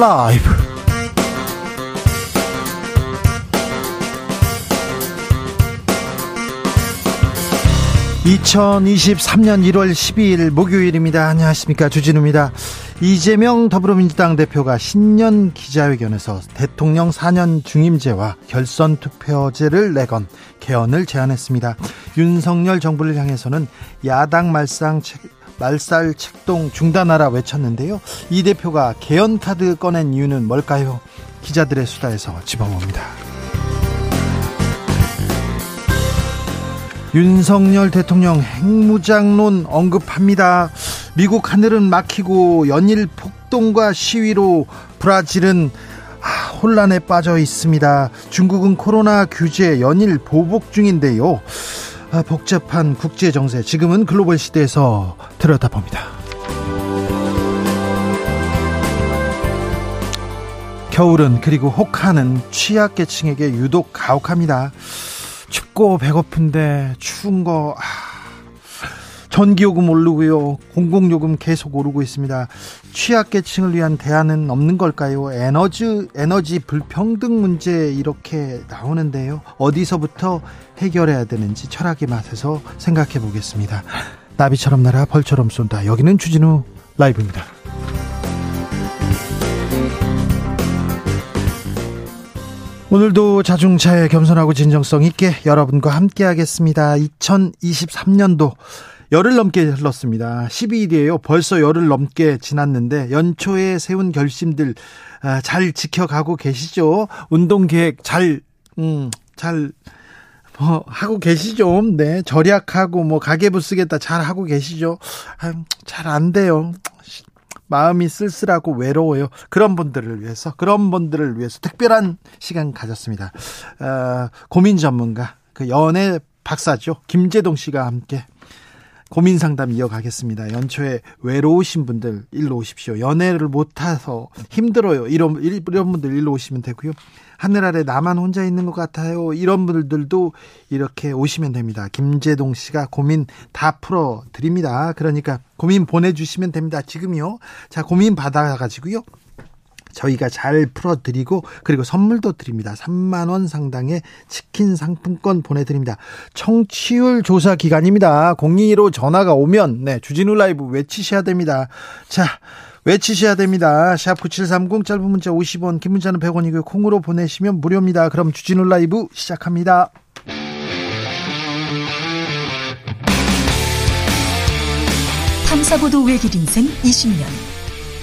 라이브 2023년 1월 12일 목요일입니다. 안녕하십니까. 주진우입니다. 이재명 더불어민주당 대표가 신년 기자회견에서 대통령 4년 중임제와 결선 투표제를 내건 개헌을 제안했습니다. 윤석열 정부를 향해서는 야당 말상 책, 말살 책동 중단하라 외쳤는데요. 이 대표가 개헌 카드 꺼낸 이유는 뭘까요? 기자들의 수다에서 짚어봅니다. 윤석열 대통령 핵무장론 언급합니다. 미국 하늘은 막히고 연일 폭동과 시위로 브라질은 아, 혼란에 빠져 있습니다. 중국은 코로나 규제 연일 보복 중인데요. 아, 복잡한 국제 정세 지금은 글로벌 시대에서 들여다봅니다. 겨울은 그리고 혹하는 취약계층에게 유독 가혹합니다. 춥고 배고픈데 추운 거 아, 전기요금 오르고요. 공공요금 계속 오르고 있습니다. 취약계층을 위한 대안은 없는 걸까요? 에너지 에너지 불평등 문제 이렇게 나오는데요. 어디서부터 해결해야 되는지 철학의 맛에서 생각해 보겠습니다. 나비처럼 날아 벌처럼 쏜다. 여기는 주진우 라이브입니다. 오늘도 자중차에 겸손하고 진정성 있게 여러분과 함께 하겠습니다. 2023년도 열흘 넘게 흘렀습니다. 12일이에요. 벌써 열흘 넘게 지났는데 연초에 세운 결심들 아, 잘 지켜가고 계시죠? 운동 계획 잘, 음, 잘, 뭐, 하고 계시죠? 네. 절약하고 뭐 가계부 쓰겠다 잘 하고 계시죠? 아, 잘안 돼요. 마음이 쓸쓸하고 외로워요. 그런 분들을 위해서, 그런 분들을 위해서 특별한 시간 가졌습니다. 어, 고민 전문가, 그 연애 박사죠. 김재동 씨가 함께 고민 상담 이어가겠습니다. 연초에 외로우신 분들 일로 오십시오. 연애를 못해서 힘들어요. 이런, 이런 분들 일로 오시면 되고요. 하늘 아래 나만 혼자 있는 것 같아요. 이런 분들도 이렇게 오시면 됩니다. 김재동 씨가 고민 다 풀어 드립니다. 그러니까 고민 보내주시면 됩니다. 지금요. 자, 고민 받아가지고요. 저희가 잘 풀어드리고 그리고 선물도 드립니다. 3만 원 상당의 치킨 상품권 보내드립니다. 청취율 조사 기간입니다. 02로 전화가 오면 네 주진우 라이브 외치셔야 됩니다. 자 외치셔야 됩니다. 샵9730 짧은 문자 50원 긴 문자는 100원이고요. 콩으로 보내시면 무료입니다. 그럼 주진우 라이브 시작합니다. 탐사보도 외길 인생 20년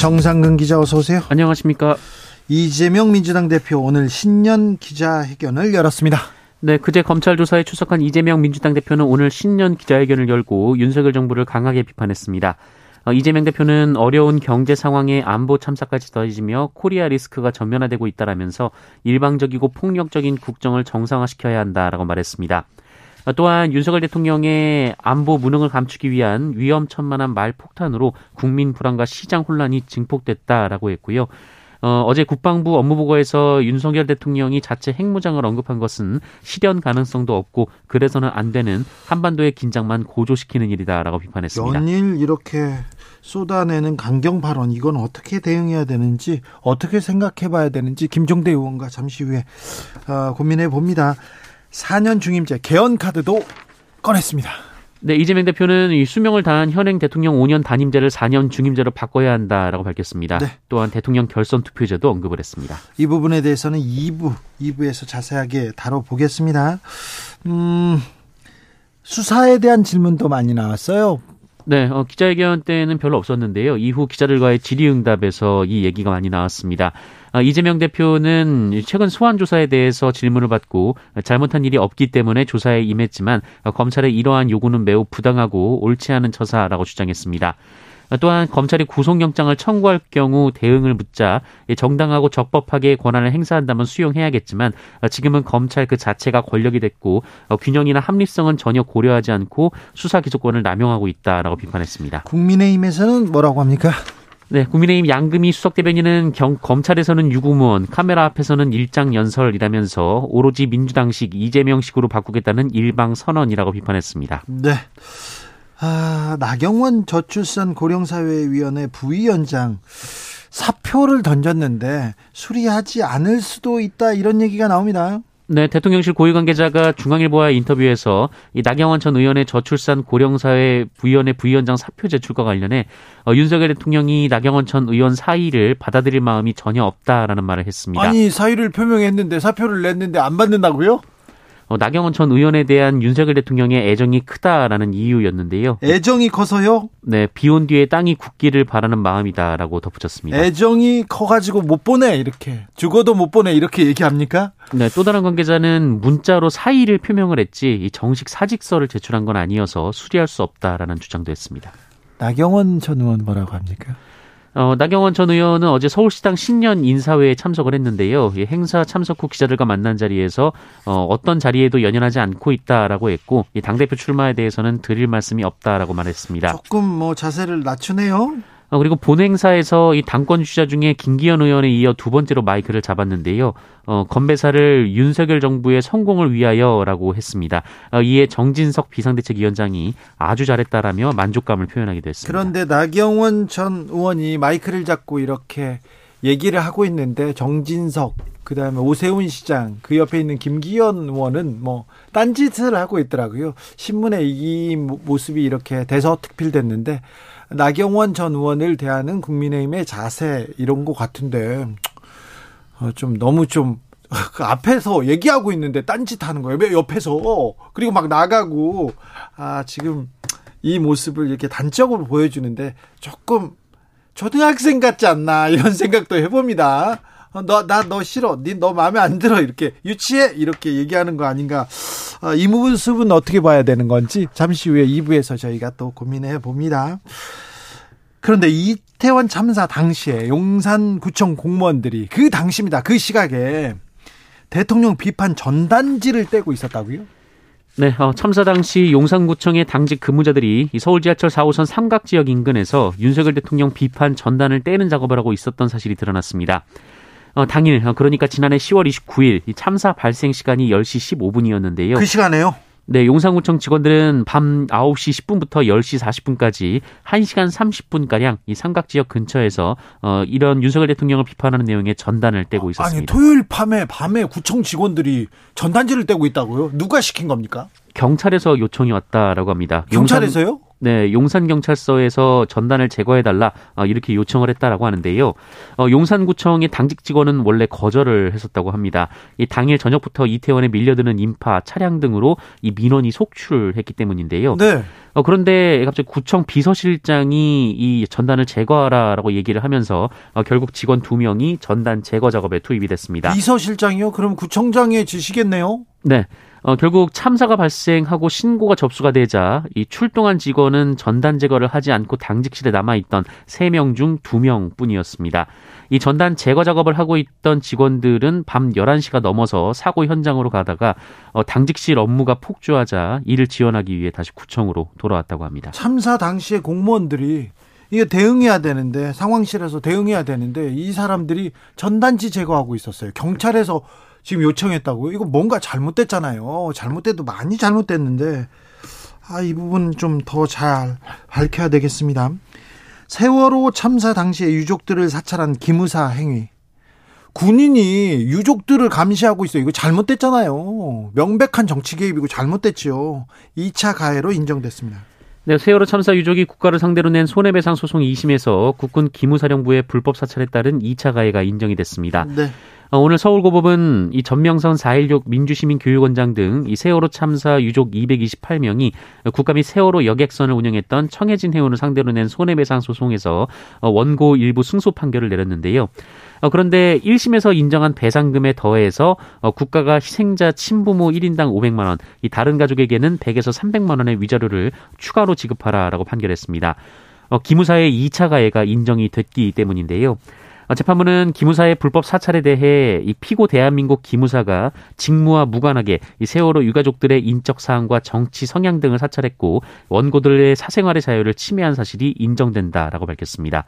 정상근 기자 어서 오세요. 안녕하십니까. 이재명 민주당 대표 오늘 신년 기자회견을 열었습니다. 네, 그제 검찰 조사에 출석한 이재명 민주당 대표는 오늘 신년 기자회견을 열고 윤석열 정부를 강하게 비판했습니다. 어, 이재명 대표는 어려운 경제 상황에 안보 참사까지 더해지며 코리아 리스크가 전면화되고 있다라면서 일방적이고 폭력적인 국정을 정상화시켜야 한다라고 말했습니다. 어, 또한 윤석열 대통령의 안보 무능을 감추기 위한 위험천만한 말 폭탄으로 국민 불안과 시장 혼란이 증폭됐다라고 했고요. 어, 어제 국방부 업무보고에서 윤석열 대통령이 자체 핵무장을 언급한 것은 실현 가능성도 없고 그래서는 안 되는 한반도의 긴장만 고조시키는 일이다라고 비판했습니다. 연일 이렇게 쏟아내는 강경 발언 이건 어떻게 대응해야 되는지 어떻게 생각해 봐야 되는지 김종대 의원과 잠시 후에 어, 고민해 봅니다. 4년 중임제 개헌 카드도 꺼냈습니다. 네, 이재명 대표는 이 수명을 다한 현행 대통령 5년 단임제를 4년 중임제로 바꿔야 한다라고 밝혔습니다. 네. 또한 대통령 결선 투표제도 언급을 했습니다. 이 부분에 대해서는 2부, 2부에서 자세하게 다뤄보겠습니다. 음, 수사에 대한 질문도 많이 나왔어요. 네, 어, 기자회견 때는 별로 없었는데요. 이후 기자들과의 질의응답에서 이 얘기가 많이 나왔습니다. 아, 이재명 대표는 최근 소환 조사에 대해서 질문을 받고 잘못한 일이 없기 때문에 조사에 임했지만 검찰의 이러한 요구는 매우 부당하고 옳지 않은 처사라고 주장했습니다. 또한 검찰이 구속영장을 청구할 경우 대응을 묻자 정당하고 적법하게 권한을 행사한다면 수용해야겠지만 지금은 검찰 그 자체가 권력이 됐고 균형이나 합리성은 전혀 고려하지 않고 수사 기소권을 남용하고 있다라고 비판했습니다. 국민의힘에서는 뭐라고 합니까? 네, 국민의힘 양금희 수석 대변인은 경, 검찰에서는 유구무원, 카메라 앞에서는 일장 연설이라면서 오로지 민주당식 이재명식으로 바꾸겠다는 일방 선언이라고 비판했습니다. 네. 아, 나경원 저출산 고령사회위원회 부위원장 사표를 던졌는데 수리하지 않을 수도 있다 이런 얘기가 나옵니다. 네, 대통령실 고위 관계자가 중앙일보와의 인터뷰에서 이 나경원 전 의원의 저출산 고령사회 부위원회 부위원장 사표 제출과 관련해 어, 윤석열 대통령이 나경원 전 의원 사의를 받아들일 마음이 전혀 없다라는 말을 했습니다. 아니 사의를 표명했는데 사표를 냈는데 안 받는다고요? 어, 나경원 전 의원에 대한 윤석열 대통령의 애정이 크다라는 이유였는데요. 애정이 커서요? 네, 비온 뒤에 땅이 굳기를 바라는 마음이다라고 덧붙였습니다. 애정이 커가지고 못 보내 이렇게 죽어도 못 보내 이렇게 얘기합니까? 네, 또 다른 관계자는 문자로 사의를 표명을 했지 이 정식 사직서를 제출한 건 아니어서 수리할 수 없다라는 주장도 했습니다. 나경원 전 의원 뭐라고 합니까? 어, 나경원 전 의원은 어제 서울시당 신년 인사회에 참석을 했는데요. 이 행사 참석 후 기자들과 만난 자리에서 어, 어떤 자리에도 연연하지 않고 있다라고 했고 이 당대표 출마에 대해서는 드릴 말씀이 없다라고 말했습니다. 조금 뭐 자세를 낮추네요. 어, 그리고 본행사에서 이 당권 주자 중에 김기현 의원에 이어 두 번째로 마이크를 잡았는데요. 어, 건배사를 윤석열 정부의 성공을 위하여라고 했습니다. 어, 이에 정진석 비상대책위원장이 아주 잘했다라며 만족감을 표현하기도 했습니다. 그런데 나경원 전 의원이 마이크를 잡고 이렇게 얘기를 하고 있는데 정진석 그다음에 오세훈 시장 그 옆에 있는 김기현 의원은 뭐 딴짓을 하고 있더라고요. 신문에 이 모습이 이렇게 대서특필됐는데 나경원 전 의원을 대하는 국민의힘의 자세 이런 것 같은데 어, 좀 너무 좀 그 앞에서 얘기하고 있는데 딴짓 하는 거예요. 왜 옆에서 그리고 막 나가고 아 지금 이 모습을 이렇게 단적으로 보여주는데 조금 초등학생 같지 않나 이런 생각도 해봅니다. 어, 너나 너 싫어, 니너 마음에 안 들어 이렇게 유치해 이렇게 얘기하는 거 아닌가? 아, 이 모습은 어떻게 봐야 되는 건지 잠시 후에 2부에서 저희가 또 고민해 봅니다. 그런데 이태원 참사 당시에 용산구청 공무원들이 그 당시입니다. 그 시각에 대통령 비판 전단지를 떼고 있었다고요? 네, 어, 참사 당시 용산구청의 당직 근무자들이 서울 지하철 4호선 삼각 지역 인근에서 윤석열 대통령 비판 전단을 떼는 작업을 하고 있었던 사실이 드러났습니다. 어, 당일, 어, 그러니까 지난해 10월 29일 참사 발생 시간이 10시 15분이었는데요. 그 시간에요? 네, 용산구청 직원들은 밤 9시 10분부터 10시 40분까지 1시간 30분가량 이 삼각 지역 근처에서 어, 이런 윤석열 대통령을 비판하는 내용의 전단을 떼고 있었습니다. 아니, 토요일 밤에, 밤에 구청 직원들이 전단지를 떼고 있다고요? 누가 시킨 겁니까? 경찰에서 요청이 왔다라고 합니다. 경찰에서요? 용산, 네, 용산 경찰서에서 전단을 제거해 달라 어, 이렇게 요청을 했다라고 하는데요. 어, 용산구청의 당직 직원은 원래 거절을 했었다고 합니다. 이 당일 저녁부터 이태원에 밀려드는 인파, 차량 등으로 이 민원이 속출했기 때문인데요. 네. 어, 그런데 갑자기 구청 비서실장이 이 전단을 제거하라라고 얘기를 하면서 어, 결국 직원 두 명이 전단 제거 작업에 투입이 됐습니다. 비서실장이요? 그럼 구청장의 지시겠네요? 네. 어, 결국 참사가 발생하고 신고가 접수가 되자 이 출동한 직원은 전단 제거를 하지 않고 당직실에 남아있던 3명 중 2명 뿐이었습니다. 이 전단 제거 작업을 하고 있던 직원들은 밤 11시가 넘어서 사고 현장으로 가다가 어, 당직실 업무가 폭주하자 이를 지원하기 위해 다시 구청으로 돌아왔다고 합니다. 참사 당시에 공무원들이 이게 대응해야 되는데 상황실에서 대응해야 되는데 이 사람들이 전단지 제거하고 있었어요. 경찰에서 지금 요청했다고요? 이거 뭔가 잘못됐잖아요. 잘못돼도 많이 잘못됐는데 아, 이 부분 좀 더 잘 밝혀야 되겠습니다. 세월호 참사 당시에 유족들을 사찰한 기무사 행위. 군인이 유족들을 감시하고 있어요. 이거 잘못됐잖아요. 명백한 정치 개입이고 잘못됐죠. 2차 가해로 인정됐습니다. 네, 세월호 참사 유족이 국가를 상대로 낸 손해배상 소송 2심에서 국군 기무사령부의 불법 사찰에 따른 2차 가해가 인정이 됐습니다. 네. 어, 오늘 서울고법은 이 전명선 4.16 민주시민 교육원장 등 이 세월호 참사 유족 228명이 국가 및 세월호 여객선을 운영했던 청해진 해운을 상대로 낸 손해배상 소송에서 어, 원고 일부 승소 판결을 내렸는데요. 어, 그런데 1심에서 인정한 배상금에 더해서 국가가 희생자 친부모 1인당 500만 원, 이 다른 가족에게는 100에서 300만 원의 위자료를 추가로 지급하라라고 판결했습니다. 어, 기무사의 2차 가해가 인정이 됐기 때문인데요. 어, 재판부는 기무사의 불법 사찰에 대해 이 피고 대한민국 기무사가 직무와 무관하게 이 세월호 유가족들의 인적 사항과 정치 성향 등을 사찰했고 원고들의 사생활의 자유를 침해한 사실이 인정된다라고 밝혔습니다.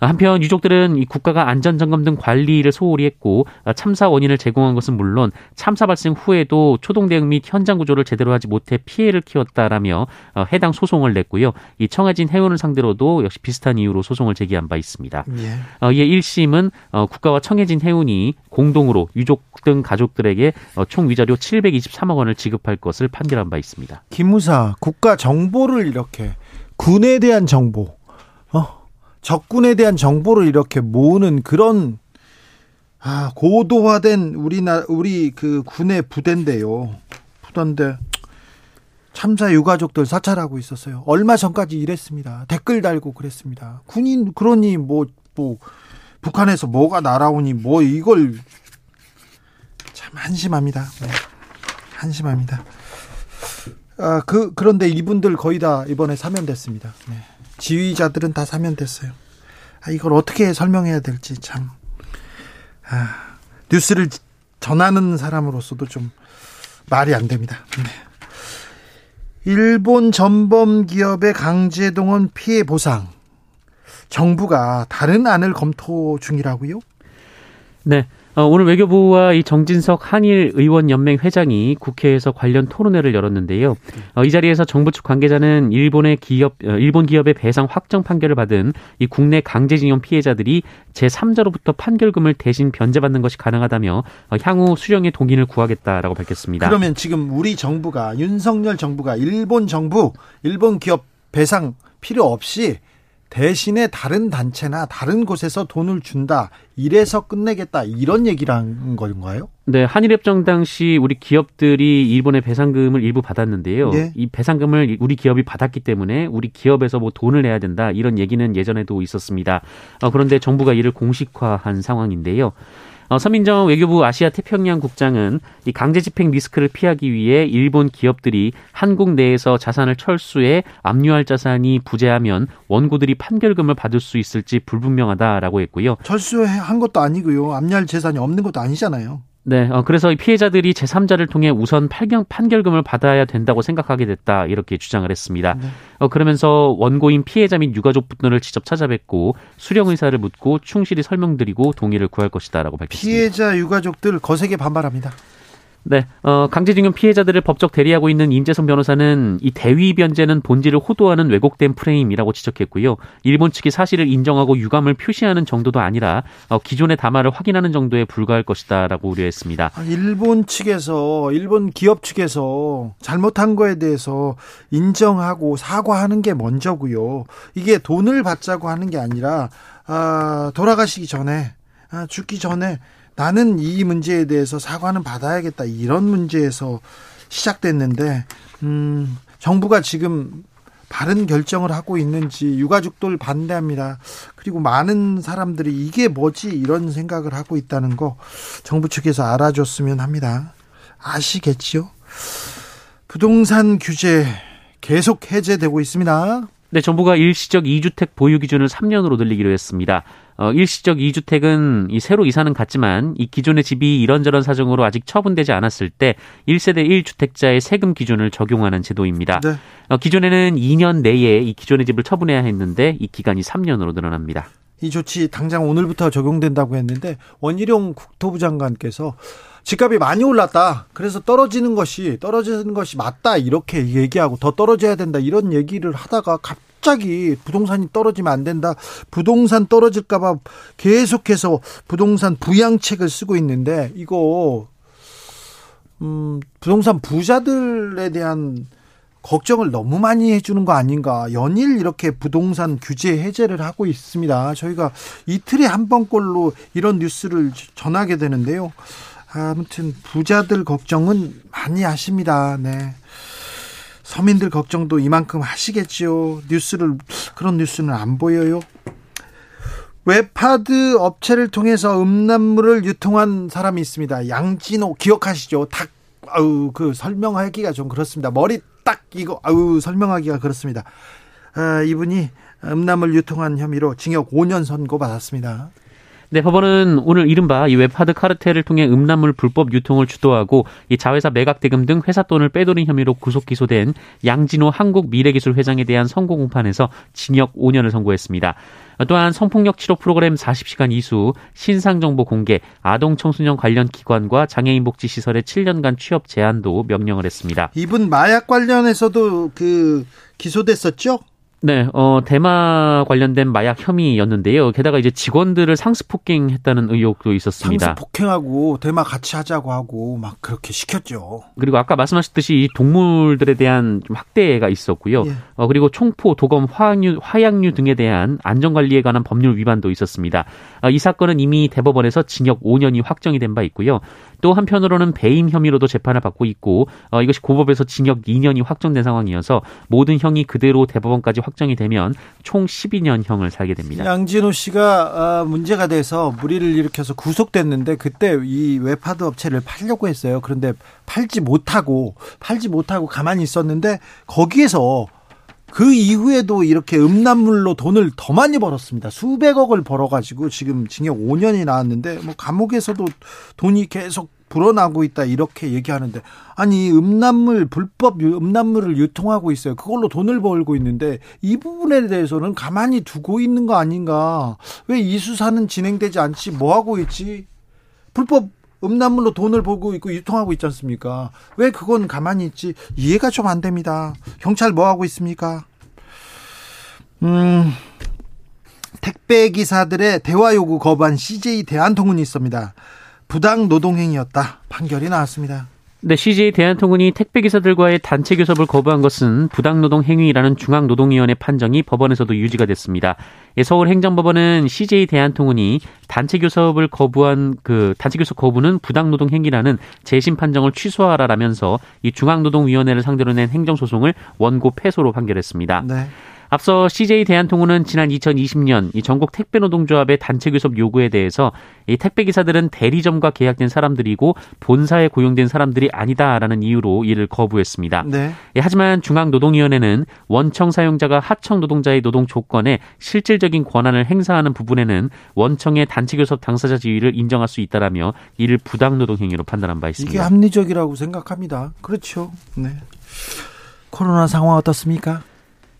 한편 유족들은 이 국가가 안전점검 등 관리를 소홀히 했고 참사 원인을 제공한 것은 물론 참사 발생 후에도 초동 대응 및 현장 구조를 제대로 하지 못해 피해를 키웠다라며 어, 해당 소송을 냈고요. 이 청해진 해운을 상대로도 역시 비슷한 이유로 소송을 제기한 바 있습니다. 예. 어, 이에 1심은 어, 국가와 청해진 해운이 공동으로 유족 등 가족들에게 총 위자료 723억 원을 지급할 것을 판결한 바 있습니다. 김무사 국가 정보를 이렇게 군에 대한 정보 적군에 대한 정보를 이렇게 모으는 그런 아, 고도화된 우리나 우리 그 군의 부대인데요. 부대인데 참사 유가족들 사찰하고 있었어요. 얼마 전까지 이랬습니다. 댓글 달고 그랬습니다. 군인 그러니 뭐뭐 뭐, 북한에서 뭐가 날아오니 뭐 이걸 참 한심합니다. 네. 한심합니다. 아, 그 그런데 이분들 거의 다 이번에 사면됐습니다. 네. 지휘자들은 다 사면됐어요. 아, 이걸 어떻게 설명해야 될지 참 아, 뉴스를 전하는 사람으로서도 좀 말이 안 됩니다. 네. 일본 전범 기업의 강제 동원 피해 보상 정부가 다른 안을 검토 중이라고요? 네. 어, 오늘 외교부와 이 정진석 한일 의원 연맹 회장이 국회에서 관련 토론회를 열었는데요. 어, 이 자리에서 정부 측 관계자는 일본의 기업 어, 일본 기업의 배상 확정 판결을 받은 이 국내 강제징용 피해자들이 제3자로부터 판결금을 대신 변제받는 것이 가능하다며 향후 수령의 동의를 구하겠다라고 밝혔습니다. 그러면 지금 우리 정부가 윤석열 정부가 일본 정부 일본 기업 배상 필요 없이 대신에 다른 단체나 다른 곳에서 돈을 준다. 이래서 끝내겠다. 이런 얘기를 한 건가요? 네, 한일협정 당시 우리 기업들이 일본의 배상금을 일부 받았는데요. 네. 이 배상금을 우리 기업이 받았기 때문에 우리 기업에서 뭐 돈을 내야 된다. 이런 얘기는 예전에도 있었습니다. 어, 그런데 정부가 이를 공식화한 상황인데요. 어, 서민정 외교부 아시아 태평양 국장은 이 강제 집행 리스크를 피하기 위해 일본 기업들이 한국 내에서 자산을 철수해 압류할 자산이 부재하면 원고들이 판결금을 받을 수 있을지 불분명하다라고 했고요. 철수한 것도 아니고요. 압류할 재산이 없는 것도 아니잖아요. 네, 어, 그래서 피해자들이 제3자를 통해 우선 판결, 판결금을 받아야 된다고 생각하게 됐다 이렇게 주장을 했습니다. 네. 어, 그러면서 원고인 피해자 및 유가족 분들을 직접 찾아뵙고 수령 의사를 묻고 충실히 설명드리고 동의를 구할 것이다라고 밝혔습니다. 피해자 유가족들 거세게 반발합니다. 네, 어, 강제징용 피해자들을 법적 대리하고 있는 임재성 변호사는 이 대위 변제는 본질을 호도하는 왜곡된 프레임이라고 지적했고요. 일본 측이 사실을 인정하고 유감을 표시하는 정도도 아니라 어, 기존의 담화를 확인하는 정도에 불과할 것이다라고 우려했습니다. 아, 일본 측에서 일본 기업 측에서 잘못한 거에 대해서 인정하고 사과하는 게 먼저고요. 이게 돈을 받자고 하는 게 아니라 아, 돌아가시기 전에 아, 죽기 전에 나는 이 문제에 대해서 사과는 받아야겠다 이런 문제에서 시작됐는데 음, 정부가 지금 바른 결정을 하고 있는지 유가족들 반대합니다. 그리고 많은 사람들이 이게 뭐지 이런 생각을 하고 있다는 거 정부 측에서 알아줬으면 합니다. 아시겠지요? 부동산 규제 계속 해제되고 있습니다. 네, 정부가 일시적 2주택 보유 기준을 3년으로 늘리기로 했습니다. 어, 일시적 2주택은 이 새로 이사는 갔지만 이 기존의 집이 이런저런 사정으로 아직 처분되지 않았을 때 1세대 1주택자의 세금 기준을 적용하는 제도입니다. 네. 어, 기존에는 2년 내에 이 기존의 집을 처분해야 했는데 이 기간이 3년으로 늘어납니다. 이 조치 당장 오늘부터 적용된다고 했는데 원희룡 국토부 장관께서 집값이 많이 올랐다. 그래서 떨어지는 것이 떨어지는 것이 맞다. 이렇게 얘기하고 더 떨어져야 된다. 이런 얘기를 하다가 갑 자기 부동산이 떨어지면 안 된다. 부동산 떨어질까봐 계속해서 부동산 부양책을 쓰고 있는데 이거 음, 부동산 부자들에 대한 걱정을 너무 많이 해주는 거 아닌가. 연일 이렇게 부동산 규제 해제를 하고 있습니다. 저희가 이틀에 한 번꼴로 이런 뉴스를 전하게 되는데요. 아무튼 부자들 걱정은 많이 하십니다. 네. 서민들 걱정도 이만큼 하시겠지요. 뉴스를 그런 뉴스는 안 보여요. 웹하드 업체를 통해서 음란물을 유통한 사람이 있습니다. 양진호 기억하시죠? 닭 아우 그 설명하기가 좀 그렇습니다. 머리 딱 이거 아우 설명하기가 그렇습니다. 아, 이분이 음란물 유통한 혐의로 징역 5년 선고 받았습니다. 네, 법원은 오늘 이른바 이 웹하드 카르텔을 통해 음란물 불법 유통을 주도하고 이 자회사 매각 대금 등 회사 돈을 빼돌린 혐의로 구속 기소된 양진호 한국 미래기술 회장에 대한 선고 공판에서 징역 5년을 선고했습니다. 또한 성폭력 치료 프로그램 40시간 이수, 신상 정보 공개, 아동 청소년 관련 기관과 장애인 복지 시설의 7년간 취업 제한도 명령을 했습니다. 이분 마약 관련해서도 그 기소됐었죠? 네, 어, 대마 관련된 마약 혐의였는데요. 게다가 이제 직원들을 상습폭행했다는 의혹도 있었습니다. 상습폭행하고 대마 같이 하자고 하고 막 그렇게 시켰죠. 그리고 아까 말씀하셨듯이 이 동물들에 대한 좀 학대가 있었고요. 예. 어, 그리고 총포, 도검, 화학류, 화약류 등에 대한 안전관리에 관한 법률 위반도 있었습니다. 어, 이 사건은 이미 대법원에서 징역 5년이 확정이 된 바 있고요. 또 한편으로는 배임 혐의로도 재판을 받고 있고 어, 이것이 고법에서 징역 2년이 확정된 상황이어서 모든 형이 그대로 대법원까지 확정이 되면 총 12년형을 살게 됩니다. 양진호 씨가 어, 문제가 돼서 물의를 일으켜서 구속됐는데 그때 이 웹하드 업체를 팔려고 했어요. 그런데 팔지 못하고 팔지 못하고 가만히 있었는데 거기에서 그 이후에도 이렇게 음란물로 돈을 더 많이 벌었습니다. 수백억을 벌어가지고 지금 징역 5년이 나왔는데 뭐 감옥에서도 돈이 계속 불어나고 있다 이렇게 얘기하는데 아니 음란물 불법 음란물을 유통하고 있어요. 그걸로 돈을 벌고 있는데 이 부분에 대해서는 가만히 두고 있는 거 아닌가? 왜 이 수사는 진행되지 않지? 뭐 하고 있지? 불법 음란물로 돈을 벌고 있고 유통하고 있지 않습니까? 왜 그건 가만히 있지? 이해가 좀 안 됩니다. 경찰 뭐 하고 있습니까? 음, 택배 기사들의 대화 요구 거부한 CJ 대한통운이 있습니다. 부당 노동행위였다. 판결이 나왔습니다. 네, CJ 대한통운이 택배기사들과의 단체 교섭을 거부한 것은 부당노동 행위라는 중앙노동위원회 판정이 법원에서도 유지가 됐습니다. 예, 서울행정법원은 CJ 대한통운이 단체 교섭을 거부한 그 단체 교섭 거부는 부당노동 행위라는 재심 판정을 취소하라라면서 이 중앙노동위원회를 상대로 낸 행정소송을 원고 패소로 판결했습니다. 네. 앞서 CJ 대한통운은 지난 2020년 이 전국 택배노동조합의 단체 교섭 요구에 대해서 이 택배 기사들은 대리점과 계약된 사람들이고 본사에 고용된 사람들이 아니다라는 이유로 이를 거부했습니다. 네. 예, 하지만 중앙노동위원회는 원청 사용자가 하청 노동자의 노동 조건에 실질적인 권한을 행사하는 부분에는 원청의 단체 교섭 당사자 지위를 인정할 수 있다라며 이를 부당 노동 행위로 판단한 바 있습니다. 이게 합리적이라고 생각합니다. 그렇죠. 네. 코로나 상황 어떻습니까?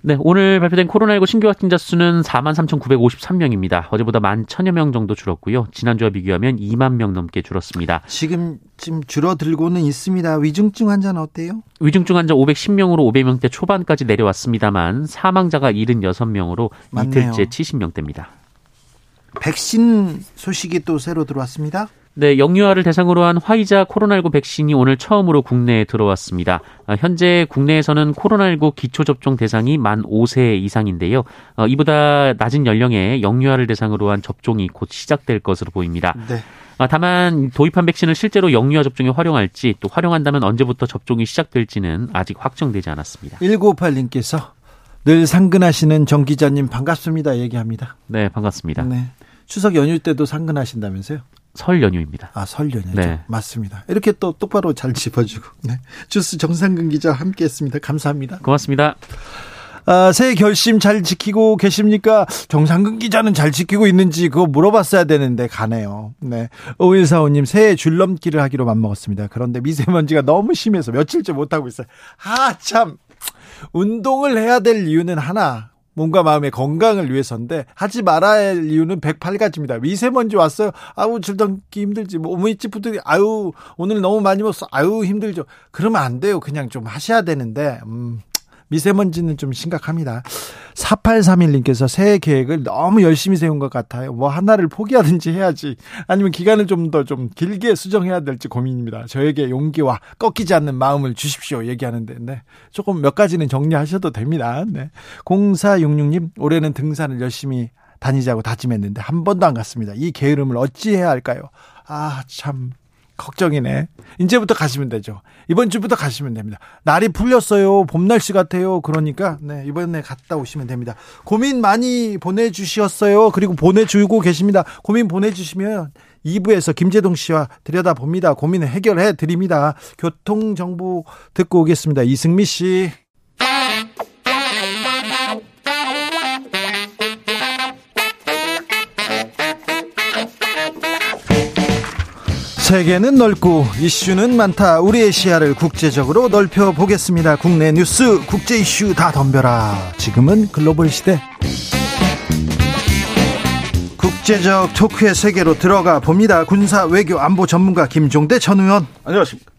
네, 오늘 발표된 코로나19 신규 확진자 수는 4만 3,953명입니다. 어제보다 1만 1천여 명 정도 줄었고요. 지난주와 비교하면 2만 명 넘게 줄었습니다. 지금 지금 줄어들고는 있습니다. 위중증 환자는 어때요? 위중증 환자 510명으로 500명대 초반까지 내려왔습니다만 사망자가 76명으로 맞네요. 이틀째 70명대입니다. 백신 소식이 또 새로 들어왔습니다. 네, 영유아를 대상으로 한 화이자 코로나19 백신이 오늘 처음으로 국내에 들어왔습니다. 아, 현재 국내에서는 코로나19 기초접종 대상이 만 5세 이상인데요. 어, 이보다 낮은 연령의 영유아를 대상으로 한 접종이 곧 시작될 것으로 보입니다. 네. 아, 다만 도입한 백신을 실제로 영유아 접종에 활용할지 또 활용한다면 언제부터 접종이 시작될지는 아직 확정되지 않았습니다. 1958님께서 늘 상근하시는 정 기자님 반갑습니다 얘기합니다. 네, 반갑습니다. 네. 추석 연휴 때도 상근하신다면서요? 설 연휴입니다. 아, 설 연휴죠. 네. 맞습니다. 이렇게 또 똑바로 잘 짚어주고. 네. 주스 정상근 기자 함께 했습니다. 감사합니다. 고맙습니다. 아, 새해 결심 잘 지키고 계십니까? 정상근 기자는 잘 지키고 있는지 그거 물어봤어야 되는데 가네요. 네. 5145님 새해 줄넘기를 하기로 맘먹었습니다. 그런데 미세먼지가 너무 심해서 며칠째 못하고 있어요. 아, 참. 운동을 해야 될 이유는 하나. 몸과 마음의 건강을 위해서인데 하지 말아야 할 이유는 108가지입니다. 미세먼지 왔어요. 아우 줄넘기 힘들지. 뭐 오므이찌푸들이 아유 오늘 너무 많이 먹었어. 아유 힘들죠. 그러면 안 돼요. 그냥 좀 하셔야 되는데 음. 미세먼지는 좀 심각합니다. 4831님께서 새해 계획을 너무 열심히 세운 것 같아요. 뭐 하나를 포기하든지 해야지. 아니면 기간을 좀 더좀 좀 길게 수정해야 될지 고민입니다. 저에게 용기와 꺾이지 않는 마음을 주십시오. 얘기하는데, 네. 조금 몇 가지는 정리하셔도 됩니다. 네. 0466님, 올해는 등산을 열심히 다니자고 다짐했는데 한 번도 안 갔습니다. 이 게으름을 어찌 해야 할까요? 아, 참. 걱정이네. 이제부터 가시면 되죠. 이번 주부터 가시면 됩니다. 날이 풀렸어요. 봄 날씨 같아요. 그러니까 네, 이번에 갔다 오시면 됩니다. 고민 많이 보내 주셨어요. 그리고 보내 주고 계십니다. 고민 보내 주시면 2부에서 김재동 씨와 들여다봅니다. 고민을 해결해 드립니다. 교통 정보 듣고 오겠습니다. 이승미 씨. 세계는 넓고 이슈는 많다. 우리의 시야를 국제적으로 넓혀 보겠습니다. 국내 뉴스, 국제 이슈 다 덤벼라. 지금은 글로벌 시대. 국제적 토크의 세계로 들어가 봅니다. 군사 외교 안보 전문가 김종대 전 의원. 안녕하십니까.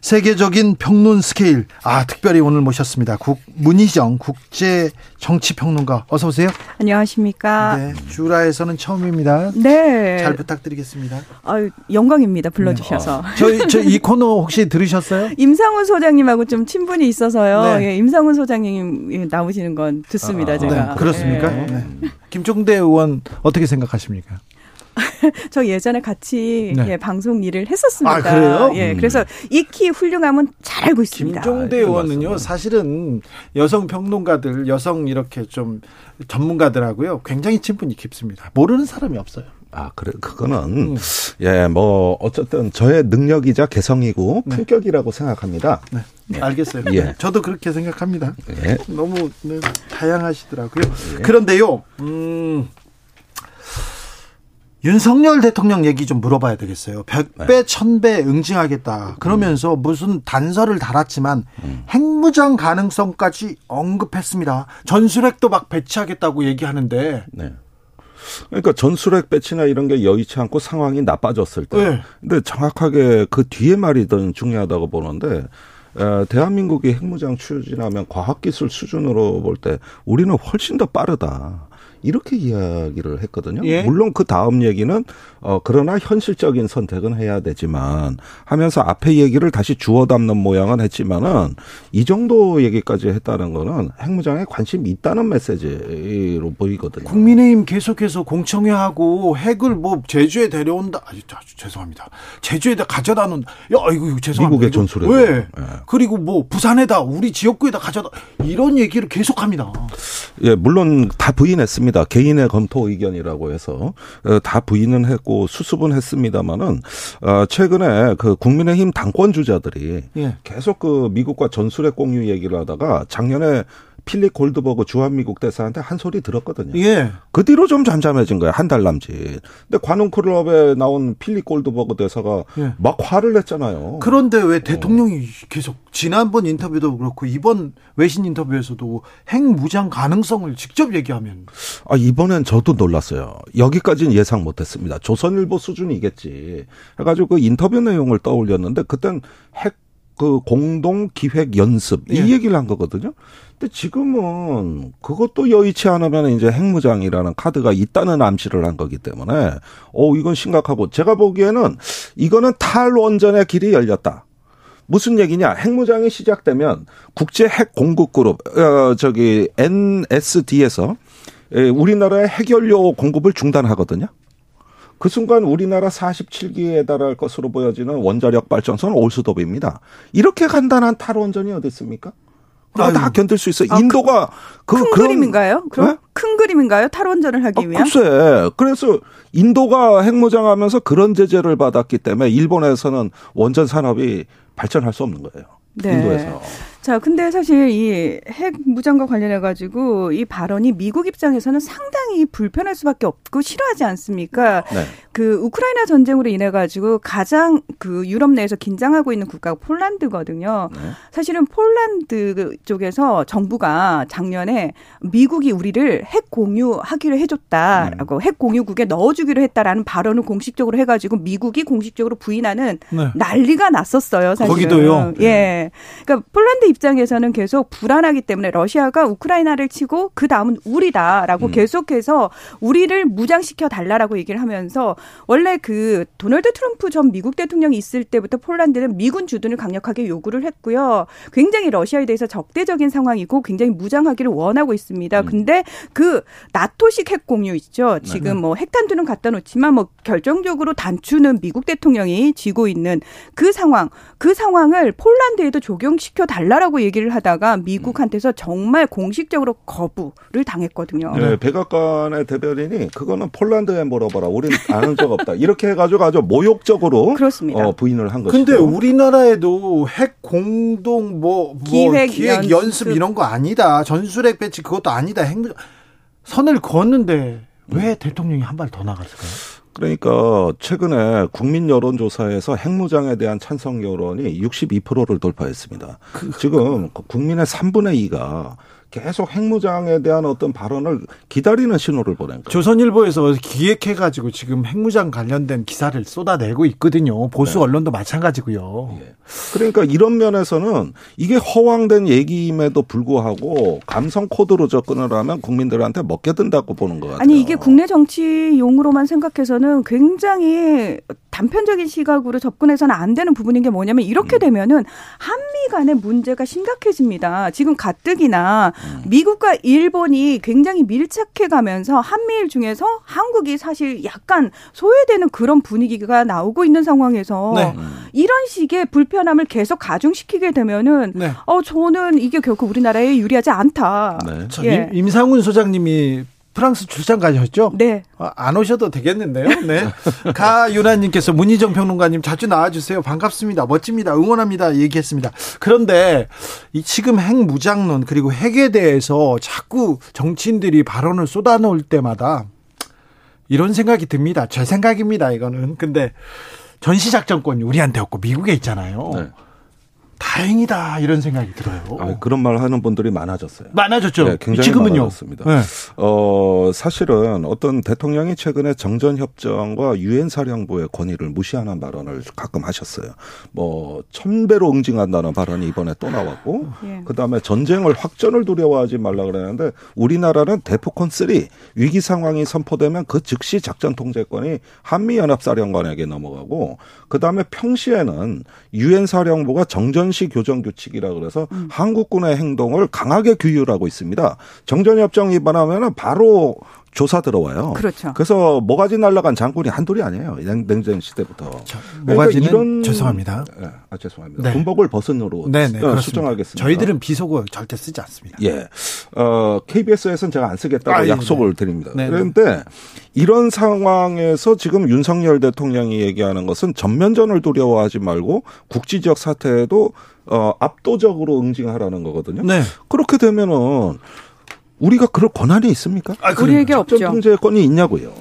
세계적인 평론 스케일. 아, 특별히 오늘 모셨습니다. 국, 문희정 국제 정치 평론가. 어서 오세요. 안녕하십니까. 네, 주라에서는 처음입니다. 네. 잘 부탁드리겠습니다. 아유, 영광입니다. 불러주셔서. 네. 저희, 저 이 코너 혹시 들으셨어요? 임상훈 소장님하고 좀 친분이 있어서요. 네. 예, 임상훈 소장님 나오시는 건 듣습니다, 아, 제가. 네, 그렇습니까? 예. 네. 김종대 의원 어떻게 생각하십니까? 저 예전에 같이 네. 예, 방송 일을 했었습니다. 아, 그래요? 예, 음. 그래서 익히 훌륭함은 잘 알고 있습니다. 김종대 아, 의원은요. 사실은 여성 평론가들, 여성 이렇게 좀 전문가들하고요, 굉장히 친분이 깊습니다. 모르는 사람이 없어요. 아, 그래, 그거는, 음. 예, 뭐, 어쨌든 저의 능력이자 개성이고 네. 품격이라고 생각합니다. 네, 알겠어요. 예. 네, 저도 그렇게 생각합니다. 예. 너무 네, 다양하시더라고요. 그런데요, 음, 윤석열 대통령 얘기 좀 물어봐야 되겠어요. 백배, 네. 천배 응징하겠다. 그러면서 무슨 단서를 달았지만 음. 핵무장 가능성까지 언급했습니다. 전술핵도 막 배치하겠다고 얘기하는데 네. 그러니까 전술핵 배치나 이런 게 여의치 않고 상황이 나빠졌을 때. 네. 근데 정확하게 그 뒤에 말이 더 중요하다고 보는데, 에, 대한민국이 핵무장 추진하면 과학기술 수준으로 볼 때 우리는 훨씬 더 빠르다. 이렇게 이야기를 했거든요. 예. 물론 그 다음 얘기는 어 그러나 현실적인 선택은 해야 되지만 하면서 앞에 얘기를 다시 주워 담는 모양은 했지만은 이 정도 얘기까지 했다는 거는 핵무장에 관심이 있다는 메시지로 보이거든요. 국민의힘 계속해서 공청회하고 핵을 뭐 제주에 데려온다. 아주, 죄송합니다. 제주에다 가져다 놓는다. 야, 이거, 이거 죄송합니다. 미국의 전술핵. 왜? 예. 그리고 뭐 부산에다 우리 지역구에다 가져다 이런 얘기를 계속합니다. 예, 물론 다 부인했습니다. 개인의 검토 의견이라고 해서 어, 다 부인은 했고 수습은 했습니다마는 어, 최근에 그 국민의힘 당권 주자들이 예. 계속 그 미국과 전술핵 공유 얘기를 하다가 작년에 필립 골드버그 주한미국 대사한테 한 소리 들었거든요. 예. 그 뒤로 좀 잠잠해진 거예요. 한 달 남짓. 근데 관훈 클럽에 나온 필립 골드버그 대사가 예. 막 화를 냈잖아요. 그런데 왜 대통령이 계속 지난번 인터뷰도 그렇고 이번 외신 인터뷰에서도 핵 무장 가능성을 직접 얘기하면 아, 이번엔 저도 놀랐어요. 여기까지는 예상 못 했습니다. 조선일보 수준이겠지. 해 가지고 그 인터뷰 내용을 떠올렸는데, 그땐 핵, 그 공동 기획 연습, 이 예. 얘기를 한 거거든요. 근데 지금은 그것도 여의치 않으면 이제 핵무장이라는 카드가 있다는 암시를 한 거기 때문에, 어, 이건 심각하고, 제가 보기에는 이거는 탈원전의 길이 열렸다. 무슨 얘기냐? 핵무장이 시작되면 국제 핵 공급 그룹 어 저기 NSD에서 에, 우리나라의 핵연료 공급을 중단하거든요. 그 순간 우리나라 47기에 달할 것으로 보여지는 원자력 발전소는 올수도입니다. 이렇게 간단한 탈원전이 어디 있습니까? 그거 다. 견딜 수 있어. 아, 인도가 그 큰 그런- 그림인가요? 그럼 네? 큰 그림인가요? 탈원전을 하기 아, 위한? 글쎄. 그래서 인도가 핵무장하면서 그런 제재를 받았기 때문에 일본에서는 원전 산업이 발전할 수 없는 거예요. 네. 인도에서. 자, 근데 사실 이 핵 무장과 관련해 가지고 이 발언이 미국 입장에서는 상당히 불편할 수밖에 없고 싫어하지 않습니까? 네. 그 우크라이나 전쟁으로 인해 가지고 가장 그 유럽 내에서 긴장하고 있는 국가가 폴란드거든요. 네. 사실은 폴란드 쪽에서 정부가 작년에 미국이 우리를 핵 공유하기로 해줬다라고 핵 공유국에 넣어주기로 했다라는 발언을 공식적으로 해가지고 미국이 공식적으로 부인하는 네. 난리가 났었어요. 사실은. 거기도요? 예. 그러니까 폴란드 입 장에서는 계속 불안하기 때문에 러시아가 우크라이나를 치고 그 다음은 우리다라고 음. 계속해서 우리를 무장시켜 달라라고 얘기를 하면서 원래 그 도널드 트럼프 전 미국 대통령이 있을 때부터 폴란드는 미군 주둔을 강력하게 요구를 했고요. 굉장히 러시아에 대해서 적대적인 상황이고 굉장히 무장하기를 원하고 있습니다. 음. 근데 그 나토식 핵 공유 있죠. 지금 뭐 핵탄두는 갖다 놓지만 뭐 결정적으로 단추는 미국 대통령이 쥐고 있는 그 상황, 그 상황을 폴란드에도 적용시켜 달라 라고 얘기를 하다가 미국한테서 정말 공식적으로 거부를 당했거든요. 네, 백악관의 대변인이 그거는 폴란드에 물어봐라. 우린 아는 적 없다. 이렇게 해가지고 아주 모욕적으로 그렇습니다. 어, 부인을 한 것이죠. 근데 우리나라에도 핵 공동 뭐, 뭐 기획 기획, 연습. 연습. 이런 거 아니다. 전술핵 배치 그것도 아니다. 핵 선을 그었는데 왜 대통령이 한 발 더 나갔을까요? 그러니까 최근에 국민 여론조사에서 핵무장에 대한 찬성 여론이 62%를 돌파했습니다. 지금 국민의 3분의 2가 계속 핵무장에 대한 어떤 발언을 기다리는 신호를 보낸 거예요. 조선일보에서 기획해가지고 지금 핵무장 관련된 기사를 쏟아내고 있거든요. 보수 네. 언론도 마찬가지고요. 예. 그러니까 이런 면에서는 이게 허황된 얘기임에도 불구하고 감성 코드로 접근을 하면 국민들한테 먹게든다고 보는 것 같아요. 아니 이게 국내 정치용으로만 생각해서는 굉장히 단편적인 시각으로 접근해서는 안 되는 부분인 게 뭐냐면 음. 이렇게 되면은 한미 간의 문제가 심각해집니다. 지금 가뜩이나 음. 미국과 일본이 굉장히 밀착해 가면서 한미일 중에서 한국이 사실 약간 소외되는 그런 분위기가 나오고 있는 상황에서 네. 이런 식의 불편함을 계속 가중시키게 되면은 네. 어 저는 이게 결코 우리나라에 유리하지 않다. 네. 저 예. 임, 임상훈 소장님이 프랑스 출장 가셨죠? 네. 아, 안 오셔도 되겠는데요. 네. 가윤아님께서 문희정 평론가님 자주 나와주세요. 반갑습니다. 멋집니다. 응원합니다. 얘기했습니다. 그런데 이 지금 핵 무장론 그리고 핵에 대해서 자꾸 정치인들이 발언을 쏟아놓을 때마다 이런 생각이 듭니다. 제 생각입니다. 이거는. 근데 전시작전권이 우리한테 없고 미국에 있잖아요. 네. 다행이다 이런 생각이 들어요. 아, 그런 말 하는 분들이 많아졌어요. 많아졌죠. 네, 굉장히 지금은요. 많아졌습니다. 네. 어, 사실은 어떤 대통령이 최근에 정전 협정과 유엔 사령부의 권위를 무시하는 발언을 가끔 하셨어요. 뭐, 천배로 응징한다는 발언이 이번에 또 나왔고, 예. 그 다음에 전쟁을 확전을 두려워하지 말라 그러는데, 우리나라는 대포콘 3 위기 상황이 선포되면 그 즉시 작전 통제권이 한미 연합 사령관에게 넘어가고, 그 다음에 평시에는 유엔 사령부가 정전 시 교정 규칙이라 그래서 음. 한국군의 행동을 강하게 규율하고 있습니다. 정전협정 위반하면 바로 조사 들어와요. 그렇죠. 그래서 모가지 날라간 장군이 한둘이 아니에요. 냉- 냉전 시대부터. 자, 그러니까 모가지는 이런- 죄송합니다. 예, 아 죄송합니다. 네. 군복을 벗은으로 네네. 어, 그렇습니다. 수정하겠습니다. 저희들은 비속어 절대 쓰지 않습니다. 예. 어, KBS에서는 제가 안 쓰겠다고 아, 예, 약속을 네. 드립니다. 네, 네. 그런데 이런 상황에서 지금 윤석열 대통령이 얘기하는 것은 전면전을 두려워하지 말고 국지적 사태에도 어, 압도적으로 응징하라는 거거든요. 네. 그렇게 되면은 우리가 그럴 권한이 있습니까? 아, 우리에게 없죠. 통제권이 있냐고요.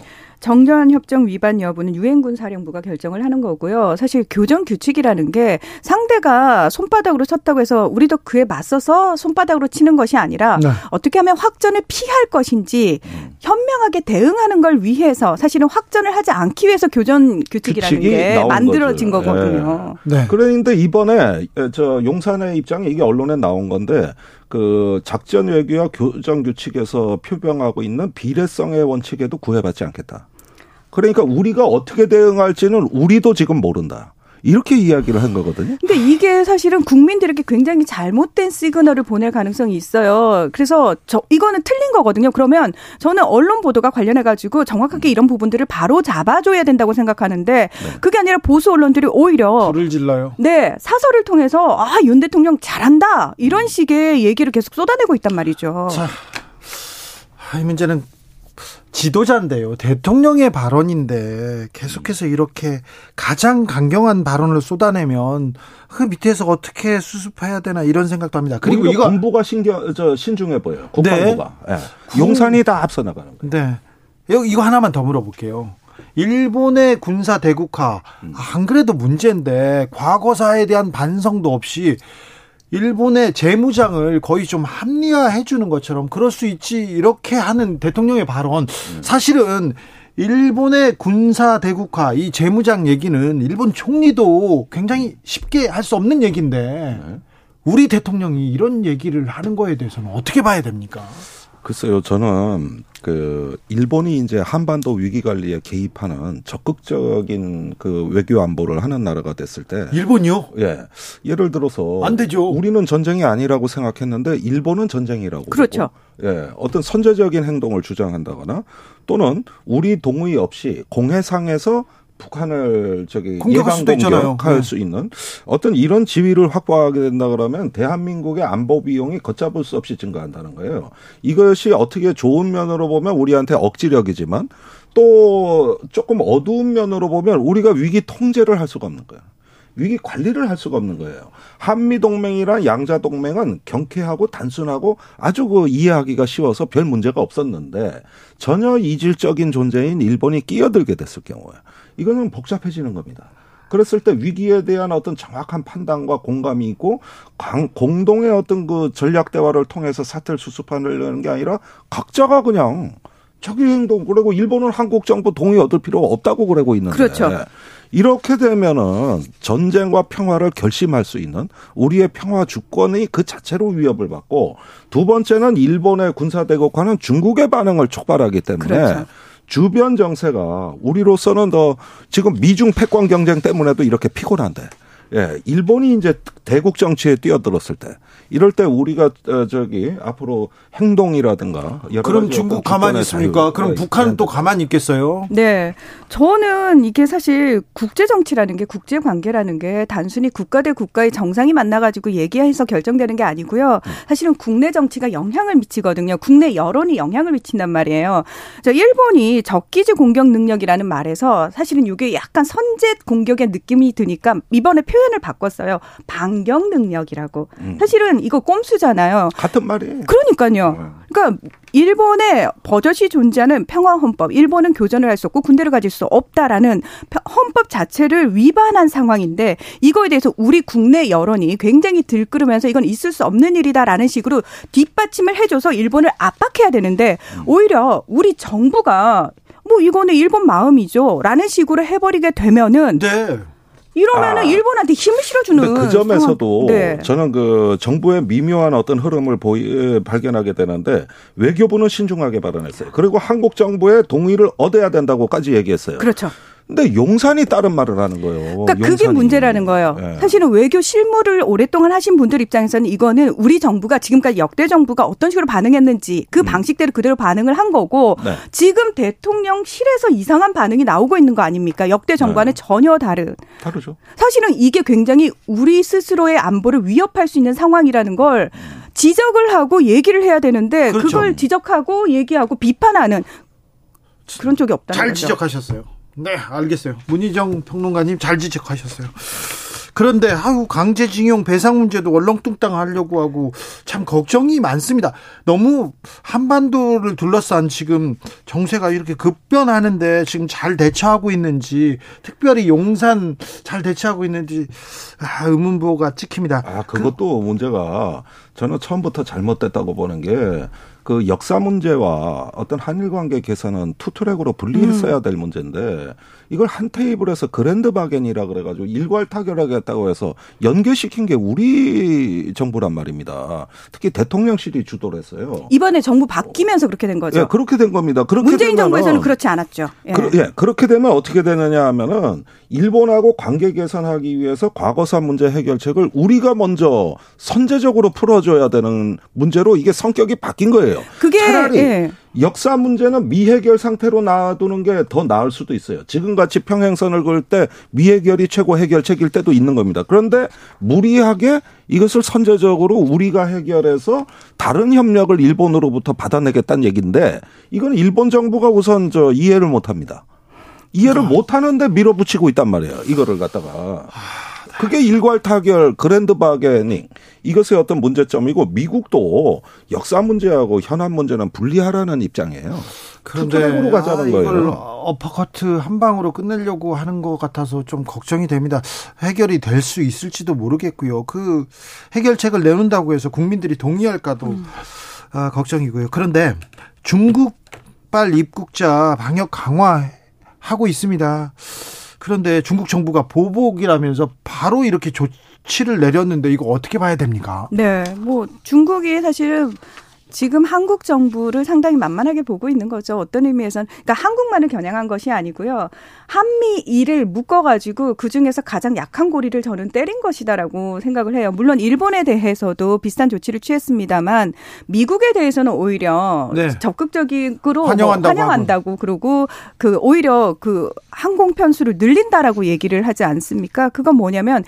정전 협정 위반 여부는 유엔군 사령부가 결정을 하는 거고요. 사실 교정 규칙이라는 게 상대가 손바닥으로 쳤다고 해서 우리도 그에 맞서서 손바닥으로 치는 것이 아니라 네. 어떻게 하면 확전을 피할 것인지 현명하게 대응하는 걸 위해서 사실은 확전을 하지 않기 위해서 교전 규칙이라는 규칙이 게 만들어진 거죠. 거거든요. 네. 그런데 이번에 저 용산의 입장에 이게 언론에 나온 건데 그 작전 외교와 교정 규칙에서 표명하고 있는 비례성의 원칙에도 구애받지 않겠다. 그러니까 우리가 어떻게 대응할지는 우리도 지금 모른다. 이렇게 이야기를 한 거거든요. 근데 이게 사실은 국민들에게 굉장히 잘못된 시그널을 보낼 가능성이 있어요. 그래서 저 이거는 틀린 거거든요. 그러면 저는 언론 보도가 관련해 가지고 정확하게 이런 부분들을 바로 잡아줘야 된다고 생각하는데 그게 아니라 보수 언론들이 오히려 불을 질러요. 네 사설을 통해서 아 윤 대통령 잘한다 이런 식의 얘기를 계속 쏟아내고 있단 말이죠. 자, 아, 이 문제는 지도자인데요. 대통령의 발언인데 계속해서 이렇게 가장 강경한 발언을 쏟아내면 그 밑에서 어떻게 수습해야 되나 이런 생각도 합니다. 그리고 이거 군부가 신경 저 신중해 보여요. 국방부가. 예. 군- 용산이 다 앞서 나가는 거예요. 네. 이거, 이거 하나만 더 물어볼게요. 일본의 군사 대국화 안 그래도 문제인데 과거사에 대한 반성도 없이 일본의 재무장을 거의 좀 합리화해 주는 것처럼 그럴 수 있지 이렇게 하는 대통령의 발언. 사실은 일본의 군사 대국화 이 재무장 얘기는 일본 총리도 굉장히 쉽게 할 수 없는 얘기인데 우리 대통령이 이런 얘기를 하는 거에 대해서는 어떻게 봐야 됩니까? 글쎄요, 저는 그 일본이 이제 한반도 위기 관리에 개입하는 적극적인 그 외교 안보를 하는 나라가 됐을 때 일본이요? 예. 예를 들어서 안 되죠. 우리는 전쟁이 아니라고 생각했는데 일본은 전쟁이라고 그렇죠. 보고, 예. 어떤 선제적인 행동을 주장한다거나 또는 우리 동의 없이 공해상에서 북한을 저기 공격할 예방. 공격할 네. 수 있는 어떤 이런 지위를 확보하게 된다 그러면 대한민국의 안보 비용이 걷잡을 수 없이 증가한다는 거예요. 이것이 어떻게 좋은 면으로 보면 우리한테 억지력이지만 또 조금 어두운 면으로 보면 우리가 위기 통제를 할 수가 없는 거예요. 위기 관리를 할 수가 없는 거예요. 한미 동맹이란 양자 동맹은 경쾌하고 단순하고 아주 그 이해하기가 쉬워서 별 문제가 없었는데 전혀 이질적인 존재인 일본이 끼어들게 됐을 경우에 이거는 복잡해지는 겁니다. 그랬을 때 위기에 대한 어떤 정확한 판단과 공감이 있고 공동의 어떤 그 전략 대화를 통해서 사태를 수습하려는 게 아니라 각자가 그냥 자기 행동 그리고 일본은 한국 정부 동의 얻을 필요가 없다고 그러고 있는데 그렇죠. 이렇게 되면은 전쟁과 평화를 결심할 수 있는 우리의 평화 주권이 그 자체로 위협을 받고 두 번째는 일본의 군사 대국화는 중국의 반응을 촉발하기 때문에 그렇죠. 주변 정세가 우리로서는 더 지금 미중 패권 경쟁 때문에도 이렇게 피곤한데 예, 일본이 이제 대국 정치에 뛰어들었을 때 이럴 때 우리가 어, 저기 앞으로 행동이라든가 그럼 중국 가만히 있습니까? 그럼 네, 북한은 네. 또 가만히 있겠어요? 네. 저는 이게 사실 국제 정치라는 게 국제 관계라는 게 단순히 국가 대 국가의 정상이 만나 가지고 얘기해서 결정되는 게 아니고요. 사실은 국내 정치가 영향을 미치거든요. 국내 여론이 영향을 미친단 말이에요. 저 일본이 적기지 공격 능력이라는 말에서 사실은 이게 약간 선제 공격의 느낌이 드니까 이번에 표 현을 바꿨어요. 반경 능력이라고. 음. 사실은 이거 꼼수잖아요. 같은 말이에요. 그러니까요. 네. 그러니까 일본의 버젓이 존재하는 평화 헌법, 일본은 교전을 할 수 없고 군대를 가질 수 없다라는 헌법 자체를 위반한 상황인데 이거에 대해서 우리 국내 여론이 굉장히 들끓으면서 이건 있을 수 없는 일이다라는 식으로 뒷받침을 해줘서 일본을 압박해야 되는데 음. 오히려 우리 정부가 뭐 이거는 일본 마음이죠 라는 식으로 해버리게 되면은 네. 이러면은 아. 일본한테 힘을 실어주는. 그 점에서도 네. 저는 그 정부의 미묘한 어떤 흐름을 보이, 발견하게 되는데 외교부는 신중하게 발언했어요. 그리고 한국 정부의 동의를 얻어야 된다고까지 얘기했어요. 그렇죠. 근데 용산이 다른 말을 하는 거예요. 그러니까. 그게 문제라는 거예요. 네. 사실은 외교 실무를 오랫동안 하신 분들 입장에서는 이거는 우리 정부가 지금까지 역대 정부가 어떤 식으로 반응했는지 그 음. 방식대로 그대로 반응을 한 거고 네. 지금 대통령실에서 이상한 반응이 나오고 있는 거 아닙니까? 역대 정부와는 네. 전혀 다른. 다르죠. 사실은 이게 굉장히 우리 스스로의 안보를 위협할 수 있는 상황이라는 걸 지적을 하고 얘기를 해야 되는데 그렇죠. 그걸 지적하고 얘기하고 비판하는 그런 쪽이 없다는 잘 거죠. 지적하셨어요. 네, 알겠어요. 문희정 평론가님 잘 지적하셨어요. 그런데 아우 강제징용 배상 문제도 얼렁뚱땅 하려고 하고 참 걱정이 많습니다. 너무 한반도를 둘러싼 지금 정세가 이렇게 급변하는데 지금 잘 대처하고 있는지 특별히 용산 잘 대처하고 있는지 아, 의문부호가 찍힙니다. 아 그것도 그, 문제가 저는 처음부터 잘못됐다고 보는 게 그 역사 문제와 어떤 한일 관계 개선은 투트랙으로 분리했어야 음. 될 문제인데 이걸 한 테이블에서 그랜드 바겐이라 그래가지고 일괄 타결하겠다고 해서 연계시킨 게 우리 정부란 말입니다. 특히 대통령실이 주도를 했어요. 이번에 정부 바뀌면서 그렇게 된 거죠. 예, 그렇게 된 겁니다. 그렇게 문재인 정부에서는 그렇지 않았죠. 예. 그, 예, 그렇게 되면 어떻게 되느냐 하면은 일본하고 관계 개선하기 위해서 과거사 문제 해결책을 우리가 먼저 선제적으로 풀어줘야 되는 문제로 이게 성격이 바뀐 거예요. 그게 차라리 예. 역사 문제는 미해결 상태로 놔두는 게 더 나을 수도 있어요. 지금같이 평행선을 그을 때 미해결이 최고 해결책일 때도 있는 겁니다. 그런데 무리하게 이것을 선제적으로 우리가 해결해서 다른 협력을 일본으로부터 받아내겠다는 얘기인데 이건 일본 정부가 우선 저 이해를 못 합니다. 이해를 아. 못 하는데 밀어붙이고 있단 말이에요. 이거를 갖다가. 그게 일괄 타결 그랜드 바게닝 이것의 어떤 문제점이고 미국도 역사 문제하고 현안 문제는 분리하라는 입장이에요. 그런데 으로 가자는 아, 거예요. 어퍼커트 한 방으로 끝내려고 하는 것 같아서 좀 걱정이 됩니다. 해결이 될 수 있을지도 모르겠고요. 그 해결책을 내놓는다고 해서 국민들이 동의할까도 음. 아, 걱정이고요. 그런데 중국발 입국자 방역 강화하고 있습니다. 그런데 중국 정부가 보복이라면서 바로 이렇게 조치를 내렸는데 이거 어떻게 봐야 됩니까? 네, 뭐 중국이 사실은 지금 한국 정부를 상당히 만만하게 보고 있는 거죠. 어떤 의미에서는 그러니까 한국만을 겨냥한 것이 아니고요. 한미 일을 묶어 가지고 그 중에서 가장 약한 고리를 저는 때린 것이다라고 생각을 해요. 물론 일본에 대해서도 비슷한 조치를 취했습니다만 미국에 대해서는 오히려 네. 적극적으로 뭐 환영한다고, 뭐 환영한다고 그러고 그 오히려 그 항공 편수를 늘린다라고 얘기를 하지 않습니까? 그건 뭐냐면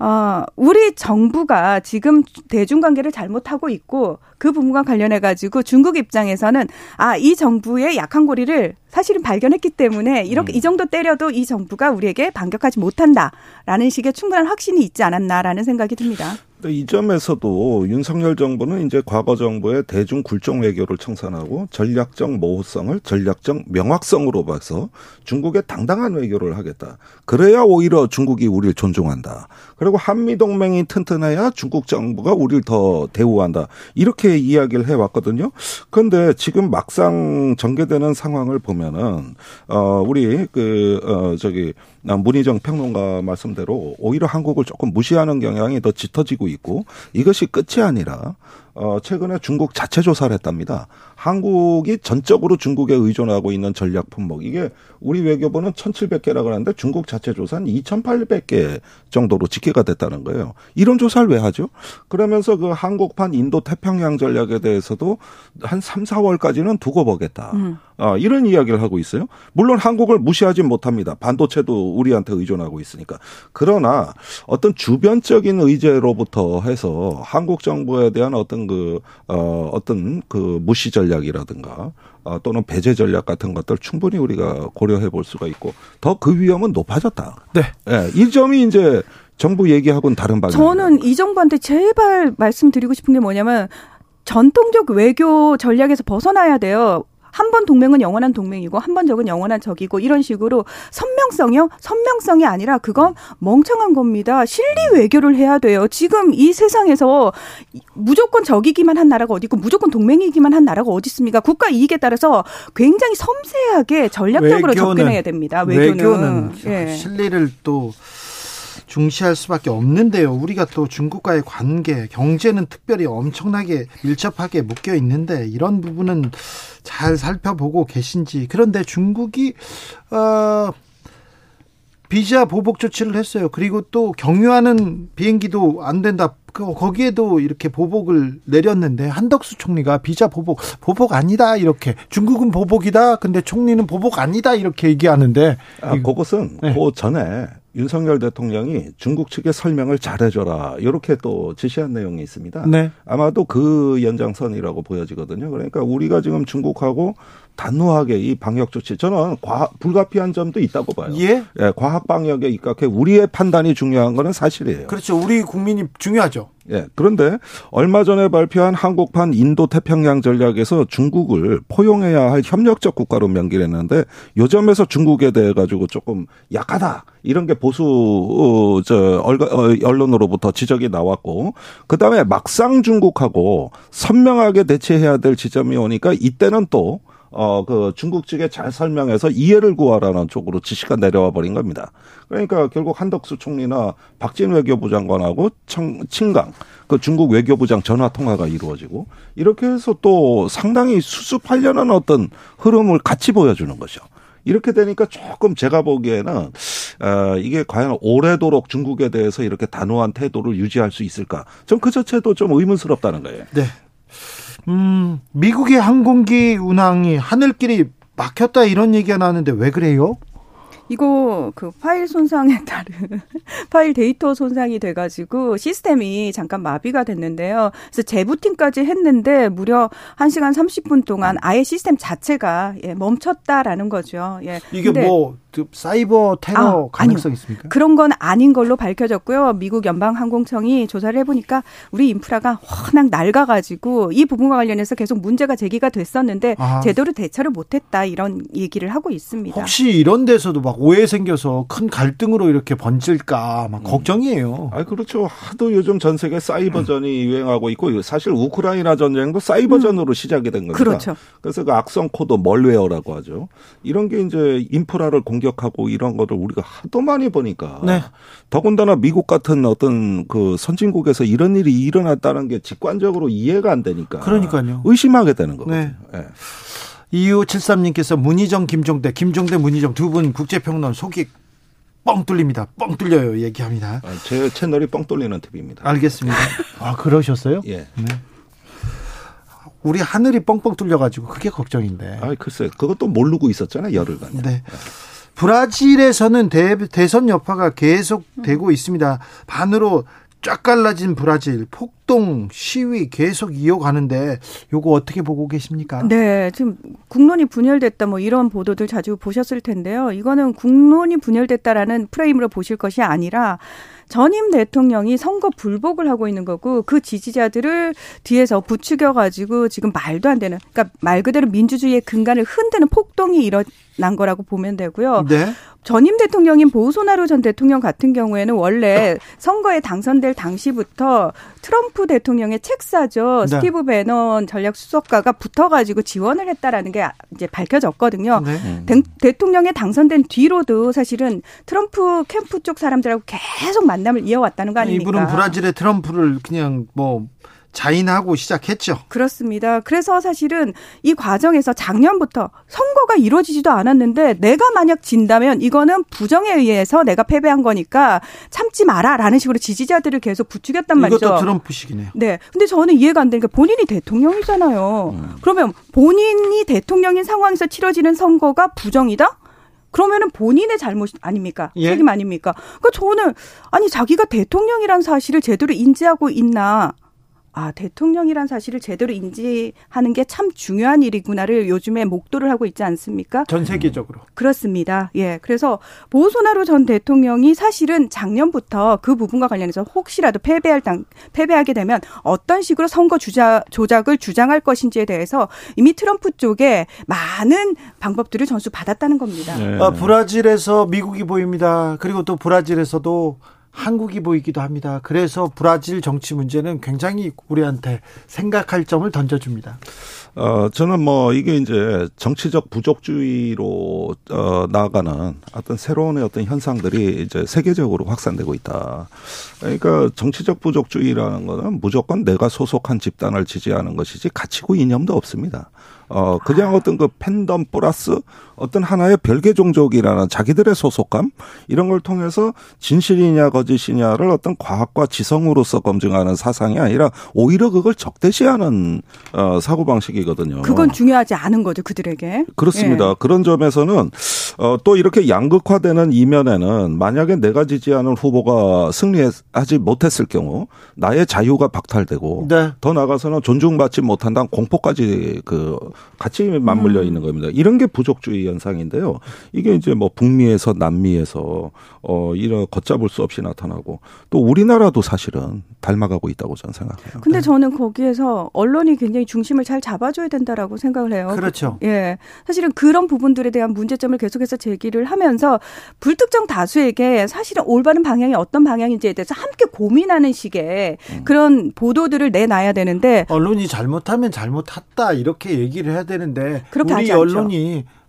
어, 우리 정부가 지금 대중관계를 잘못하고 있고 그 부분과 관련해 가지고 중국 입장에서는 아, 이 정부의 약한 고리를 사실은 발견했기 때문에 이렇게 음. 이 정도 때려도 이 정부가 우리에게 반격하지 못한다라는 식의 충분한 확신이 있지 않았나라는 생각이 듭니다. 이 점에서도 윤석열 정부는 이제 과거 정부의 대중 굴종 외교를 청산하고 전략적 모호성을 전략적 명확성으로 봐서 중국의 당당한 외교를 하겠다. 그래야 오히려 중국이 우리를 존중한다. 그리고 한미 동맹이 튼튼해야 중국 정부가 우리를 더 대우한다. 이렇게 이야기를 해 왔거든요. 그런데 지금 막상 전개되는 상황을 보면은 어 우리 그어 저기 문희정 평론가 말씀대로 오히려 한국을 조금 무시하는 경향이 더 짙어지고 있고 이것이 끝이 아니라 어, 최근에 중국 자체 조사를 했답니다. 한국이 전적으로 중국에 의존하고 있는 전략 품목. 이게 우리 외교부는 1,700개라고 하는데 중국 자체 조사는 2,800개 정도로 집계가 됐다는 거예요. 이런 조사를 왜 하죠? 그러면서 그 한국판 인도 태평양 전략에 대해서도 한 3, 4월까지는 두고 보겠다. 음. 아, 이런 이야기를 하고 있어요. 물론 한국을 무시하지 못합니다. 반도체도 우리한테 의존하고 있으니까. 그러나 어떤 주변적인 의제로부터 해서 한국 정부에 대한 어떤 그, 어, 어떤 그 무시 전략이라든가 어, 또는 배제 전략 같은 것들 충분히 우리가 고려해 볼 수가 있고 더 그 위험은 높아졌다. 네. 네. 이 점이 이제 정부 얘기하고는 다른 방향. 저는 이 정부한테 제발 말씀드리고 싶은 게 뭐냐면 전통적 외교 전략에서 벗어나야 돼요. 한 번 동맹은 영원한 동맹이고 한 번 적은 영원한 적이고 이런 식으로 선명성이요? 선명성이 아니라 그건 멍청한 겁니다. 실리 외교를 해야 돼요. 지금 이 세상에서 무조건 적이기만 한 나라가 어디 있고 무조건 동맹이기만 한 나라가 어디 있습니까? 국가 이익에 따라서 굉장히 섬세하게 전략적으로 외교는, 접근해야 됩니다. 외교는, 외교는 예. 실리를 또 중시할 수밖에 없는데요. 우리가 또 중국과의 관계, 경제는 특별히 엄청나게 밀접하게 묶여 있는데 이런 부분은 잘 살펴보고 계신지. 그런데 중국이 어 비자 보복 조치를 했어요. 그리고 또 경유하는 비행기도 안 된다. 그 거기에도 이렇게 보복을 내렸는데 한덕수 총리가 비자 보복 보복 아니다 이렇게 중국은 보복이다. 근데 총리는 보복 아니다 이렇게 얘기하는데 아, 그것은 네. 그 전에 윤석열 대통령이 중국 측에 설명을 잘해줘라 이렇게 또 지시한 내용이 있습니다. 네. 아마도 그 연장선이라고 보여지거든요. 그러니까 우리가 지금 중국하고 단호하게 이 방역 조치 저는 과 불가피한 점도 있다고 봐요. 예? 예 과학 방역에 입각해 우리의 판단이 중요한 거는 사실이에요. 그렇죠. 우리 국민이 중요하죠. 예. 그런데 얼마 전에 발표한 한국판 인도 태평양 전략에서 중국을 포용해야 할 협력적 국가로 명기했는데 요 점에서 중국에 대해 가지고 조금 약하다. 이런 게 보수 어, 저 어, 언론으로부터 지적이 나왔고 그다음에 막상 중국하고 선명하게 대체해야 될 지점이 오니까 이때는 또 어, 그 중국 측에 잘 설명해서 이해를 구하라는 쪽으로 지시가 내려와 버린 겁니다. 그러니까 결국 한덕수 총리나 박진 외교부 장관하고 청, 친강, 그 중국 외교부장 전화 통화가 이루어지고 이렇게 해서 또 상당히 수습하려는 어떤 흐름을 같이 보여주는 거죠. 이렇게 되니까 조금 제가 보기에는 어, 이게 과연 오래도록 중국에 대해서 이렇게 단호한 태도를 유지할 수 있을까? 좀그 자체도 좀 의문스럽다는 거예요. 네. 음, 미국의 항공기 운항이 하늘길이 막혔다 이런 얘기가 나왔는데 왜 그래요? 이거 그 파일 손상에 따른 파일 데이터 손상이 돼가지고 시스템이 잠깐 마비가 됐는데요. 그래서 재부팅까지 했는데 무려 1시간 30분 동안 아예 시스템 자체가 예, 멈췄다라는 거죠. 예. 이게 뭐그 사이버 테러 아, 가능성 있습니까? 그런 건 아닌 걸로 밝혀졌고요. 미국 연방항공청이 조사를 해보니까 우리 인프라가 워낙 낡아가지고 이 부분과 관련해서 계속 문제가 제기가 됐었는데 아. 제대로 대처를 못했다 이런 얘기를 하고 있습니다. 혹시 이런 데서도 막 오해 생겨서 큰 갈등으로 이렇게 번질까 막 음. 걱정이에요. 아 그렇죠. 하도 요즘 전 세계 사이버전이 음. 유행하고 있고 사실 우크라이나 전쟁도 사이버전으로 음. 시작이 된 겁니다. 그렇죠. 그래서 그 악성 코드 malware라고 하죠. 이런 게 이제 인프라를 공 공격하고 이런 거를 우리가 하도 많이 보니까 네. 더군다나 미국 같은 어떤 그 선진국에서 이런 일이 일어났다는 게 직관적으로 이해가 안 되니까 그러니까요. 의심하게 되는 거거든요. 네. 네. 이유 73님께서 문희정, 김종대, 김종대, 문희정 두 분 국제평론 속이 뻥 뚫립니다. 뻥 뚫려요. 얘기합니다. 아, 제 채널이 뻥 뚫리는 팁입니다. 알겠습니다. 아, 그러셨어요? 예. 네. 우리 하늘이 뻥뻥 뚫려가지고 그게 걱정인데. 아, 글쎄, 그것도 모르고 있었잖아요, 열흘간. 네. 브라질에서는 대, 대선 여파가 계속되고 있습니다. 반으로 쫙 갈라진 브라질 폭동 시위 계속 이어가는데 요거 어떻게 보고 계십니까? 네, 지금 국론이 분열됐다 뭐 이런 보도들 자주 보셨을 텐데요. 이거는 국론이 분열됐다라는 프레임으로 보실 것이 아니라 전임 대통령이 선거 불복을 하고 있는 거고 그 지지자들을 뒤에서 부추겨 가지고 지금 말도 안 되는 그러니까 말 그대로 민주주의의 근간을 흔드는 폭동이 일어 난 거라고 보면 되고요. 네. 전임 대통령인 보소나루 전 대통령 같은 경우에는 원래 선거에 당선될 당시부터 트럼프 대통령의 책사죠. 네. 스티브 베넌 전략 수석가가 붙어가지고 지원을 했다라는 게 이제 밝혀졌거든요. 네. 대, 대통령에 당선된 뒤로도 사실은 트럼프 캠프 쪽 사람들하고 계속 만남을 이어왔다는 거 아닙니까? 이분은 브라질의 트럼프를 그냥 뭐 자인하고 시작했죠. 그렇습니다. 그래서 사실은 이 과정에서 작년부터 선거가 이루어지지도 않았는데 내가 만약 진다면 이거는 부정에 의해서 내가 패배한 거니까 참지 마라라는 식으로 지지자들을 계속 부추겼단 말이죠. 이것도 트럼프식이네요. 네. 근데 저는 이해가 안 되는 게 본인이 대통령이잖아요. 음. 그러면 본인이 대통령인 상황에서 치러지는 선거가 부정이다? 그러면은 본인의 잘못 아닙니까? 예. 책임 아닙니까? 그러니까 저는 아니 자기가 대통령이란 사실을 제대로 인지하고 있나? 아, 대통령이란 사실을 제대로 인지하는 게 참 중요한 일이구나를 요즘에 목도를 하고 있지 않습니까? 전 세계적으로. 그렇습니다. 예. 그래서 보소나루 전 대통령이 사실은 작년부터 그 부분과 관련해서 혹시라도 패배할 당, 패배하게 되면 어떤 식으로 선거 주자, 조작을 주장할 것인지에 대해서 이미 트럼프 쪽에 많은 방법들을 전수 받았다는 겁니다. 네. 아, 브라질에서 미국이 보입니다. 그리고 또 브라질에서도 한국이 보이기도 합니다. 그래서 브라질 정치 문제는 굉장히 우리한테 생각할 점을 던져줍니다. 어, 저는 뭐 이게 이제 정치적 부족주의로 어, 나아가는 어떤 새로운 어떤 현상들이 이제 세계적으로 확산되고 있다. 그러니까 정치적 부족주의라는 거는 무조건 내가 소속한 집단을 지지하는 것이지 가치고 이념도 없습니다. 어, 그냥 어떤 그 팬덤 플러스 어떤 하나의 별개 종족이라는 자기들의 소속감 이런 걸 통해서 진실이냐 거짓이냐를 어떤 과학과 지성으로서 검증하는 사상이 아니라 오히려 그걸 적대시하는 어, 사고 방식이거든요. 그건 중요하지 않은 거죠, 그들에게. 그렇습니다. 예. 그런 점에서는 어, 또 이렇게 양극화되는 이면에는 만약에 내가 지지하는 후보가 승리하지 못했을 경우 나의 자유가 박탈되고 네. 더 나아가서는 존중받지 못한다는 공포까지 그 같이 맞물려 있는 겁니다. 이런 게 부족주의 현상인데요. 이게 이제 뭐 북미에서 남미에서 어 이런 걷잡을 수 없이 나타나고 또 우리나라도 사실은 닮아가고 있다고 저는 생각해요. 근데 저는 거기에서 언론이 굉장히 중심을 잘 잡아줘야 된다라고 생각을 해요. 그렇죠. 예. 사실은 그런 부분들에 대한 문제점을 계속해서 제기를 하면서 불특정 다수에게 사실은 올바른 방향이 어떤 방향인지에 대해서 함께 고민하는 식의 음. 그런 보도들을 내놔야 되는데 언론이 잘못하면 잘못했다 이렇게 얘기를 해야 되는데 그렇게 우리 않죠.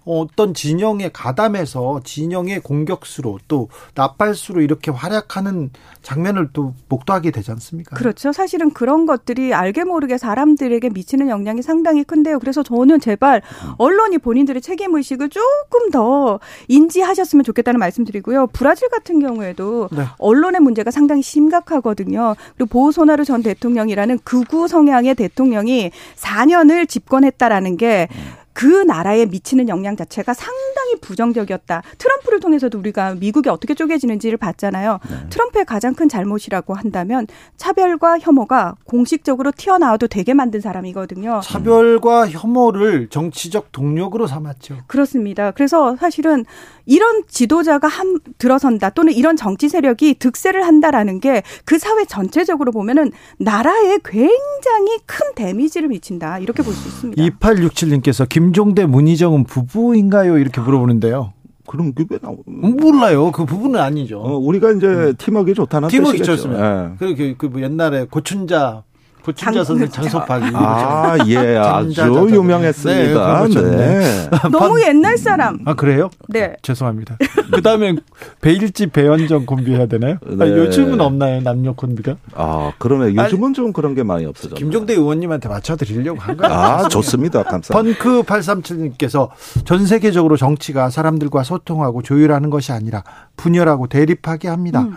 어떤 진영에 가담해서 진영의 공격수로 또 나팔수로 이렇게 활약하는 장면을 또 목도하게 되지 않습니까? 그렇죠. 사실은 그런 것들이 알게 모르게 사람들에게 미치는 영향이 상당히 큰데요. 그래서 저는 제발 언론이 본인들의 책임 의식을 조금 더 인지하셨으면 좋겠다는 말씀드리고요. 브라질 같은 경우에도 네. 언론의 문제가 상당히 심각하거든요. 그리고 보소나루 전 대통령이라는 극우 성향의 대통령이 4년을 집권했다라는 게 그 나라에 미치는 영향 자체가 상당히 부정적이었다. 트럼프를 통해서도 우리가 미국이 어떻게 쪼개지는지를 봤잖아요. 트럼프의 가장 큰 잘못이라고 한다면 차별과 혐오가 공식적으로 튀어나와도 되게 만든 사람이거든요. 차별과 혐오를 정치적 동력으로 삼았죠. 그렇습니다. 그래서 사실은 이런 지도자가 한 들어선다 또는 이런 정치 세력이 득세를 한다라는 게 그 사회 전체적으로 보면은 나라에 굉장히 큰 데미지를 미친다 이렇게 볼 수 있습니다. 2867님께서 김 종대 문희정은 부부인가요? 이렇게 물어보는데요. 그럼 그게 나오. 몰라요. 그 부분은 아니죠. 어, 우리가 이제 팀워크 좋다는 팀워크 뜻이겠죠. 좋습니다. 예. 그리고 그, 그 옛날에 고춘자 고춘자 장- 선생 장소팔이 아, 예, 아주. 네, 유명했습니다. 그거 네. 너무 옛날 사람. 아 그래요? 네. 죄송합니다. 그 다음에 배일집 배현정 콤비 해야 되나요? 아, 네. 요즘은 없나요 남녀 콤비가? 아, 그러네. 요즘은 좀 그런 게 많이 없어졌네. 김종대 의원님한테 맞춰드리려고 한 거예요. 아, 좋습니다. 감사합니다. 펑크 837님께서 전 세계적으로 정치가 사람들과 소통하고 조율하는 것이 아니라 분열하고 대립하게 합니다.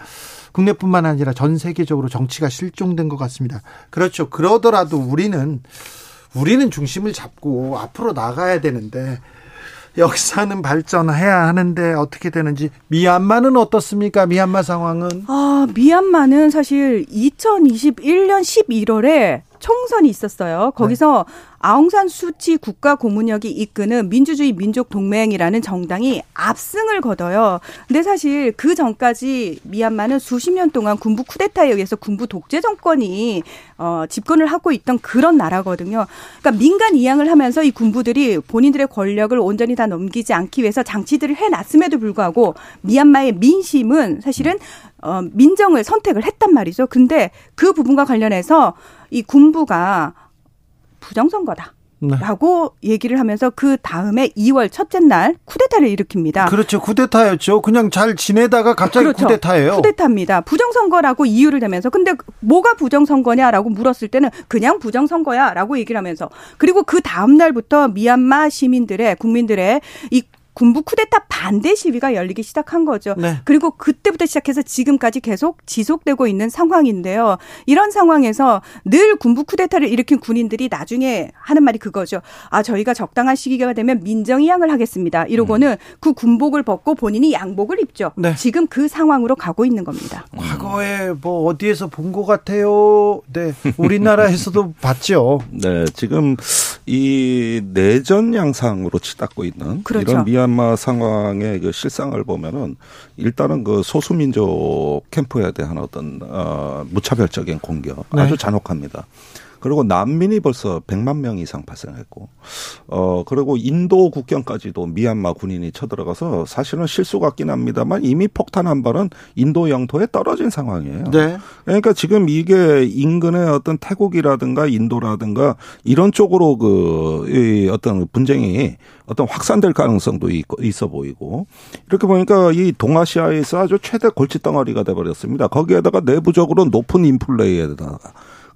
국내뿐만 아니라 전 세계적으로 정치가 실종된 것 같습니다. 그렇죠. 그러더라도 우리는 우리는 중심을 잡고 앞으로 나가야 되는데 역사는 발전해야 하는데 어떻게 되는지 미얀마는 어떻습니까? 미얀마 상황은 아, 미얀마는 사실 2021년 11월에 총선이 있었어요. 거기서 네. 아웅산 수치 국가 고문역이 이끄는 민주주의 민족 동맹이라는 정당이 압승을 거둬요. 근데 사실 그 전까지 미얀마는 수십 년 동안 군부 쿠데타에 의해서 군부 독재 정권이 어, 집권을 하고 있던 그런 나라거든요. 그러니까 민간 이양을 하면서 이 군부들이 본인들의 권력을 온전히 다 넘기지 않기 위해서 장치들을 해놨음에도 불구하고 미얀마의 민심은 사실은 어, 민정을 선택을 했단 말이죠. 근데 그 부분과 관련해서 이 군부가 부정선거다. 네. 라고 얘기를 하면서 그 다음에 2월 첫째 날 쿠데타를 일으킵니다. 그렇죠. 쿠데타였죠. 그냥 잘 지내다가 갑자기 그렇죠. 쿠데타예요. 쿠데타입니다. 부정선거라고 이유를 대면서 근데 뭐가 부정선거냐라고 물었을 때는 그냥 부정선거야라고 얘기를 하면서 그리고 그 다음 날부터 미얀마 시민들의 국민들의 이 군부 쿠데타 반대 시위가 열리기 시작한 거죠. 네. 그리고 그때부터 시작해서 지금까지 계속 지속되고 있는 상황인데요. 이런 상황에서 늘 군부 쿠데타를 일으킨 군인들이 나중에 하는 말이 그거죠. 아, 저희가 적당한 시기가 되면 민정이 양을 하겠습니다. 이러고는 음. 그 군복을 벗고 본인이 양복을 입죠. 네. 지금 그 상황으로 가고 있는 겁니다. 과거에 뭐 어디에서 본 것 같아요. 네. 우리나라에서도 봤죠. 네. 지금 이 내전 양상으로 치닫고 있는 그렇죠. 이런 미얀 미얀마 상황의 그 실상을 보면은 일단은 그 소수민족 캠프에 대한 어떤 어 무차별적인 공격 아주 네. 잔혹합니다. 그리고 난민이 벌써 100만 명 이상 발생했고, 어, 그리고 인도 국경까지도 미얀마 군인이 쳐들어가서 사실은 실수 같긴 합니다만 이미 폭탄 한 발은 인도 영토에 떨어진 상황이에요. 네. 그러니까 지금 이게 인근의 어떤 태국이라든가 인도라든가 이런 쪽으로 그, 이 어떤 분쟁이 어떤 확산될 가능성도 있어 보이고 이렇게 보니까 이 동아시아에서 아주 최대 골칫덩어리가 돼버렸습니다. 거기에다가 내부적으로 높은 인플레이에다가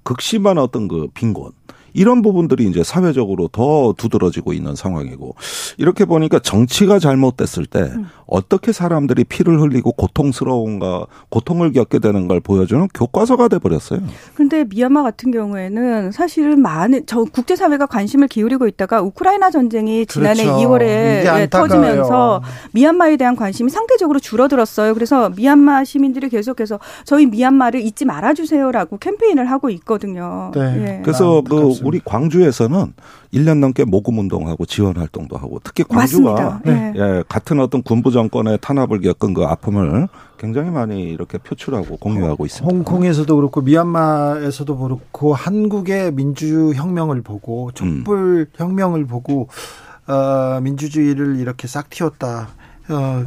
극심한 어떤 그 빈곤 이런 부분들이 이제 사회적으로 더 두드러지고 있는 상황이고 이렇게 보니까 정치가 잘못됐을 때 음. 어떻게 사람들이 피를 흘리고 고통스러운가 고통을 겪게 되는 걸 보여주는 교과서가 돼 버렸어요. 그런데 미얀마 같은 경우에는 사실은 많은 저 국제 사회가 관심을 기울이고 있다가 우크라이나 전쟁이 지난해 그렇죠. 2월에 예, 터지면서 미얀마에 대한 관심이 상대적으로 줄어들었어요. 그래서 미얀마 시민들이 계속해서 저희 미얀마를 잊지 말아 주세요라고 캠페인을 하고 있거든요. 네. 예. 그래서 아, 그 우리 광주에서는 1년 넘게 모금 운동하고 지원 활동도 하고 특히 광주가 네. 예, 같은 어떤 군부 정권의 탄압을 겪은 그 아픔을 굉장히 많이 이렇게 표출하고 공유하고 있습니다. 홍콩에서도 그렇고 미얀마에서도 그렇고 한국의 민주 혁명을 보고 촛불 음. 혁명을 보고 어, 민주주의를 이렇게 싹 틔웠다. 어,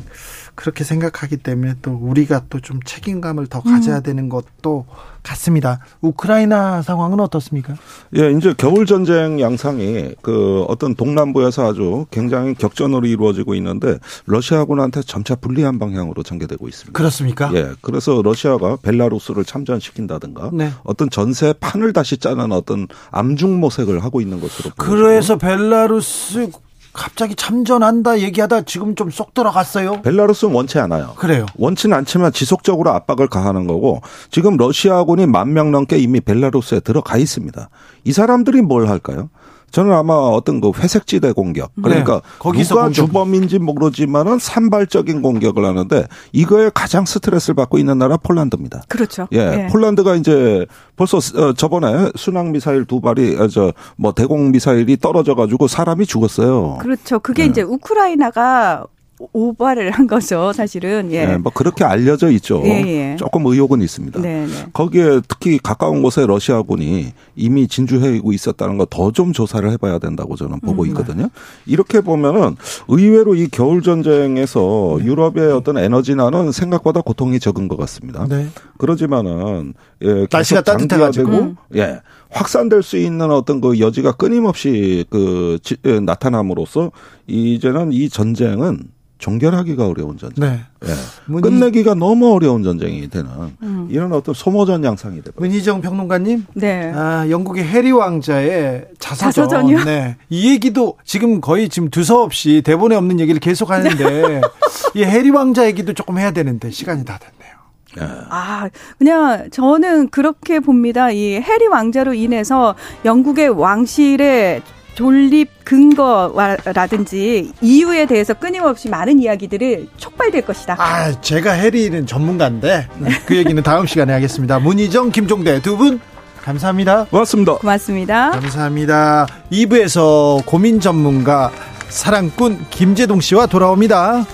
그렇게 생각하기 때문에 또 우리가 또 좀 책임감을 더 가져야 음. 되는 것도 같습니다. 우크라이나 상황은 어떻습니까? 예, 이제 겨울 전쟁 양상이 그 어떤 동남부에서 아주 굉장히 격전으로 이루어지고 있는데 러시아군한테 점차 불리한 방향으로 전개되고 있습니다. 그렇습니까? 예, 그래서 러시아가 벨라루스를 참전시킨다든가 네. 어떤 전세 판을 다시 짜는 어떤 암중 모색을 하고 있는 것으로 그래서 벨라루스 갑자기 참전한다 얘기하다 지금 좀 쏙 들어갔어요. 벨라루스는 원치 않아요. 그래요. 원치는 않지만 지속적으로 압박을 가하는 거고 지금 러시아군이 만 명 넘게 이미 벨라루스에 들어가 있습니다. 이 사람들이 뭘 할까요? 저는 아마 어떤 그 회색지대 공격 그러니까 네, 거기서 누가 공격. 주범인지 모르지만은 산발적인 공격을 하는데 이거에 가장 스트레스를 받고 있는 나라 폴란드입니다. 그렇죠. 예, 네. 폴란드가 이제 벌써 어, 저번에 순항 미사일 두 발이 어, 저뭐 대공 미사일이 떨어져 가지고 사람이 죽었어요. 그렇죠. 그게 네. 이제 우크라이나가 오바를 한 거죠, 사실은. 예. 네, 뭐 그렇게 알려져 있죠. 예, 예. 조금 의혹은 있습니다. 네, 네. 거기에 특히 가까운 곳에 러시아군이 이미 진주해고 있었다는 거 더 좀 조사를 해봐야 된다고 저는 보고 음, 네. 있거든요. 음. 이렇게 보면은 의외로 이 겨울 전쟁에서 네. 유럽의 어떤 에너지난은 생각보다 고통이 적은 것 같습니다. 네. 그러지만은 예, 날씨가 따뜻해가지고 음. 예. 확산될 수 있는 어떤 그 여지가 끊임없이 그 지, 예, 나타남으로써 이제는 이 전쟁은 종결하기가 어려운 전쟁. 네. 예. 끝내기가 너무 어려운 전쟁이 되는 음. 이런 어떤 소모전 양상이 되고. 문희정 평론가님. 네. 아, 영국의 해리 왕자의 자서전. 자서전이요? 네. 이 얘기도 지금 거의 지금 두서없이 대본에 없는 얘기를 계속 하는데 이 해리 왕자 얘기도 조금 해야 되는데 시간이 다 됐네요. 예. 아, 그냥 저는 그렇게 봅니다. 이 해리 왕자로 인해서 영국의 왕실의 존립 근거라든지 이유에 대해서 끊임없이 많은 이야기들을 촉발될 것이다. 아, 제가 해리는 전문가인데 그 얘기는 다음 시간에 하겠습니다. 문희정, 김종대 두 분 감사합니다. 고맙습니다. 고맙습니다. 감사합니다. 2부에서 고민 전문가 사랑꾼 김재동 씨와 돌아옵니다.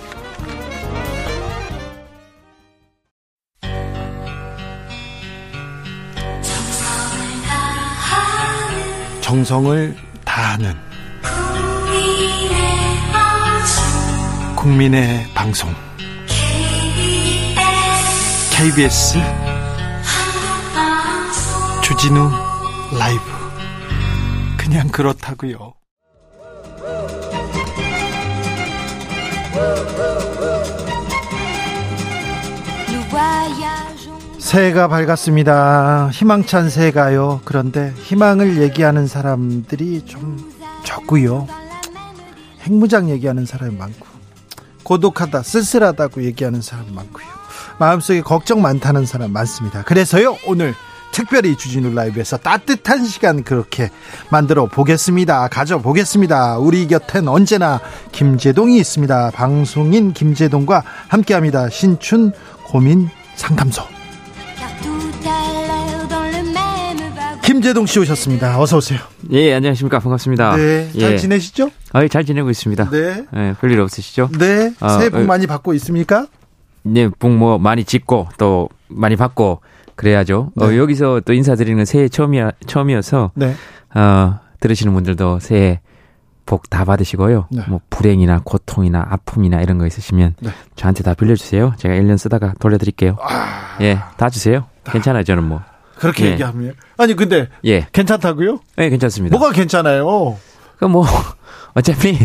정성을 다하는 국민의 방송. KBS 주진우 라이브. 그냥 그렇다고요. 새해가 밝았습니다. 희망찬 새해가요. 그런데 희망을 얘기하는 사람들이 좀 적고요. 핵무장 얘기하는 사람이 많고 고독하다, 쓸쓸하다고 얘기하는 사람 많고요. 마음속에 걱정 많다는 사람 많습니다. 그래서요, 오늘 특별히 주진우 라이브에서 따뜻한 시간 그렇게 만들어 보겠습니다. 가져 보겠습니다. 우리 곁엔 언제나 김재동이 있습니다. 방송인 김재동과 함께 합니다. 신춘 고민 상담소. 김재동 씨 오셨습니다. 어서 오세요. 예, 안녕하십니까. 반갑습니다. 네, 잘 예. 지내시죠? 아, 잘 지내고 있습니다. 네. 예, 별일 없으시죠? 네, 아, 새해 복 어, 많이 받고 있습니까? 네, 복 뭐 많이 짓고 또 많이 받고 그래야죠. 어, 네. 여기서 또 인사드리는 건 새해 처음이야, 처음이어서 네. 어, 들으시는 분들도 새해 복 다 받으시고요. 네. 뭐 불행이나 고통이나 아픔이나 이런 거 있으시면 네. 저한테 다 빌려주세요. 제가 1년 쓰다가 돌려드릴게요. 아. 예, 다 주세요. 괜찮아요, 저는 뭐. 그렇게 예. 얘기하면 아니 근데 예, 괜찮다고요? 예, 괜찮습니다. 뭐가 괜찮아요? 그뭐 어차피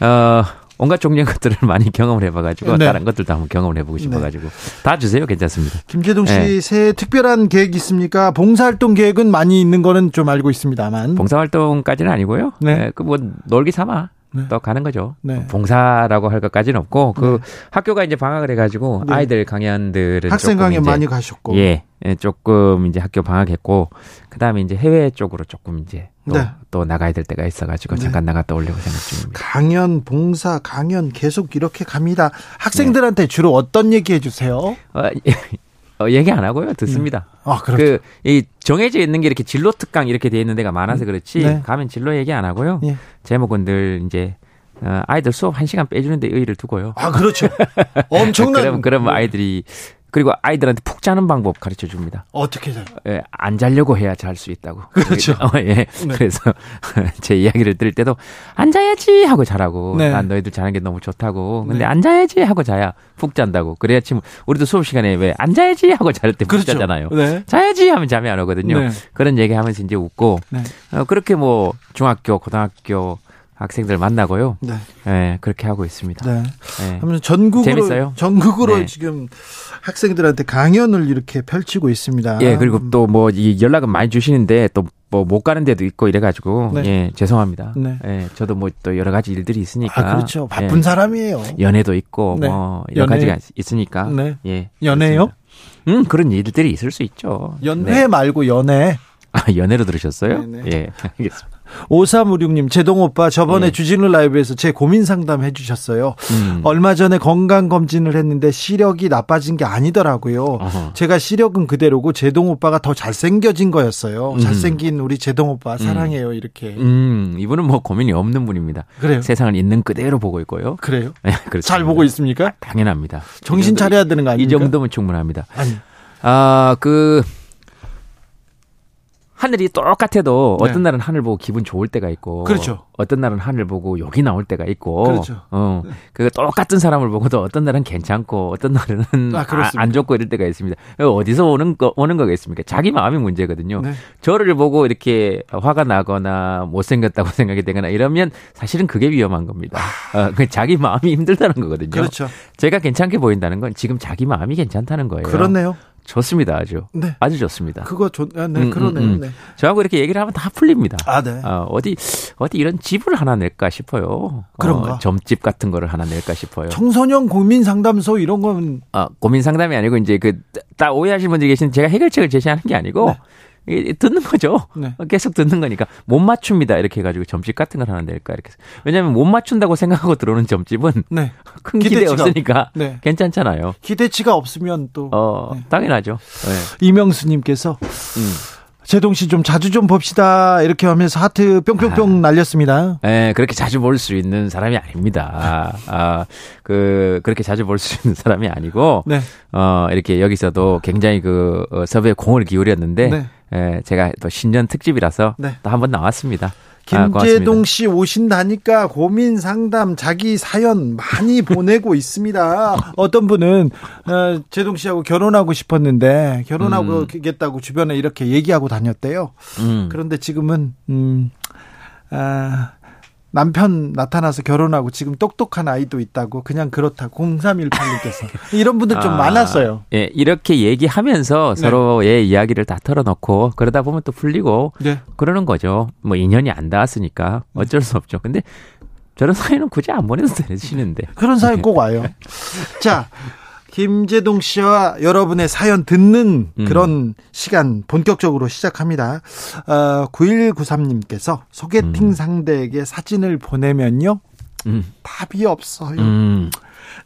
어 온갖 종류의 것들을 많이 경험을 해봐가지고 네. 다른 것들도 한번 경험을 해보고 싶어가지고 다 주세요 괜찮습니다. 김재동 씨 네. 새해 특별한 계획 있습니까? 봉사활동 계획은 많이 있는 거는 좀 알고 있습니다만. 봉사활동까지는 아니고요. 네. 그 뭐 놀기 삼아 네. 또 가는 거죠. 네. 봉사라고 할 것까지는 없고 그 학교가 이제 방학을 해가지고 네. 아이들 강연들은 학생 강연 많이 가셨고. 예, 예, 조금 이제 학교 방학했고 그 다음에 이제 해외 쪽으로 조금 이제 또, 네. 또 나가야 될 때가 있어가지고 네. 잠깐 나갔다 오려고 생각 중입니다. 강연, 봉사, 강연 계속 이렇게 갑니다. 학생들한테 주로 어떤 얘기 해주세요? 어, 어, 얘기 안 하고요 듣습니다. 아, 그렇죠. 그, 이, 정해져 있는 게 이렇게 진로 특강 이렇게 돼 있는 데가 많아서 그렇지, 네. 가면 진로 얘기 안 하고요. 예. 제목은 늘 이제, 어, 아이들 수업 한 시간 빼주는데 의의를 두고요. 아, 그렇죠. 엄청난. 그러면, 그러면 아이들이, 그리고 아이들한테 푹 자는 방법 가르쳐 줍니다. 어떻게 잘. 예, 안 자려고 해야 잘 수 있다고. 그렇죠. 어, 예. 네. 그래서 제 이야기를 들을 때도 앉아야지 하고 자라고. 네. 난 너희들 자는 게 너무 좋다고. 근데 네. 앉아야지 하고 자야 푹 잔다고. 그래야지 뭐 우리도 수업 시간에 왜 앉아야지 하고 잘 때푹 그렇죠. 자잖아요. 네. 자야지 하면 잠이 안 오거든요. 네. 그런 얘기 하면서 이제 웃고 네. 어, 그렇게 뭐 중학교, 고등학교 학생들 만나고요. 네. 예, 그렇게 하고 있습니다. 네. 예. 하면서 전국으로 재밌어요? 전국으로 네. 지금 학생들한테 강연을 이렇게 펼치고 있습니다. 예, 그리고 또 뭐 이 연락은 많이 주시는데 또 뭐 못 가는 데도 있고 이래 가지고 네. 예 죄송합니다. 네. 예, 저도 뭐 또 여러 가지 일들이 있으니까 아, 그렇죠. 바쁜 예, 사람이에요. 연애도 있고 네. 뭐 여러 연애. 가지가 있으니까 네. 예 연애요? 그렇습니다. 음 그런 일들이 있을 수 있죠. 연회 네. 말고 연애. 아, 연애로 들으셨어요? 네네. 예, 알겠습니다. 5356님, 제동 오빠 저번에 예. 주진우 라이브에서 제 고민 상담 해주셨어요. 음. 얼마 전에 건강검진을 했는데 시력이 나빠진 게 아니더라고요. 어허. 제가 시력은 그대로고 제동 오빠가 더 잘생겨진 거였어요. 음. 잘생긴 우리 제동 오빠 사랑해요. 이렇게. 음, 이분은 뭐 고민이 없는 분입니다. 그래요? 세상을 있는 그대로 보고 있고요. 그래요? 예, 그렇습니다. 잘 보고 있습니까? 당연합니다. 정신 이 차려야 되는 거이 아닙니까? 정도면 충분합니다. 아니, 아, 그, 하늘이 똑같아도 네. 어떤 날은 하늘 보고 기분 좋을 때가 있고. 그렇죠. 어떤 날은 하늘 보고 욕이 나올 때가 있고. 그렇죠. 어. 그 똑같은 사람을 보고도 어떤 날은 괜찮고 어떤 날은 아, 아. 안 좋고 이럴 때가 있습니다. 어디서 오는 거, 오는 거겠습니까? 자기 마음이 문제거든요. 네. 저를 보고 이렇게 화가 나거나 못생겼다고 생각이 되거나 이러면 사실은 그게 위험한 겁니다. 어, 그 자기 마음이 힘들다는 거거든요. 그렇죠. 제가 괜찮게 보인다는 건 지금 자기 마음이 괜찮다는 거예요. 그렇네요. 좋습니다, 아주. 네. 아주 좋습니다. 그거 좋, 아, 네, 음, 그러네요. 음, 음. 네. 저하고 이렇게 얘기를 하면 다 풀립니다. 아, 네. 어, 어디, 어디 이런 집을 하나 낼까 싶어요. 그런가? 어, 점집 같은 거를 하나 낼까 싶어요. 청소년 고민 상담소 이런 건 어, 고민 상담이 아니고 이제 그, 딱 오해하시는 분들이 계신 제가 해결책을 제시하는 게 아니고 네. 듣는 거죠. 네. 계속 듣는 거니까 못 맞춥니다. 이렇게 해가지고 점집 같은 걸 하는 데일까 이렇게. 왜냐하면 못 맞춘다고 생각하고 들어오는 점집은 네. 큰 기대 기대치가 없으니까 네. 괜찮잖아요. 기대치가 없으면 또어 네. 당연하죠. 네. 이명수님께서 음. 제동 씨 좀 자주 좀 봅시다 이렇게 하면서 하트 뿅뿅뿅 날렸습니다. 예, 그렇게 자주 볼 수 있는 사람이 아닙니다. 아, 그, 그렇게 자주 볼 수 있는 사람이 아니고, 네. 어, 이렇게 여기서도 굉장히 그, 어, 섭외에 공을 기울였는데, 네. 예, 제가 또 신년 특집이라서 네. 또 한 번 나왔습니다. 아, 김재동 고맙습니다. 씨 오신다니까 고민 상담 자기 사연 많이 보내고 있습니다. 어떤 분은 어, 재동 씨하고 결혼하고 싶었는데 결혼하고겠다고 주변에 이렇게 얘기하고 다녔대요. 음. 그런데 지금은 음, 아, 남편 나타나서 결혼하고 지금 똑똑한 아이도 있다고 그냥 그렇다. 0318님께서 이런 분들 좀 아, 많았어요. 예, 이렇게 얘기하면서 네. 서로의 이야기를 다 털어놓고 그러다 보면 또 풀리고 네. 그러는 거죠. 뭐 인연이 안 닿았으니까 어쩔 수 없죠. 근데 저런 사연은 굳이 안 보내도 되시는데. 그런 사연 꼭 와요. 자, 김재동 씨와 여러분의 사연 듣는 음. 그런 시간 본격적으로 시작합니다. 어, 9193님께서 소개팅 상대에게 사진을 보내면요. 음. 답이 없어요. 음.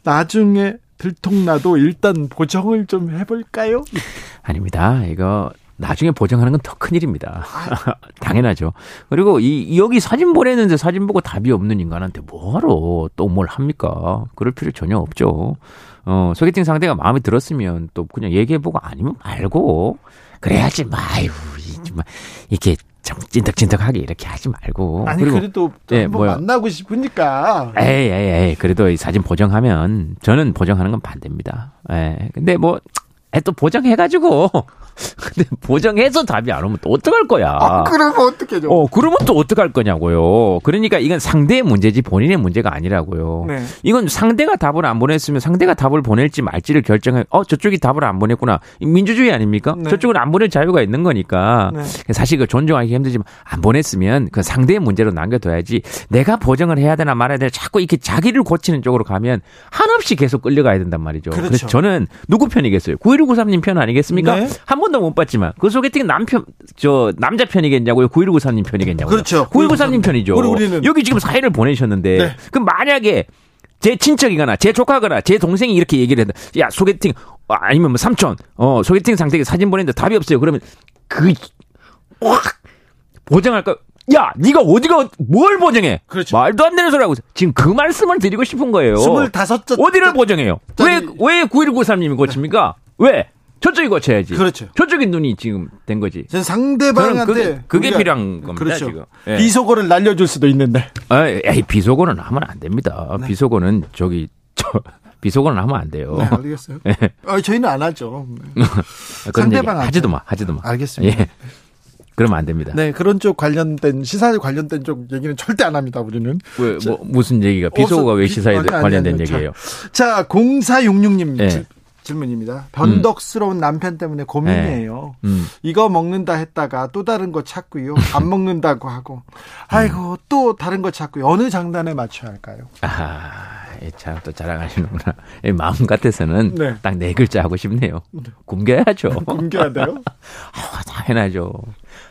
나중에 들통나도 일단 보정을 좀 해볼까요? 아닙니다. 이거 나중에 보정하는 건 더 큰 일입니다. 당연하죠. 그리고 이이 여기 사진 보내는데 사진 보고 답이 없는 인간한테 뭐하러 또 뭘 합니까? 그럴 필요 전혀 없죠. 어, 소개팅 상대가 마음에 들었으면 또 그냥 얘기해보고 아니면 말고 그래야지 마유 정말 이렇게 좀 찐득찐득하게 이렇게 하지 말고 아니 그리고 그래도 또 예, 한번 뭐야. 만나고 싶으니까. 에이, 에이, 에이, 그래도 이 사진 보정하면 저는 보정하는 건 반대입니다. 예. 근데 뭐, 에, 또 보정해가지고. 근데 보정해서 답이 안 오면 또 어떡할 거야. 아, 그러면 어떻게 죠 어, 그러면 또 어떡할 거냐고요. 그러니까 이건 상대의 문제지 본인의 문제가 아니라고요. 네. 이건 상대가 답을 안 보냈으면 상대가 답을 보낼지 말지를 결정해. 어, 저쪽이 답을 안 보냈구나. 이 민주주의 아닙니까? 네. 저쪽은 안 보낼 자유가 있는 거니까. 네. 사실 그 존중하기 힘들지만 안 보냈으면 그 상대의 문제로 남겨둬야지 내가 보정을 해야 되나 말아야 되나 자꾸 이렇게 자기를 고치는 쪽으로 가면 한없이 계속 끌려가야 된단 말이죠. 그렇죠. 래서 저는 누구 편이겠어요? 9193님 편 아니겠습니까? 네. 한번 도 못 봤지만 그 소개팅 남편 저 남자 편이겠냐고요? 9193님 편이겠냐고요? 그렇죠. 9193님 편이죠. 우리- 우리는- 여기 지금 사연을 보내셨는데 네. 그럼 만약에 제 친척이거나 제 조카거나 제 동생이 이렇게 얘기를 했다. 야 소개팅 어, 아니면 뭐 삼촌 어 소개팅 상대에게 사진 보냈는데 답이 없어요. 그러면 그확 보정할까? 야, 네가 어디가 뭘 보정해? 그렇죠. 말도 안 되는 소리 하고 있어. 지금 그 말씀을 드리고 싶은 거예요. 25째 어디를 보정해요? 왜 왜 9193님이 고칩니까? 왜? 저쪽이 고쳐야지. 그렇죠. 저쪽이 눈이 지금 된 거지. 전 상대방한테 그게- 그게 필요한 겁니다, 그렇죠. 지금. 예. 비속어를 날려줄 수도 있는데. 아, 에이, 비속어는 하면 안 됩니다. 네. 비속어는 저기 저 비속어는 하면 안 돼요. 네, 알겠어요. 아, 저희는 안 하죠. 네. 상대방한테. 하지도 마, 하지도 마. 알겠습니다. 예. 그러면 안 됩니다. 네, 그런 쪽 관련된 시사에 관련된 쪽 얘기는 절대 안 합니다. 우리는. 왜, 뭐, 무슨 얘기가 비속어가 왜 시사에 아니, 아니, 관련된 아니, 얘기예요? 자, 0466님 네. 질- 질문입니다. 변덕스러운 남편 때문에 고민이에요. 음. 이거 먹는다 했다가 또 다른 거 찾고요. 안 먹는다고 하고. 아이고, 또 다른 거 찾고요. 어느 장단에 맞춰야 할까요? 아, 참 또 자랑하시는구나. 이 마음 같아서는 네. 딱네 글자 하고 싶네요. 굶겨야죠. 굶겨야 돼요? 아, 당연하죠.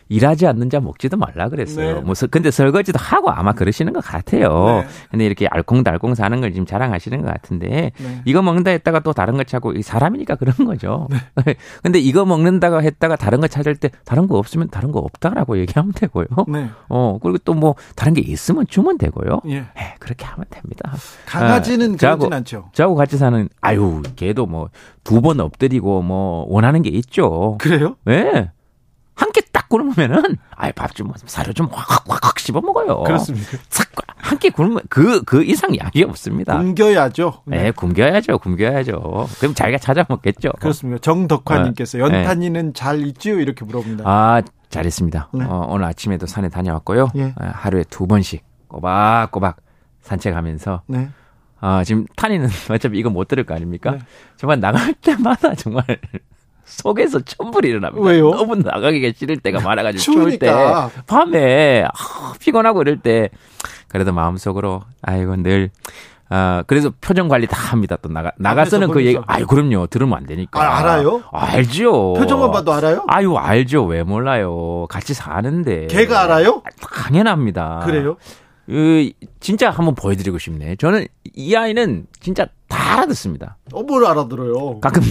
일하지 않는 자 먹지도 말라 그랬어요. 네. 뭐, 서- 근데 설거지도 하고 아마 그러시는 것 같아요. 네. 근데 이렇게 알콩달콩 사는 걸 지금 자랑하시는 것 같은데, 네. 이거 먹는다 했다가 또 다른 거 찾고, 이 사람이니까 그런 거죠. 네. 근데 이거 먹는다고 했다가 다른 거 찾을 때, 다른 거 없으면 다른 거 없다라고 얘기하면 되고요. 네. 어, 그리고 또 뭐, 다른 게 있으면 주면 되고요. 예. 예, 그렇게 하면 됩니다. 강아지는 아, 저하고- 않죠. 저하고 같이 사는, 아유, 걔도 뭐, 두 번 엎드리고 뭐, 원하는 게 있죠. 그래요? 예. 한 끼 딱 굶으면은, 아이, 밥 좀, 사료 좀 확, 확, 확 씹어 먹어요. 그렇습니까? 한끼 굶으면 그, 그 이상 약이 없습니다. 굶겨야죠. 예, 굶겨야죠, 굶겨야죠. 그럼 자기가 찾아 먹겠죠. 그렇습니다. 정덕화님께서 네. 연탄이는 잘 있지요? 이렇게 물어봅니다. 아, 잘했습니다. 네. 어, 오늘 아침에도 산에 다녀왔고요. 예. 어, 하루에 두 번씩 꼬박꼬박 산책하면서 네. 아, 지금 탄이는 어차피 이거 못 들을 거 아닙니까? 네. 정말 나갈 때마다 정말 속에서 천불이 일어납니다. 왜요? 너무 나가기가 싫을 때가 많아가지고 추울 때 추우니까. 밤에 아, 피곤하고 이럴 때 그래도 마음속으로 아이고 늘 아, 그래서 표정 관리 다 합니다. 또 나가, 나가서는 그 얘기. 아유, 그럼요. 들으면 안 되니까. 아, 알아요? 알죠. 표정만 봐도 알아요? 아유, 알죠. 왜 몰라요. 같이 사는데. 걔가 알아요? 당연합니다. 그래요? 그, 진짜 한번 보여드리고 싶네. 저는 이 아이는 진짜 다 알아듣습니다. 어, 뭘 알아들어요? 가끔,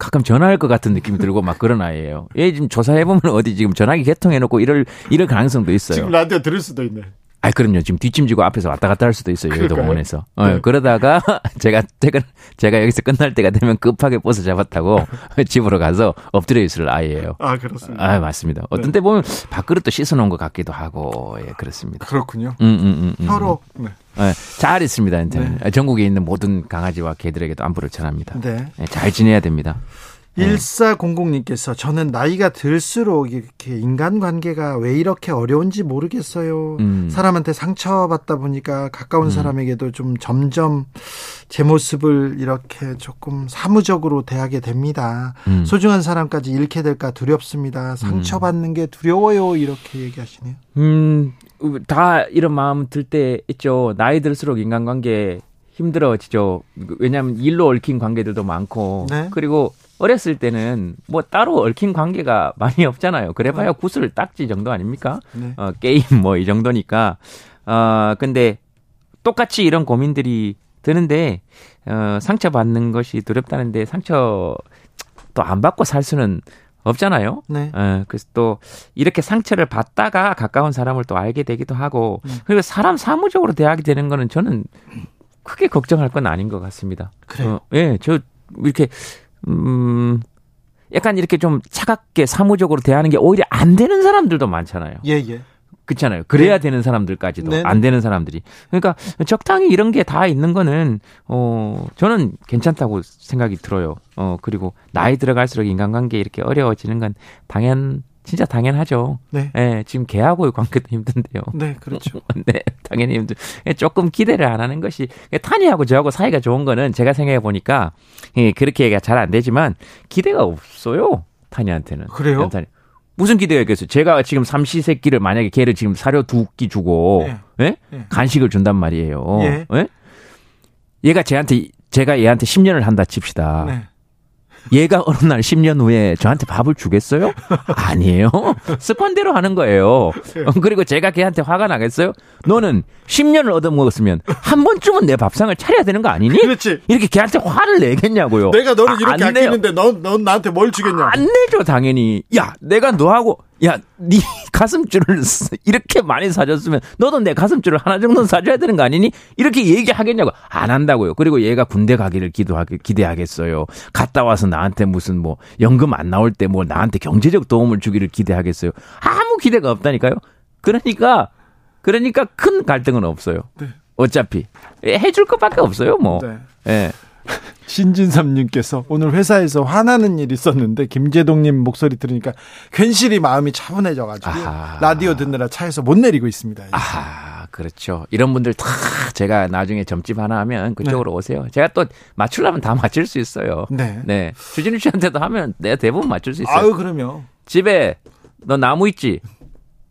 가끔 전화할 것 같은 느낌이 들고 막 그런 아이예요. 얘 지금 조사해보면 어디 지금 전화기 개통해놓고 이럴, 이럴 가능성도 있어요. 지금 라디오 들을 수도 있네. 아, 그럼요. 지금 뒷짐지고 앞에서 왔다 갔다 할 수도 있어요. 여의도? 공원에서. 어, 네. 그러다가 제가, 제가, 제가 여기서 끝날 때가 되면 급하게 버스 잡았다고 집으로 가서 엎드려 있을 아이예요. 아, 그렇습니다. 아, 맞습니다. 어떤 네. 때 보면 밥그릇도 씻어놓은 것 같기도 하고, 예, 그렇습니다. 그렇군요. 음, 음, 음, 음. 서로. 네. 예, 잘 있습니다, 인터넷. 전국에 있는 모든 강아지와 개들에게도 안부를 전합니다. 네. 예, 잘 지내야 됩니다. 1400님께서 저는 나이가 들수록 이렇게 인간관계가 왜 이렇게 어려운지 모르겠어요. 음. 사람한테 상처받다 보니까 가까운 사람에게도 좀 점점 제 모습을 이렇게 조금 사무적으로 대하게 됩니다. 음. 소중한 사람까지 잃게 될까 두렵습니다. 상처받는 게 두려워요. 이렇게 얘기하시네요. 음, 다 이런 마음 들 때 있죠. 나이 들수록 인간관계 힘들어지죠. 왜냐하면 일로 얽힌 관계들도 많고. 네. 그리고 어렸을 때는 뭐 따로 얽힌 관계가 많이 없잖아요. 그래봐야 구슬 딱지 정도 아닙니까? 네. 어, 게임 뭐 이 정도니까. 어, 근데 똑같이 이런 고민들이 드는데, 어, 상처받는 것이 두렵다는데 상처 또 안 받고 살 수는 없잖아요. 네. 예, 그래서 또 이렇게 상처를 받다가 가까운 사람을 또 알게 되기도 하고 음. 그리고 사람 사무적으로 대하게 되는 거는 저는 크게 걱정할 건 아닌 것 같습니다. 그래요? 어, 예, 저 이렇게 음 약간 이렇게 좀 차갑게 사무적으로 대하는 게 오히려 안 되는 사람들도 많잖아요. 예, 예. 그렇잖아요. 그래야 네. 되는 사람들까지도 네, 네. 안 되는 사람들이. 그러니까 적당히 이런 게 다 있는 거는 어 저는 괜찮다고 생각이 들어요. 어 그리고 나이 들어갈수록 인간관계 이렇게 어려워지는 건 당연 진짜 당연하죠. 네. 예, 지금 개하고의 관계도 힘든데요. 네, 그렇죠. 네, 당연히 힘들. 예, 조금 기대를 안 하는 것이 탄이하고 저하고 사이가 좋은 거는 제가 생각해 보니까 예, 그렇게 얘기가 잘 안 되지만 기대가 없어요. 탄이한테는. 그래요? 탄이. 무슨 기대가 있겠어요? 제가 지금 삼시세끼를 만약에 걔를 지금 사료 두 끼 주고 예. 예? 예. 간식을 준단 말이에요. 예. 예? 얘가 쟤한테 제가 얘한테 10년을 한다 칩시다. 네. 얘가 어느 날 10년 후에 저한테 밥을 주겠어요? 아니에요. 습관대로 하는 거예요. 예. 어, 그리고 제가 걔한테 화가 나겠어요? 너는 10년을 얻어먹었으면 한 번쯤은 내 밥상을 차려야 되는 거 아니니? 그렇지. 이렇게 걔한테 화를 내겠냐고요. 내가 너를 아, 이렇게 안 내요. 아끼는데 넌, 넌 나한테 뭘 주겠냐? 안 내죠, 당연히. 야, 내가 너하고, 야, 네 가슴줄을 쓰- 이렇게 많이 사줬으면 너도 내 가슴줄을 하나 정도는 사줘야 되는 거 아니니? 이렇게 얘기하겠냐고. 안 한다고요. 그리고 얘가 군대 가기를 기도하게, 기대하겠어요. 갔다 와서 나한테 무슨 뭐, 연금 안 나올 때 뭐 나한테 경제적 도움을 주기를 기대하겠어요. 아무 기대가 없다니까요. 그러니까, 그러니까 큰 갈등은 없어요. 네. 어차피. 예, 해줄 것밖에 없어요, 뭐. 네. 예. 신진섭님께서 오늘 회사에서 화나는 일이 있었는데 김재동님 목소리 들으니까 괜시리 마음이 차분해져가지고 아하. 라디오 듣느라 차에서 못 내리고 있습니다. 아, 그렇죠. 이런 분들 다 제가 나중에 점집 하나 하면 그쪽으로 오세요. 제가 또 맞추려면 다 맞출 수 있어요. 네. 네. 주진우 씨한테도 하면 내가 대부분 맞출 수 있어요. 아유 그러면 집에 너 나무 있지?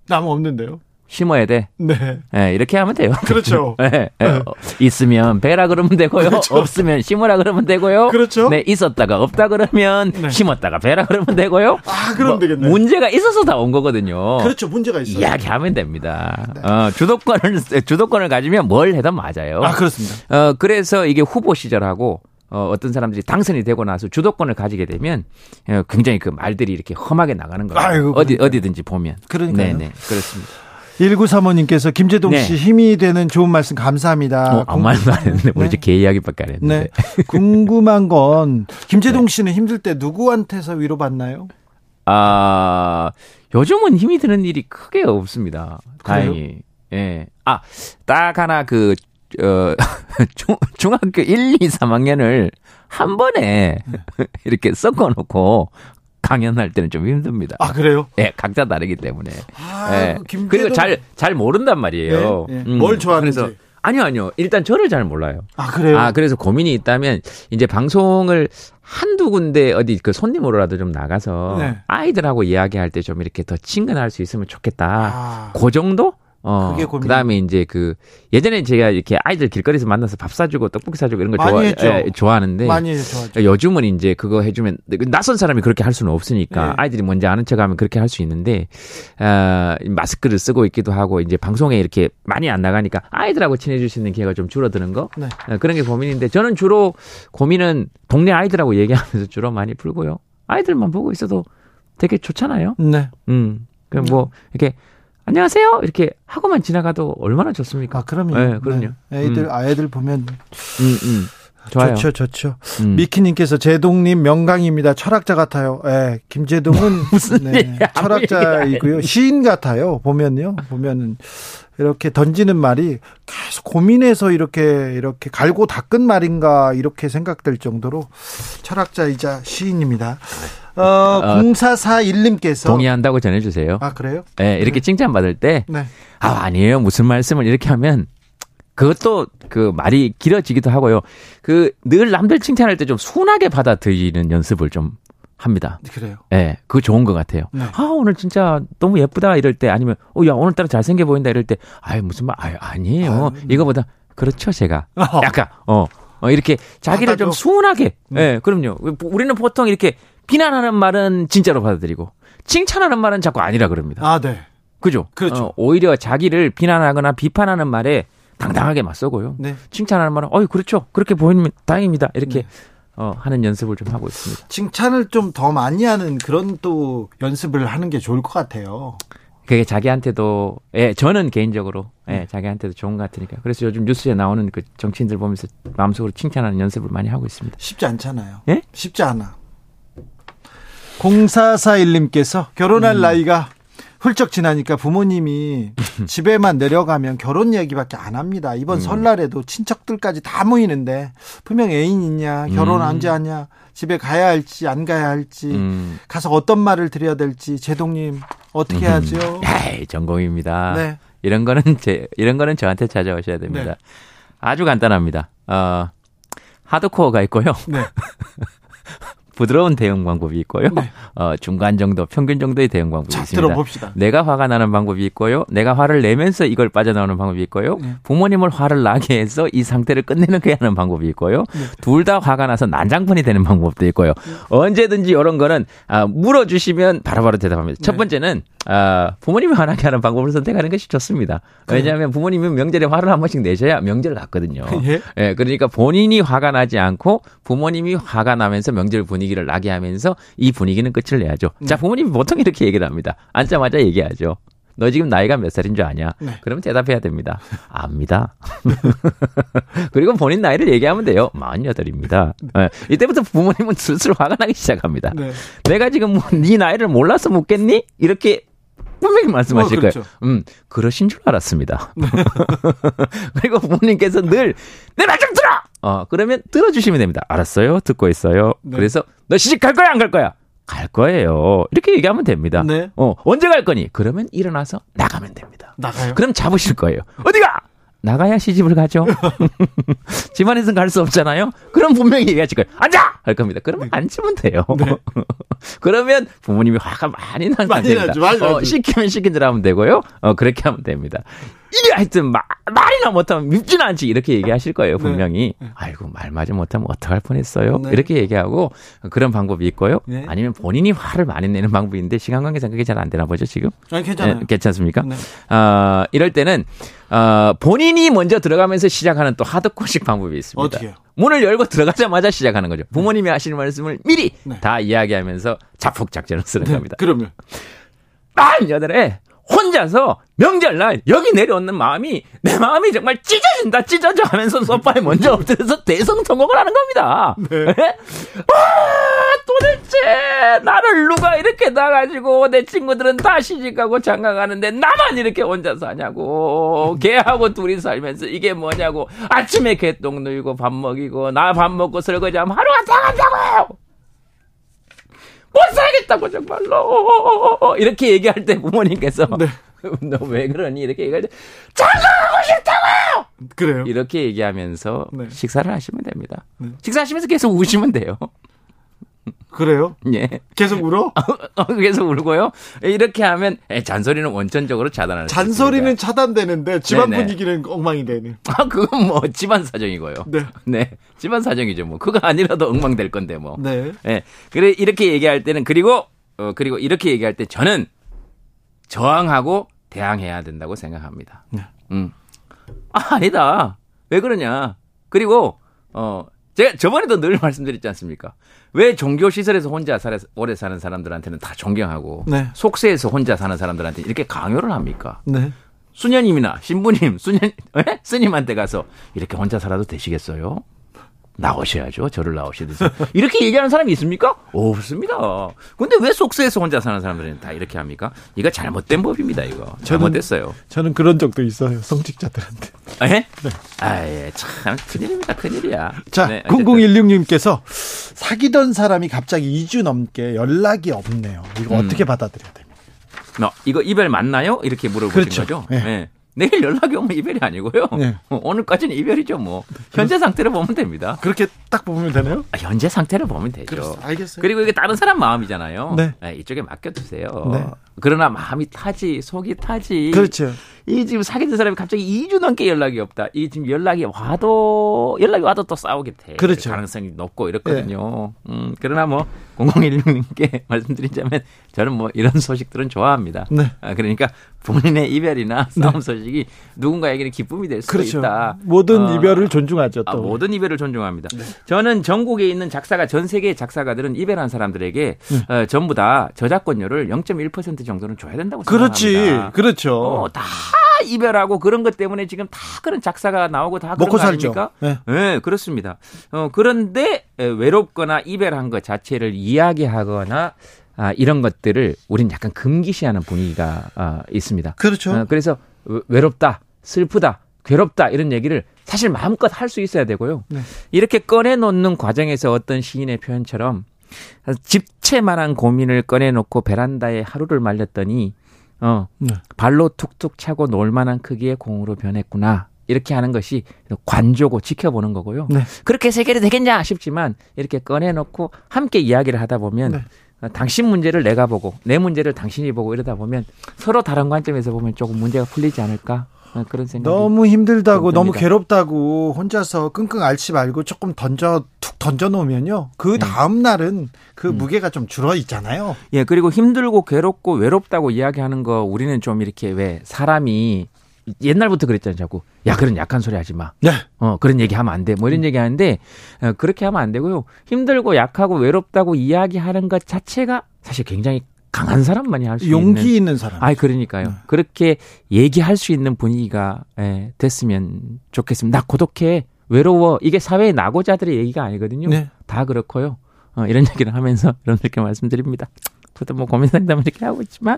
나무 없는데요. 심어야 돼. 네. 예, 이렇게 하면 돼요. 그렇죠. 예, 예. 어, 있으면 배라 그러면 되고요. 그렇죠. 없으면 심으라 그러면 되고요. 그렇죠. 네, 있었다가 없다 그러면 네. 심었다가 배라 그러면 되고요. 아 그럼 뭐, 되겠네. 문제가 있어서 다 온 거거든요. 그렇죠. 문제가 있어요. 이야기하면 됩니다. 어, 주도권을 주도권을 가지면 뭘 해도 맞아요. 아 그렇습니다. 어, 그래서 이게 후보 시절하고 어, 어떤 사람들이 당선이 되고 나서 주도권을 가지게 되면 어, 굉장히 그 말들이 이렇게 험하게 나가는 거예요. 아이고, 어디 그러니까요. 어디든지 보면. 그러니까요. 네 네 그렇습니다. 1935님께서 김재동 네. 씨 힘이 되는 좋은 말씀 감사합니다. 어, 아무 말도 안 했는데 우리 네. 이제 개 이야기밖에 안 했는데. 네. 궁금한 건 김재동 네. 씨는 힘들 때 누구한테서 위로받나요? 아 요즘은 힘이 드는 일이 크게 없습니다. 그래요? 다행히. 예. 아, 딱 하나 그, 어, 중, 중학교 1, 2, 3학년을 한 번에 이렇게 섞어 놓고 강연할 때는 좀 힘듭니다. 아 그래요? 예, 각자 다르기 때문에. 아, 예. 김재동 그리고 잘, 잘 모른단 말이에요. 네, 네. 뭘 좋아하는지. 그래서 아니요, 아니요. 일단 저를 잘 몰라요. 아 그래요? 아, 그래서 고민이 있다면 이제 방송을 한두 군데 어디 그 손님으로라도 좀 나가서 네. 아이들하고 이야기할 때 좀 이렇게 더 친근할 수 있으면 좋겠다. 아, 그 정도? 어, 그게 고민. 그다음에 이제 그 예전에 제가 이렇게 아이들 길거리에서 만나서 밥 사주고 떡볶이 사주고 이런 거 많이 좋아, 했죠. 예, 좋아하는데 많이 좋아하죠. 요즘은 이제 그거 해주면 낯선 사람이 그렇게 할 수는 없으니까 네. 아이들이 먼저 아는 척하면 그렇게 할 수 있는데 아, 마스크를 쓰고 있기도 하고 이제 방송에 이렇게 많이 안 나가니까 아이들하고 친해질 수 있는 기회가 좀 줄어드는 거 네. 어, 그런 게 고민인데 저는 주로 고민은 동네 아이들하고 얘기하면서 주로 많이 풀고요 아이들만 보고 있어도 되게 좋잖아요. 네. 음, 그뭐 이렇게 안녕하세요 이렇게 하고만 지나가도 얼마나 좋습니까? 아, 그럼요. 네, 그럼요. 네. 애들, 음. 아이들 보면 음, 음. 좋아요. 좋죠, 좋죠. 음. 미키님께서 제동님 명강입니다. 철학자 같아요. 예, 김제동은 무슨 철학자이고요. 시인 같아요. 보면요, 보면은 이렇게 던지는 말이 계속 고민해서 이렇게 이렇게 갈고 닦은 말인가 이렇게 생각될 정도로 철학자이자 시인입니다. 어, 0441님께서 동의한다고 전해주세요. 아 그래요? 네, 이렇게 칭찬 받을 때, 네. 아, 아니에요. 무슨 말씀을 이렇게 하면, 그것도 그 말이 길어지기도 하고요. 그 늘 남들 칭찬할 때 좀 순하게 받아들이는 연습을 좀 합니다. 그래요. 예, 네, 그거 좋은 것 같아요. 네. 아, 오늘 진짜 너무 예쁘다 이럴 때 아니면, 어, 야, 오늘따라 잘생겨 보인다 이럴 때, 아이, 무슨 말, 아유, 아니에요. 아유, 네. 이거보다, 그렇죠, 제가. 어. 약간, 어, 어, 이렇게 자기를 받아줘. 좀 순하게, 예, 네. 그럼요. 우리는 보통 이렇게 비난하는 말은 진짜로 받아들이고, 칭찬하는 말은 자꾸 아니라 그럽니다. 아 네. 그죠? 그렇죠. 어, 오히려 자기를 비난하거나 비판하는 말에 당당하게 맞서고요. 네. 칭찬하는 말은, 어이, 그렇죠. 그렇게 보이면 다행입니다. 이렇게, 어, 하는 연습을 좀 하고 있습니다. 칭찬을 좀 더 많이 하는 그런 또 연습을 하는 게 좋을 것 같아요. 그게 자기한테도, 예, 저는 개인적으로, 예, 네. 자기한테도 좋은 것 같으니까. 그래서 요즘 뉴스에 나오는 그 정치인들 보면서 마음속으로 칭찬하는 연습을 많이 하고 있습니다. 쉽지 않잖아요. 예? 쉽지 않아. 0441님께서 결혼할 음. 나이가 훌쩍 지나니까 부모님이 집에만 내려가면 결혼 얘기밖에 안 합니다. 이번 음. 설날에도 친척들까지 다 모이는데 분명 애인 있냐, 결혼 음. 언제 하냐, 집에 가야 할지 안 가야 할지, 음. 가서 어떤 말을 드려야 될지 제동님 어떻게 하죠? 에이, 전공입니다. 네. 이런 거는 제, 이런 거는 저한테 찾아오셔야 됩니다. 네. 아주 간단합니다. 어, 하드코어가 있고요. 네. 부드러운 대응 방법이 있고요. 네. 어, 중간 정도, 평균 정도의 대응 방법이 자, 있습니다. 들어봅시다. 내가 화가 나는 방법이 있고요. 내가 화를 내면서 이걸 빠져나오는 방법이 있고요. 네. 부모님을 화를 나게 해서 이 상태를 끝내게 하는 방법이 있고요. 네. 둘다 화가 나서 난장판이 되는 방법도 있고요. 언제든지 이런 거는 아, 물어주시면 바로바로 대답합니다. 첫 네. 번째는 아, 부모님이 화나게 하는 방법을 선택하는 것이 좋습니다. 왜냐하면 부모님은 명절에 화를 한 번씩 내셔야 명절 같거든요. 예? 예, 그러니까 본인이 화가 나지 않고 부모님이 화가 나면서 명절 분위기 를 나게 하면서 이 분위기는 끝을 내야죠. 자, 부모님이 보통 이렇게 얘기를 합니다. 앉자마자 얘기하죠. 너 지금 나이가 몇 살인 줄 아냐? 네. 그러면 대답해야 됩니다. 압니다. 그리고 본인 나이를 얘기하면 돼요. 48입니다. 예, 이때부터 부모님은 슬슬 화가 나기 시작합니다. 네. 내가 지금 뭐 네 나이를 몰라서 묻겠니? 이렇게 분명히 말씀하실 어, 그렇죠. 거예요. 음, 그러신 줄 알았습니다. 그리고 부모님께서 늘 내 말 좀 들어. 어, 그러면 들어주시면 됩니다. 알았어요. 듣고 있어요. 네. 그래서 너 시집 갈 거야 안 갈 거야? 갈 거예요. 이렇게 얘기하면 됩니다. 네. 어, 언제 갈 거니? 그러면 일어나서 나가면 됩니다. 나가요. 그럼 잡으실 거예요. 어디가? 나가야 시집을 가죠. 집안에서는 갈 수 없잖아요. 그럼 분명히 얘기하실 거예요. 앉아! 할 겁니다. 그러면 앉으면 돼요. 그러면 부모님이 화가 많이 난 많이 상태입니다. 나죠, 많이 어. 시키면 시킨 대로 하면 되고요. 어, 그렇게 하면 됩니다. 이게 하여튼 말, 말이나 못하면 밉지는 않지. 이렇게 얘기하실 거예요, 분명히. 아이고, 말 맞아 못하면 어떡할 뻔했어요. 네. 이렇게 얘기하고 그런 방법이 있고요. 네. 아니면 본인이 화를 많이 내는 방법이 있는데 시간 관계상 그게 잘 안 되나 보죠, 지금? 아니, 괜찮아요. 예, 괜찮습니까? 네. 어, 이럴 때는 어, 본인이 먼저 들어가면서 시작하는 또 하드코식 방법이 있습니다. 어떻게요? 문을 열고 들어가자마자 시작하는 거죠. 부모님이 하시는 말씀을 미리 네. 다 이야기하면서 자폭 작전을 쓰는 겁니다. 그러면 만 여덟에 혼자서 명절날 여기 내려오는 마음이 내 마음이 정말 찢어진다 찢어져 하면서 소파에 먼저 엎드려서 대성통곡을 하는 겁니다. 예? 아, 도대체 나를 누가 이렇게 나가지고 내 친구들은 다 시집가고 장가가는데 나만 이렇게 혼자 사냐고 걔하고 둘이 살면서 이게 뭐냐고 아침에 개똥 누이고 밥 먹이고 나 밥 먹고 설거지하면 하루가 다 간다고요. 못 살겠다고 정말로 이렇게 얘기할 때 부모님께서 네. 너왜 그러니 이렇게 얘기할 때 장가가고 싶다고요 그래요. 이렇게 얘기하면서 네. 식사를 하시면 됩니다 네. 식사하시면서 계속 우시면 돼요 그래요? 예. 계속 울어? 어, 계속 울고요. 이렇게 하면 예, 잔소리는 원천적으로 차단하는. 잔소리는 차단되는데 집안 네네. 분위기는 엉망이 되네. 아, 그건 뭐 집안 사정이고요. 네. 네. 집안 사정이죠. 뭐 그거 아니라도 엉망될 건데 뭐. 네. 예. 그래 이렇게 얘기할 때는 그리고 어 그리고 이렇게 얘기할 때 저는 저항하고 대항해야 된다고 생각합니다. 네. 음. 아, 아니다. 왜 그러냐? 그리고 어 제가 저번에도 늘 말씀드렸지 않습니까? 왜 종교 시설에서 혼자 살아, 오래 사는 사람들한테는 다 존경하고 네. 속세에서 혼자 사는 사람들한테 이렇게 강요를 합니까? 네. 수녀님이나 신부님, 수녀 에? 스님한테 가서 이렇게 혼자 살아도 되시겠어요? 나오셔야죠. 저를 나오시듯이. 이렇게 얘기하는 사람이 있습니까? 없습니다. 근데 왜 속세에서 혼자 사는 사람들은 다 이렇게 합니까? 이거 잘못된 법입니다, 이거. 잘못됐어요. 저는 그런 적도 있어요. 성직자들한테. 예? 아, 예. 참, 큰일입니다, 큰일이야. 자, 네, 어쨌든. 0016님께서 사귀던 사람이 갑자기 2주 넘게 연락이 없네요. 이거 음. 어떻게 받아들여야 됩니까? 너, 이거 이별 맞나요? 이렇게 물어보신 그렇죠. 거죠? 예. 예. 내일 연락이 오면 이별이 아니고요. 예. 어, 오늘까지는 이별이죠, 뭐. 현재 상태를 보면 됩니다. 그렇게 딱 보면 되나요? 아, 현재 상태를 보면 되죠. 그렇- 알겠어요. 그리고 이게 다른 사람 마음이잖아요. 네. 네, 이쪽에 맡겨두세요. 네. 그러나 마음이 타지, 속이 타지. 그렇죠. 이 지금 사귀는 사람이 갑자기 2주 넘게 연락이 없다. 이 지금 연락이 와도 연락이 와도 또 싸우게 돼. 그렇죠. 가능성이 높고 이렇거든요. 음, 그러나 뭐 0016님께 말씀드리자면 저는 뭐 이런 소식들은 좋아합니다. 네. 아, 그러니까 본인의 이별이나 싸움 소식이 누군가에게는 기쁨이 될 수도 그렇죠. 있다. 모든 어, 이별을 존중하죠. 또. 아, 모든 이별을 존중합니다. 저는 전국에 있는 작사가 전 세계의 작사가들은 이별한 사람들에게 어, 전부 다 저작권료를 0.1% 정도는 줘야 된다고 그렇지. 생각합니다. 그렇죠. 어, 다 이별하고 그런 것 때문에 지금 다 그런 작사가 나오고 다 먹고 거 살죠. 네. 네, 그렇습니다. 어, 그런데 에, 외롭거나 이별한 것 자체를 이야기하거나 아, 이런 것들을 우린 약간 금기시하는 분위기가 아, 있습니다. 그렇죠. 어, 그래서 외- 외롭다, 슬프다, 괴롭다 이런 얘기를 사실 마음껏 할 수 있어야 되고요. 네. 이렇게 꺼내놓는 과정에서 어떤 시인의 표현처럼 집채만한 고민을 꺼내놓고 베란다에 하루를 말렸더니 어 네. 발로 툭툭 차고 놀만한 크기의 공으로 변했구나. 이렇게 하는 것이 관조고 지켜보는 거고요. 네. 그렇게 해결이 되겠냐 싶지만 이렇게 꺼내놓고 함께 이야기를 하다 보면 네. 어, 당신 문제를 내가 보고 내 문제를 당신이 보고 이러다 보면 서로 다른 관점에서 보면 조금 문제가 풀리지 않을까 어, 그런 생각이 너무 힘들다고 좀 너무. 괴롭다고 혼자서 끙끙 앓지 말고 조금 던져 툭 던져 놓으면요. 그 네. 다음 날은 그 음. 무게가 좀 줄어 있잖아요. 예 그리고 힘들고 괴롭고 외롭다고 이야기하는 거 우리는 좀 이렇게 왜 사람이 옛날부터 그랬잖아요 자꾸 야 그런 약한 소리 하지 마 네. 어, 그런 얘기 하면 안 돼. 뭐 이런 얘기 하는데, 어, 그렇게 하면 안 되고요. 힘들고 약하고 외롭다고 이야기하는 것 자체가 사실 굉장히 강한 사람만이 할 수 있는. 용기 있는 사람. 아이, 그러니까요. 그렇게 얘기할 수 있는 분위기가, 예, 됐으면 좋겠습니다. 나 고독해. 외로워. 이게 사회의 낙오자들의 얘기가 아니거든요. 네. 다 그렇고요. 어, 이런 얘기를 하면서 여러분들께 말씀드립니다. 저도 뭐 고민 상담을 이렇게 하고 있지만,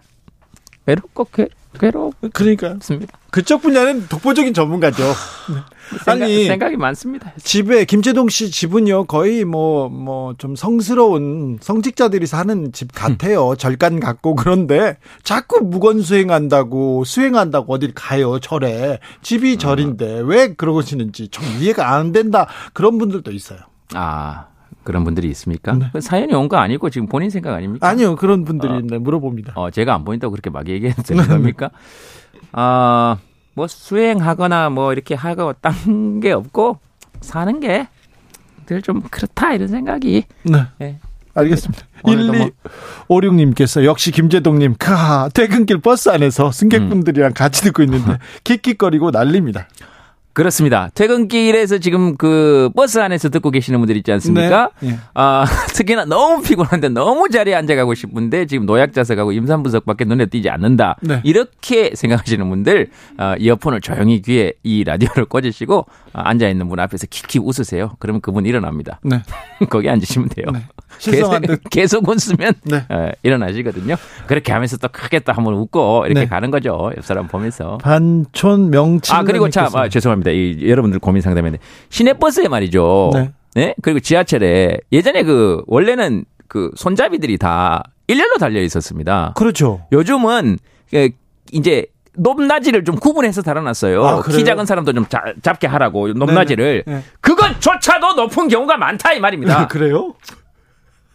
외롭고 괴, 괴롭습 니다. 그러니까 그쪽 분야는 독보적인 전문가죠. 생각, 아니 생각이 많습니다. 집에 김재동 씨 집은요 거의 뭐 뭐 좀 성스러운 성직자들이 사는 집 같아요. 절간 같고 그런데 자꾸 무건 수행한다고 수행한다고 어딜 가요 절에 집이 절인데 왜 그러시는지 좀 이해가 안 된다 그런 분들도 있어요. 아 그런 분들이 있습니까? 네. 그 사연이 온 거 아니고 지금 본인 생각 아닙니까? 아니요 그런 분들이 있네 물어봅니다. 어, 제가 안 보인다고 그렇게 막 얘기해도 되는 겁니까? 아, 뭐 수행하거나 뭐 이렇게 하고 딴 게 없고 사는 게 늘 좀 그렇다 이런 생각이 네. 예. 알겠습니다. 오늘도 뭐- 1256님께서 역시 김재동님, 카, 퇴근길 버스 안에서 승객분들이랑 같이 듣고 있는데 킥킥거리고 난립니다. 그렇습니다. 퇴근길에서 지금 그 버스 안에서 듣고 계시는 분들 있지 않습니까? 네. 예. 아, 특히나 너무 피곤한데 너무 자리에 앉아가고 싶은데 지금 노약자석하고 임산부석밖에 눈에 띄지 않는다. 네. 이렇게 생각하시는 분들 어, 이어폰을 조용히 귀에 이 라디오를 꽂으시고 어, 앉아 있는 분 앞에서 킥킥 웃으세요. 그러면 그분 일어납니다. 네. 거기 앉으시면 돼요. 네. 계속, 계속 웃으면 네. 어, 일어나시거든요. 그렇게 하면서 또 크게 또 한번 웃고 이렇게 네. 가는 거죠. 옆 사람 보면서. 반촌 명칭. 아 그리고 참 아, 죄송합니다. 이 여러분들 고민 상담인데 시내버스에 말이죠. 네. 네. 그리고 지하철에 예전에 그 원래는 그 손잡이들이 다 일렬로 달려 있었습니다. 그렇죠. 요즘은 그 이제 높낮이를 좀 구분해서 달아놨어요. 아? 키 작은 사람도 좀 자- 잡게 하라고 높낮이를. 네네. 네. 그것조차도 높은 경우가 많다 이 말입니다. 그래요?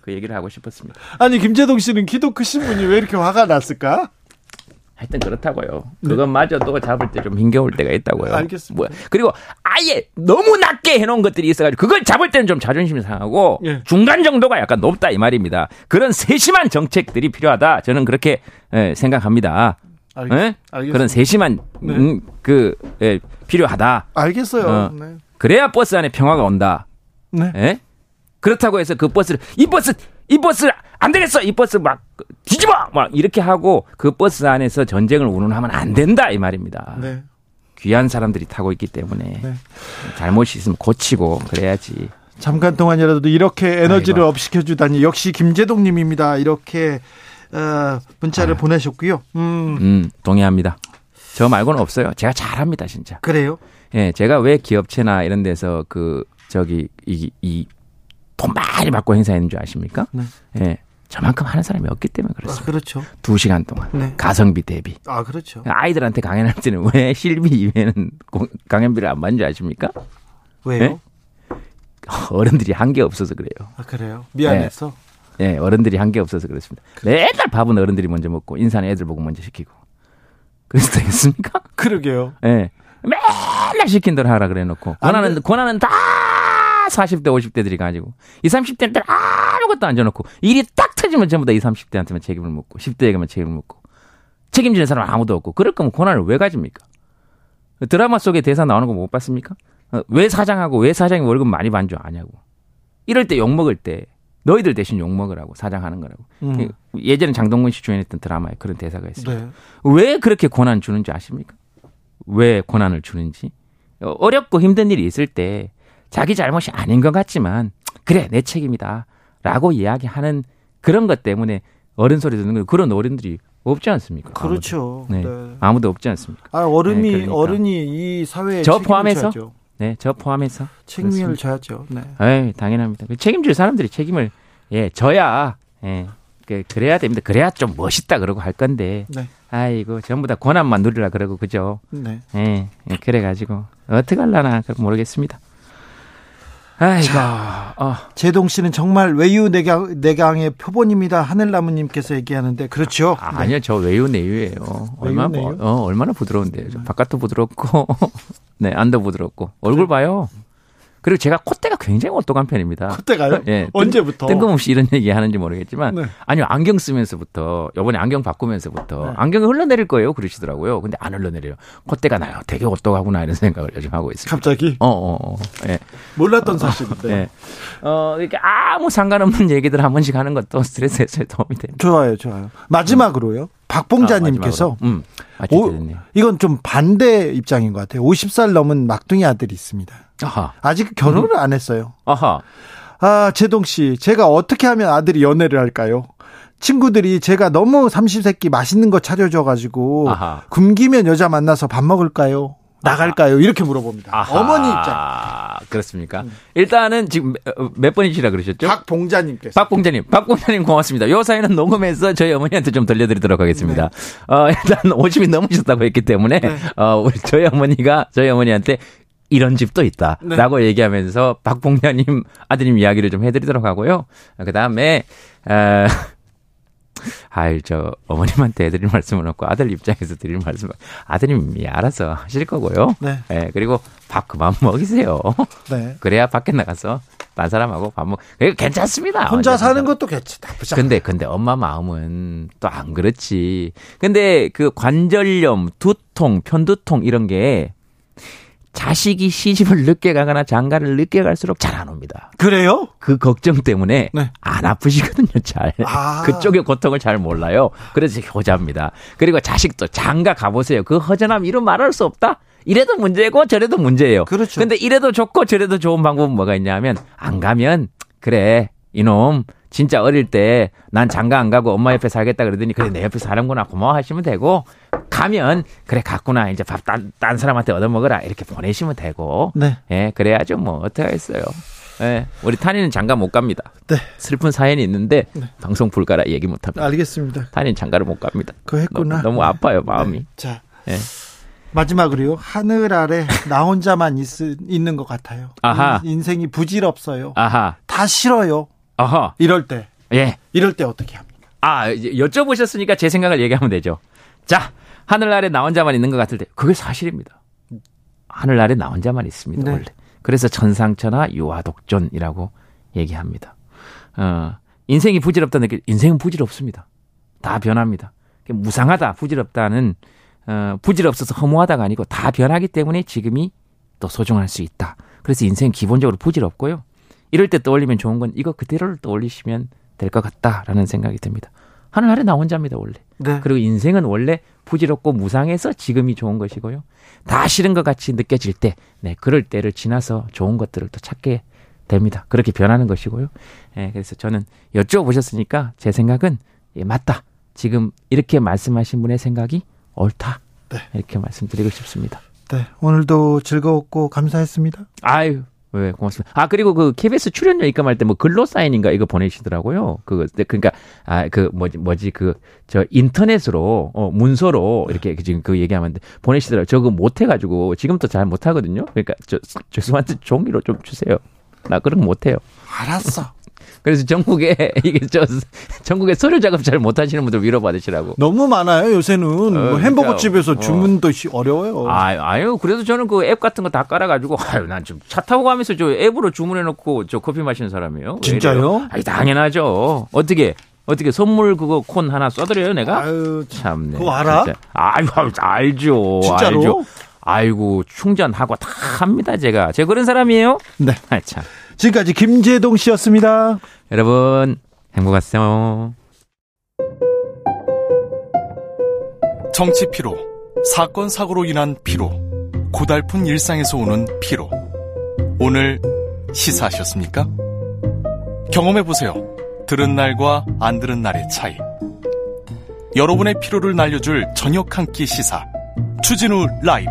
그 얘기를 하고 싶었습니다. 아니 김재동 씨는 키도 크신 분이 왜 이렇게 화가 났을까? 하여튼 그렇다고요. 그것마저도 잡을 때 좀 힘겨울 때가 있다고요. 알겠습니다. 뭐야. 그리고 아예 너무 낮게 해놓은 것들이 있어가지고 그걸 잡을 때는 좀 자존심이 상하고 예. 중간 정도가 약간 높다 이 말입니다. 그런 세심한 정책들이 필요하다. 저는 그렇게 예, 생각합니다. 알겠, 예? 그런 세심한 네. 음, 그 예, 필요하다. 알겠어요. 어. 네. 그래야 버스 안에 평화가 온다. 네. 예? 그렇다고 해서 그 버스를 이 버스 이 버스 안 되겠어 이 버스 막 뒤집어 막 이렇게 하고 그 버스 안에서 전쟁을 운운하면 안 된다 이 말입니다. 네. 귀한 사람들이 타고 있기 때문에 네. 잘못이 있으면 고치고 그래야지. 잠깐 동안이라도 이렇게 에너지를 아이고. up시켜 주다니 역시 김제동 님입니다. 이렇게 어, 문자를 아유. 보내셨고요. 음. 음 동의합니다. 저 말고는 없어요. 제가 잘합니다 진짜. 그래요? 예, 제가 왜 기업체나 이런 데서 그 저기 이 이 돈 많이 받고 행사했는 줄 아십니까? 네. 예, 저만큼 하는 사람이 없기 때문에 아, 그렇습니다. 그렇죠. 두 시간 동안 네. 가성비 대비. 아, 그렇죠. 아이들한테 강연할 때는 왜 실비 이외에는 고- 강연비를 안 받는 줄 아십니까? 왜요? 네? 어른들이 한 게 없어서 그래요. 아, 그래요. 미안해서. 예, 어른들이 한 게 없어서 그렇습니다. 맨날 밥은 어른들이 먼저 먹고 인사는 애들 보고 먼저 시키고. 그래서 되겠습니까? 그러게요. 예. 맨날 시킨 대로 하라 그래 놓고. 안 권한은, 권한은 다 40대, 50대들이 가지고. 20, 30대는 아무것도 안 줘놓고. 일이 딱 터지면 전부 다 20, 30대한테만 책임을 묻고. 10대에게만 책임을 묻고. 책임지는 사람 은 아무도 없고. 그럴 거면 권한을 왜 가집니까? 드라마 속에 대사 나오는 거 못 봤습니까? 어, 왜 사장하고 왜 사장이 월급 많이 반주 아냐고. 이럴 때 욕먹을 때 너희들 대신 욕먹으라고 사장하는 거라고. 음. 예전에 장동건 씨 주연했던 드라마에 그런 대사가 있어요. 네. 왜 그렇게 권한 주는지 아십니까? 왜 권한을 주는지? 어, 어렵고 힘든 일이 있을 때 자기 잘못이 아닌 것 같지만 그래 내 책임이다 라고 이야기하는 그런 것 때문에 어른 소리 듣는 거 그런 어른들이 없지 않습니까? 그렇죠. 아무도, 네. 네. 아무도 없지 않습니까? 아, 어른이 네, 그러니까. 어른이 이 사회에 저 포함해서? 져야죠. 네, 저 포함해서 책임을 져야죠. 네. 에이, 당연합니다. 그 책임질 사람들이 책임을 예 져야 예 그, 그래야 됩니다. 그래야 좀 멋있다 그러고 할 건데 네. 아이고 전부 다 권한만 누리라 그러고 그죠? 네. 예, 예, 그래가지고 어떻게 할라나 모르겠습니다. 아이고, 어, 제동 씨는 정말 외유 내강, 내강의 표본입니다. 하늘나무님께서 얘기하는데 그렇죠. 아, 아니요 저 외유 내유예요. 얼마나 외유, 내유? 어, 얼마나 부드러운데요. 저 바깥도 부드럽고, 네 안도 부드럽고 얼굴 봐요. 그리고 제가 콧대가 굉장히 오똑한 편입니다. 그때가요? 예, 언제부터? 뜬금없이 이런 얘기 하는지 모르겠지만 네. 아니요 안경 쓰면서부터 요번에 안경 바꾸면서부터 네. 안경이 흘러내릴 거예요 그러시더라고요. 근데 안 흘러내려요. 콧대가 나요. 되게 오똑하구나 이런 생각을 요즘 하고 있습니다. 갑자기 어, 어, 어. 예. 몰랐던 사실인데. 예. 어, 이렇게 아무 상관없는 얘기들 한 번씩 하는 것도 스트레스 해소에 도움이 됩니다. 좋아요, 좋아요. 마지막으로요. 박봉자님께서 아. 음. 됐네요. 이건 좀 반대 입장인 것 같아요. 50살 넘은 막둥이 아들이 있습니다. 아하. 아직 결혼을 안 했어요. 아하. 아, 제동 씨, 제가 어떻게 하면 아들이 연애를 할까요? 친구들이 제가 너무 삼시세끼 맛있는 거 차려줘가지고 아하. 굶기면 여자 만나서 밥 먹을까요? 나갈까요? 이렇게 물어봅니다. 아하. 어머니 입장. 음. 그렇습니까? 일단은 지금 몇- 몇 번이시라 그러셨죠? 박봉자님께서. 박봉자님, 박봉자님 고맙습니다. 요 사연은 녹음해서 저희 어머니한테 좀 들려드리도록 하겠습니다. 어, 일단 50이 넘으셨다고 했기 때문에, 네. 어, 우리 저희 어머니가 저희 어머니한테 이런 집도 있다. 네. 라고 얘기하면서 박봉자님 아드님 이야기를 좀 해드리도록 하고요. 그 다음에, 어, 아유, 저, 어머님한테 드릴 말씀은 없고 아들 입장에서 드릴 말씀은 아드님이 알아서 하실 거고요. 네. 예, 그리고 밥 그만 먹이세요. 네. 그래야 밖에 나가서 딴 사람하고 밥 먹, 그게 괜찮습니다. 혼자 사는. 것도 괜찮, 나쁘지 않아. 근데 근데 엄마 마음은 또 안 그렇지. 근데 그 관절염, 두통, 편두통 이런 게 자식이 시집을 늦게 가거나 장가를 늦게 갈수록 잘 안 옵니다. 그래요? 그 걱정 때문에 네. 안 아프시거든요, 잘. 아. 그쪽의 고통을 잘 몰라요. 그래서 효자입니다. 그리고 자식도 장가 가보세요. 그 허전함 이루 말할 수 없다? 이래도 문제고 저래도 문제예요. 그렇죠. 근데 이래도 좋고 저래도 좋은 방법은 뭐가 있냐면 안 가면 그래 이놈 진짜 어릴 때 난 장가 안 가고 엄마 옆에 살겠다 그러더니 그래 내 옆에 사는구나 고마워 하시면 되고 가면 그래 갔구나 이제 밥딴 딴 사람한테 얻어먹어라 이렇게 보내시면 되고 네. 예 그래야죠 뭐 어떻게 하겠어요 예 우리 탄이는 장가 못 갑니다 네. 슬픈 사연이 있는데 방송 불가라 얘기 못 합니다 알겠습니다. 탄이는 장가를 못 갑니다 그거 했구나. 너무, 너무 아파요 마음이 네. 자. 예. 마지막으로요. 하늘 아래 나 혼자만 있, 있는 것 같아요. 아하. 인- 인생이 부질없어요. 아하 다 싫어요. 아하 이럴 때 예. 이럴 때 어떻게 합니까? 아, 여쭤보셨으니까 제 생각을 얘기하면 되죠. 자, 하늘 아래 나 혼자만 있는 것 같을 때 그게 사실입니다. 하늘 아래 나 혼자만 있습니다. 네. 원래. 그래서 천상천하 유아독존이라고 얘기합니다. 어, 인생이 부질없다는 게 인생은 부질없습니다. 다 변합니다. 무상하다, 부질없다는 어, 부질없어서 허무하다가 아니고 다 변하기 때문에 지금이 또 소중할 수 있다. 그래서 인생 은 기본적으로 부질없고요. 이럴 때 떠올리면 좋은 건 이거 그대로를 떠올리시면 될 것 같다라는 생각이 듭니다. 하늘 아래 나 혼자입니다, 원래. 네. 그리고 인생은 원래 부질없고 무상해서 지금이 좋은 것이고요. 다 싫은 것 같이 느껴질 때, 네, 그럴 때를 지나서 좋은 것들을 또 찾게 됩니다. 그렇게 변하는 것이고요. 예, 그래서 저는 여쭤보셨으니까 제 생각은 예, 맞다. 지금 이렇게 말씀하신 분의 생각이 옳다. 네. 이렇게 말씀드리고 싶습니다. 네. 오늘도 즐거웠고 감사했습니다. 아유, 왜 고맙습니다. 아 그리고 그 KBS 출연료 입금할 때 뭐 근로 사인인가 이거 보내시더라고요. 그 그러니까 아 그 뭐지 뭐지 그 저 인터넷으로 어 문서로 이렇게 지금 그 얘기하면 돼. 보내시더라고요. 저거 못 해가지고 지금도 잘 못 하거든요. 그러니까 저 죄송한데 종이로 좀 주세요. 나 그런 거 못 해요. 알았어. 그래서 전국에 이게 저 전국에 서류 작업 잘 못하시는 분들 위로 받으시라고. 너무 많아요. 요새는 뭐 그러니까요. 햄버거 집에서 어. 주문도 시- 어려워요. 아유, 아유, 그래도 저는 그 앱 같은 거 다 깔아가지고, 아유, 난 좀 차 타고 가면서 저 앱으로 주문해놓고 저 커피 마시는 사람이에요. 왜 진짜요? 아니, 당연하죠. 어떻게, 어떻게 선물 그거 콘 하나 써드려요, 내가? 아유, 참. 참네. 그거 알아? 진짜. 아유, 아유, 알죠. 진짜로? 알죠. 아이고, 충전하고 다 합니다, 제가. 제가 그런 사람이에요? 네. 아, 참. 지금까지 김재동 씨였습니다. 여러분, 행복하세요. 정치 피로, 사건 사고로 인한 피로, 고달픈 일상에서 오는 피로. 오늘 시사하셨습니까? 경험해 보세요. 들은 날과 안 들은 날의 차이. 여러분의 피로를 날려줄 저녁 한 끼 시사. 추진우 라이브.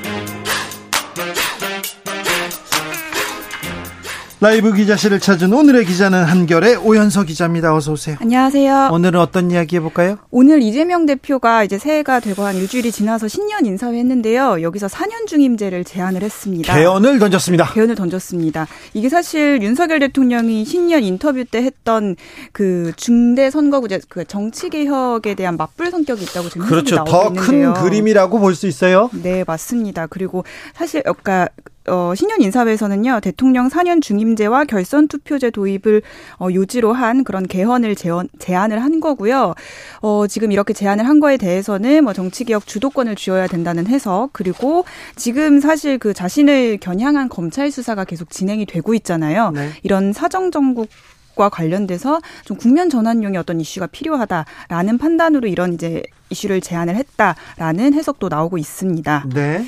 라이브 기자실을 찾은 오늘의 기자는 한결의 오연서 기자입니다. 어서 오세요. 안녕하세요. 오늘은 어떤 이야기 해볼까요? 오늘 이재명 대표가 이제 새해가 되고 한 일주일이 지나서 신년 인사회 했는데요. 여기서 4년 중임제를 제안을 했습니다. 개헌을 던졌습니다. 개헌을 던졌습니다. 이게 사실 윤석열 대통령이 신년 인터뷰 때 했던 그 중대 선거구제 그 정치 개혁에 대한 맞불 성격이 있다고 지금 그렇죠. 나오고 더 있는데요. 큰 그림이라고 볼 수 있어요. 네, 맞습니다. 그리고 사실 아까 어, 신년 인사회에서는요, 대통령 4년 중임제와 결선 투표제 도입을 어, 요지로 한 그런 개헌을 제언, 제안을 한 거고요. 어, 지금 이렇게 제안을 한 거에 대해서는 뭐 정치개혁 주도권을 쥐어야 된다는 해석, 그리고 지금 사실 그 자신을 겨냥한 검찰 수사가 계속 진행이 되고 있잖아요. 네. 이런 사정 정국 과 관련돼서 좀 국면 전환용의 어떤 이슈가 필요하다라는 판단으로 이런 이제 이슈를 제안을 했다라는 해석도 나오고 있습니다. 네.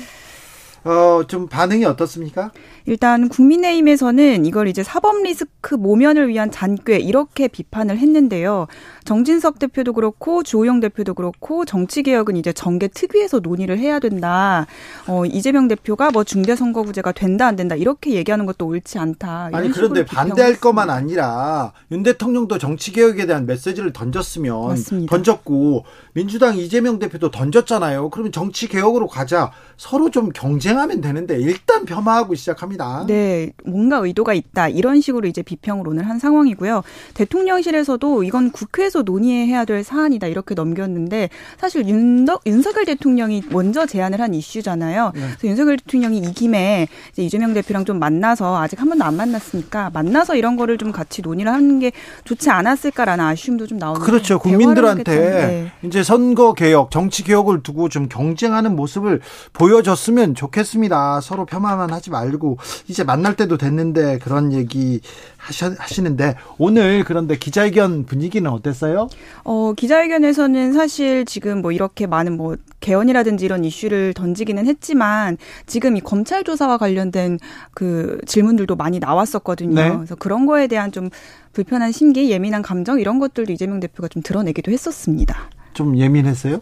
어, 좀 반응이 어떻습니까? 일단 국민의힘에서는 이걸 이제 사법 리스크 모면을 위한 잔꾀 이렇게 비판을 했는데요. 정진석 대표도 그렇고 주호영 대표도 그렇고 정치 개혁은 이제 정계 특위에서 논의를 해야 된다. 어, 이재명 대표가 뭐 중대 선거구제가 된다 안 된다 이렇게 얘기하는 것도 옳지 않다. 아니 그런데 반대할 것만. 아니라 윤 대통령도 정치 개혁에 대한 메시지를 던졌으면 맞습니다. 던졌고 민주당 이재명 대표도 던졌잖아요. 그러면 정치 개혁으로 가자. 서로 좀 경쟁 하면 되는데 일단 폄하하고 시작합니다. 네, 뭔가 의도가 있다. 이런 식으로 이제 비평을 오늘 한 상황이고요. 대통령실에서도 이건 국회에서 논의해야 될 사안이다. 이렇게 넘겼는데 사실 윤덕, 윤석열 대통령이 먼저 제안을 한 이슈잖아요. 네. 그래서 윤석열 대통령이 이 김에 이제 이재명 대표랑 좀 만나서 아직 한 번도 안 만났으니까 만나서 이런 거를 좀 같이 논의를 하는 게 좋지 않았을까라는 아쉬움도 좀 나오는데 그렇죠. 국민들한테 네. 이제 선거 개혁, 정치 개혁을 두고 좀 경쟁하는 모습을 보여줬으면 좋겠 습니다. 서로 폄하만 하지 말고 이제 만날 때도 됐는데 그런 얘기 하셔, 하시 는데 오늘 그런데 기자회견 분위기는 어땠어요? 어, 기자회견에서는 사실 지금 뭐 이렇게 많은 뭐 개헌이라든지 이런 이슈를 던지기는 했지만 지금 이 검찰 조사와 관련된 그 질문들도 많이 나왔었거든요. 네. 그래서 그런 거에 대한 좀 불편한 심기, 예민한 감정 이런 것들도 이재명 대표가 좀 드러내기도 했었습니다. 좀 예민했어요?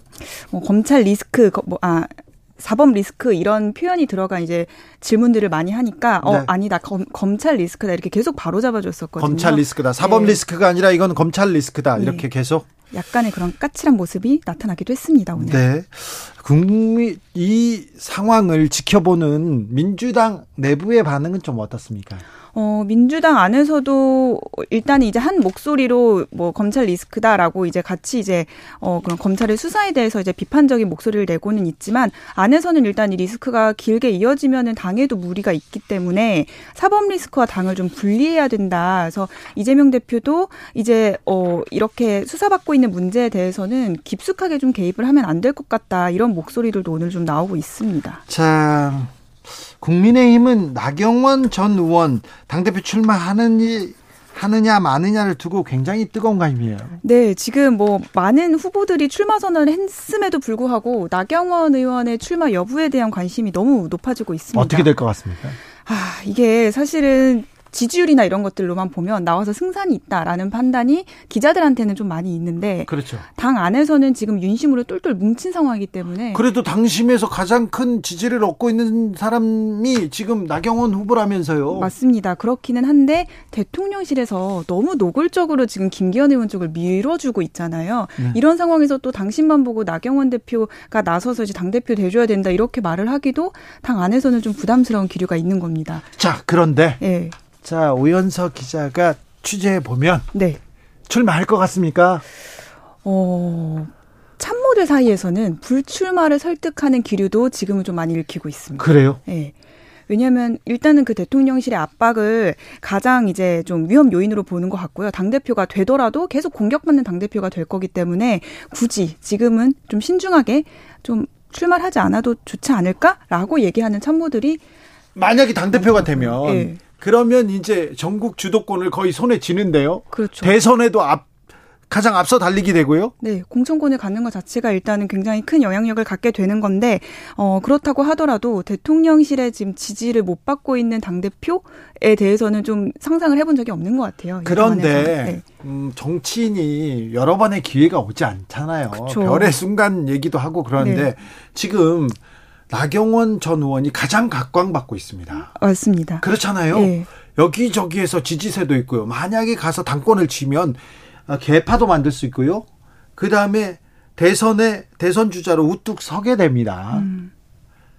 뭐 검찰 리스크 거- 뭐 아. 사법 리스크 이런 표현이 들어간 이제 질문들을 많이 하니까 어 네. 아니다 검, 검찰 리스크다 이렇게 계속 바로 잡아줬었거든요. 검찰 리스크다. 사법 네. 리스크가 아니라 이건 검찰 리스크다. 네. 이렇게 계속. 약간의 그런 까칠한 모습이 나타나기도 했습니다 오늘. 네. 국민 이 상황을 지켜보는 민주당 내부의 반응은 좀 어떻습니까? 어, 민주당 안에서도 일단 이제 한 목소리로 뭐 검찰 리스크다라고 이제 같이 이제 어, 그런 검찰의 수사에 대해서 이제 비판적인 목소리를 내고는 있지만 안에서는 일단 이 리스크가 길게 이어지면은 당에도 무리가 있기 때문에 사법 리스크와 당을 좀 분리해야 된다. 그래서 이재명 대표도 이제 어, 이렇게 수사받고 있는 문제에 대해서는 깊숙하게 좀 개입을 하면 안 될 것 같다. 이런 목소리들도 오늘 좀 나오고 있습니다. 자, 국민의힘은 나경원 전 의원 당대표 출마하느니 하느냐 마느냐를 두고 굉장히 뜨거운 감이에요. 네, 지금 뭐 많은 후보들이 출마 선언을 했음에도 불구하고 나경원 의원의 출마 여부에 대한 관심이 너무 높아지고 있습니다. 어떻게 될 것 같습니까? 아, 이게 사실은 지지율이나 이런 것들로만 보면 나와서 승산이 있다라는 판단이 기자들한테는 좀 많이 있는데 그렇죠. 당 안에서는 지금 윤심으로 똘똘 뭉친 상황이기 때문에 그래도 당심에서 가장 큰 지지를 얻고 있는 사람이 지금 나경원 후보라면서요. 맞습니다. 그렇기는 한데 대통령실에서 너무 노골적으로 지금 김기현 의원 쪽을 밀어주고 있잖아요. 네. 이런 상황에서 또 당신만 보고 나경원 대표가 나서서 이제 당 대표 대줘야 된다 이렇게 말을 하기도 당 안에서는 좀 부담스러운 기류가 있는 겁니다. 자, 그런데 네, 자 오연석 기자가 취재해 보면 네. 출마할 것 같습니까? 어. 참모들 사이에서는 불출마를 설득하는 기류도 지금은 좀 많이 읽히고 있습니다. 그래요? 예. 왜냐하면 일단은 그 대통령실의 압박을 가장 이제 좀 위험 요인으로 보는 것 같고요. 당 대표가 되더라도 계속 공격받는 당 대표가 될 거기 때문에 굳이 지금은 좀 신중하게 좀 출마를 하지 않아도 좋지 않을까라고 얘기하는 참모들이 만약에 당 대표가 되면 예. 그러면 이제 전국 주도권을 거의 손에 쥐는데요. 그렇죠. 대선에도 앞 가장 앞서 달리게 되고요. 네, 공천권을 갖는 것 자체가 일단은 굉장히 큰 영향력을 갖게 되는 건데, 어, 그렇다고 하더라도 대통령실의 지금 지지를 못 받고 있는 당 대표에 대해서는 좀 상상을 해본 적이 없는 것 같아요. 이 그런데. 네. 음, 정치인이 여러 번의 기회가 오지 않잖아요. 그쵸. 별의 순간 얘기도 하고 그러는데 네. 지금 나경원 전 의원이 가장 각광받고 있습니다. 맞습니다. 그렇잖아요. 네. 여기저기에서 지지세도 있고요. 만약에 가서 당권을 쥐면 아, 개파도 만들 수 있고요. 그 다음에 대선에 대선 주자로 우뚝 서게 됩니다. 음.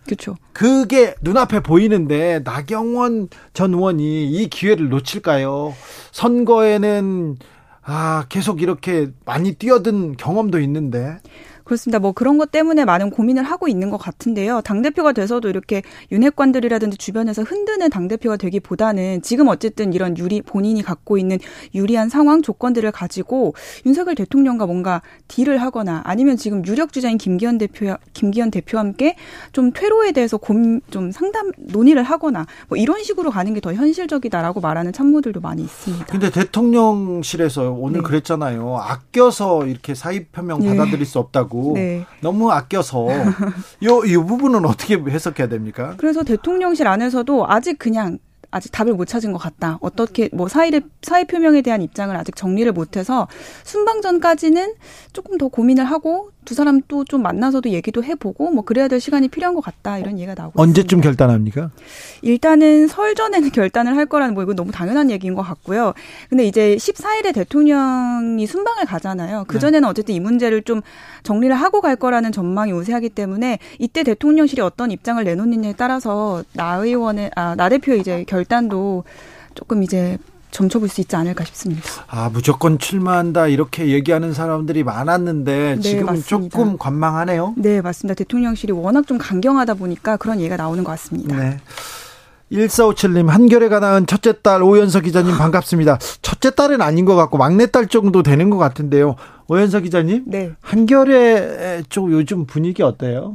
그렇죠. 그게 눈앞에 보이는데 나경원 전 의원이 이 기회를 놓칠까요? 선거에는 아 계속 이렇게 많이 뛰어든 경험도 있는데 그렇습니다. 뭐 그런 것 때문에 많은 고민을 하고 있는 것 같은데요. 당대표가 돼서도 이렇게 윤핵관들이라든지 주변에서 흔드는 당대표가 되기보다는 지금 어쨌든 이런 유리, 본인이 갖고 있는 유리한 상황, 조건들을 가지고 윤석열 대통령과 뭔가 딜을 하거나 아니면 지금 유력 주자인 김기현 대표, 김기현 대표와 함께 좀 퇴로에 대해서 곰, 좀 상담, 논의를 하거나 뭐 이런 식으로 가는 게 더 현실적이다라고 말하는 참모들도 많이 있습니다. 근데 대통령실에서 오늘 네. 그랬잖아요. 아껴서 이렇게 사의 표명 네. 받아들일 수 없다고. 네. 너무 아껴서 요 이 부분은 어떻게 해석해야 됩니까? 그래서 대통령실 안에서도 아직 그냥 아직 답을 못 찾은 것 같다. 어떻게 뭐 사의를 사의 표명에 대한 입장을 아직 정리를 못해서 순방 전까지는 조금 더 고민을 하고 두 사람 또 좀 만나서도 얘기도 해보고 뭐 그래야 될 시간이 필요한 것 같다 이런 얘기가 나오고 언제쯤 있습니다. 결단합니까? 일단은 설 전에는 결단을 할 거라는 뭐 이거 너무 당연한 얘기인 것 같고요. 근데 이제 14일에 대통령이 순방을 가잖아요. 그 전에는 어쨌든 이 문제를 좀 정리를 하고 갈 거라는 전망이 우세하기 때문에 이때 대통령실이 어떤 입장을 내놓느냐에 따라서 나 의원의 아, 나 대표의 이제 결단도 조금 이제 점쳐볼 수 있지 않을까 싶습니다. 아 무조건 출마한다 이렇게 얘기하는 사람들이 많았는데 네, 지금 맞습니다. 조금 관망하네요. 네, 맞습니다. 대통령실이 워낙 좀 강경하다 보니까 그런 얘기가 나오는 것 같습니다. 네. 1457님, 한결에가 낳은 첫째 딸 오연석 기자님 반갑습니다. 첫째 딸은 아닌 것 같고, 막내 딸 정도 되는 것 같은데요. 오연석 기자님, 네. 한결에 쪽 요즘 분위기 어때요?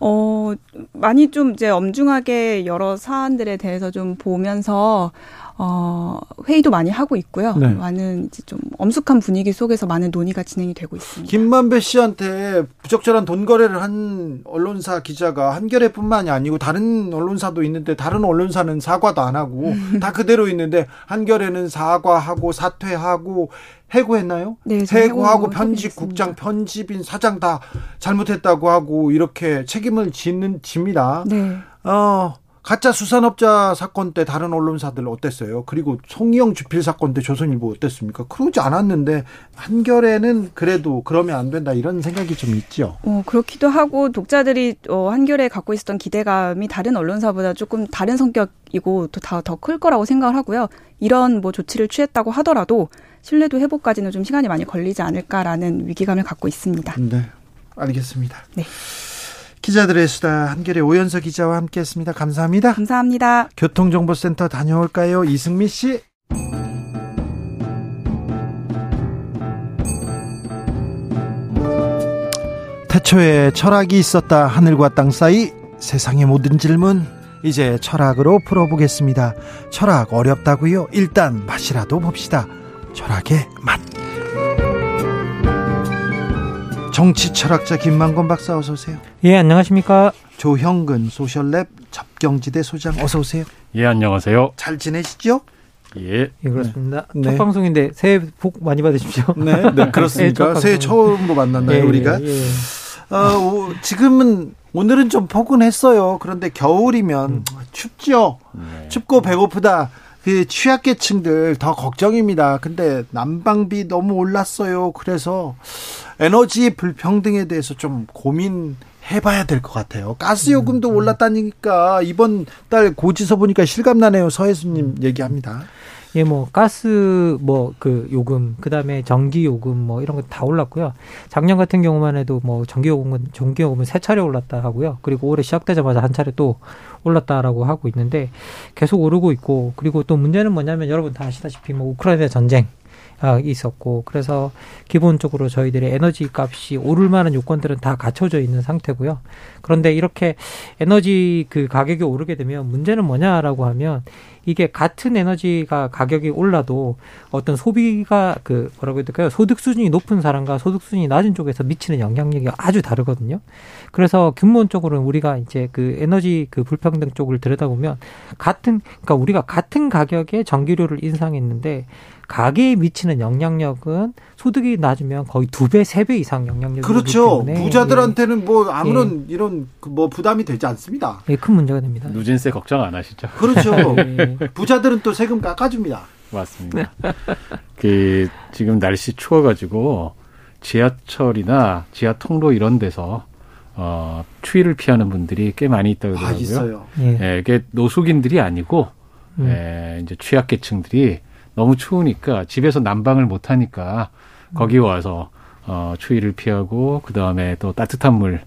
어, 많이 좀 이제 엄중하게 여러 사안들에 대해서 좀 보면서, 어, 회의도 많이 하고 있고요. 네. 많은 이제 좀 엄숙한 분위기 속에서 많은 논의가 진행이 되고 있습니다. 김만배 씨한테 부적절한 돈 거래를 한 언론사 기자가 한겨레뿐만이 아니고 다른 언론사도 있는데 다른 언론사는 사과도 안 하고 다 그대로 있는데 한겨레는 사과하고 사퇴하고 해고했나요? 네, 해고하고 해고 편집국장, 편집인, 사장 다 잘못했다고 하고 이렇게 책임을 짓는 집니다. 네. 어, 가짜 수산업자 사건 때 다른 언론사들 어땠어요? 그리고 송이영 주필 사건 때 조선일보 어땠습니까? 그러지 않았는데 한겨레는 그래도 그러면 안 된다 이런 생각이 좀 있죠. 어, 그렇기도 하고 독자들이 어, 한겨레에 갖고 있었던 기대감이 다른 언론사보다 조금 다른 성격이고 또 다 더 클 거라고 생각을 하고요. 이런 뭐 조치를 취했다고 하더라도 신뢰도 회복까지는 좀 시간이 많이 걸리지 않을까라는 위기감을 갖고 있습니다. 네, 알겠습니다. 네. 기자들의 수다 한겨레 오연서 기자와 함께했습니다. 감사합니다. 감사합니다. 교통정보센터 다녀올까요, 이승미 씨? 태초에 철학이 있었다 하늘과 땅 사이 세상의 모든 질문 이제 철학으로 풀어보겠습니다. 철학 어렵다고요? 일단 맛이라도 봅시다. 철학의 맛. 정치 철학자 김만건 박사 어서 오세요. 예, 안녕하십니까. 조형근 소셜랩 접경지대 소장 어서 오세요. 예, 안녕하세요. 잘 지내시죠? 예. 예, 그렇습니다. 네. 첫 방송인데 새해 복 많이 받으십시오. 네, 네 그렇습니까? 예, 첫 새해. 처음으로 만났나요, 예, 우리가? 예, 예. 어, 오, 지금은 오늘은 좀 포근했어요. 그런데 겨울이면 음. 춥죠. 네. 춥고 배고프다. 그 취약계층들 더 걱정입니다. 근데 난방비 너무 올랐어요. 그래서 에너지 불평등에 대해서 좀 고민 해봐야 될 것 같아요. 가스 음, 요금도 올랐다니까 이번 달 고지서 보니까 실감 나네요. 서혜수님 얘기합니다. 예, 뭐 가스 뭐 그 요금, 그다음에 전기 요금 뭐 이런 거 다 올랐고요. 작년 같은 경우만 해도 뭐 전기 요금은 전기 요금은 세 차례 올랐다 하고요. 그리고 올해 시작되자마자 한 차례 또 올랐다라고 하고 있는데 계속 오르고 있고 그리고 또 문제는 뭐냐면 여러분 다 아시다시피 뭐 우크라이나 전쟁 아, 있었고 그래서 기본적으로 저희들의 에너지 값이 오를 만한 요건들은 다 갖춰져 있는 상태고요. 그런데 이렇게 에너지 그 가격이 오르게 되면 문제는 뭐냐라고 하면 이게 같은 에너지가 가격이 올라도 어떤 소비가 그 뭐라고 해야 될까요? 소득 수준이 높은 사람과 소득 수준이 낮은 쪽에서 미치는 영향력이 아주 다르거든요. 그래서 근본적으로는 우리가 이제 그 에너지 그 불평등 쪽을 들여다보면 같은 그러니까 우리가 같은 가격의 전기료를 인상했는데 가계에 미치는 영향력은 소득이 낮으면 거의 두 배, 세 배 이상 영향력이 그렇죠. 오기 때문에 부자들한테는 뭐 아무런 이런 그뭐 부담이 되지 않습니다. 예, 큰 문제가 됩니다. 누진세 걱정 안 하시죠? 그렇죠. 예. 부자들은 또 세금 깎아줍니다. 맞습니다. 그 지금 날씨 추워가지고 지하철이나 지하 통로 이런 데서 어, 추위를 피하는 분들이 꽤 많이 있다고 아, 그러더라고요. 있어요. 예. 예, 이게 노숙인들이 아니고 음. 예, 이제 취약계층들이 너무 추우니까 집에서 난방을 못 하니까 거기 와서 어, 추위를 피하고 그 다음에 또 따뜻한 물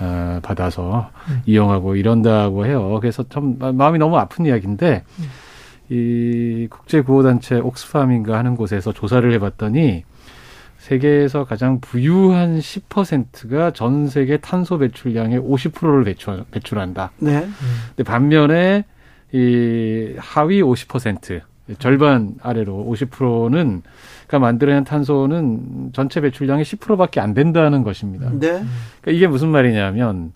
어, 받아서 음. 이용하고 이런다고 해요. 그래서 참 마- 마음이 너무 아픈 이야기인데 음. 이 국제 구호 단체 옥스팜인가 하는 곳에서 조사를 해봤더니 세계에서 가장 부유한 10%가 전 세계 탄소 배출량의 50%를 배출, 배출한다. 네. 근데 반면에 이 하위 50% 절반 아래로 50%는 가 만들어낸 탄소는 전체 배출량의 10%밖에 안 된다는 것입니다. 네. 그러니까 이게 무슨 말이냐면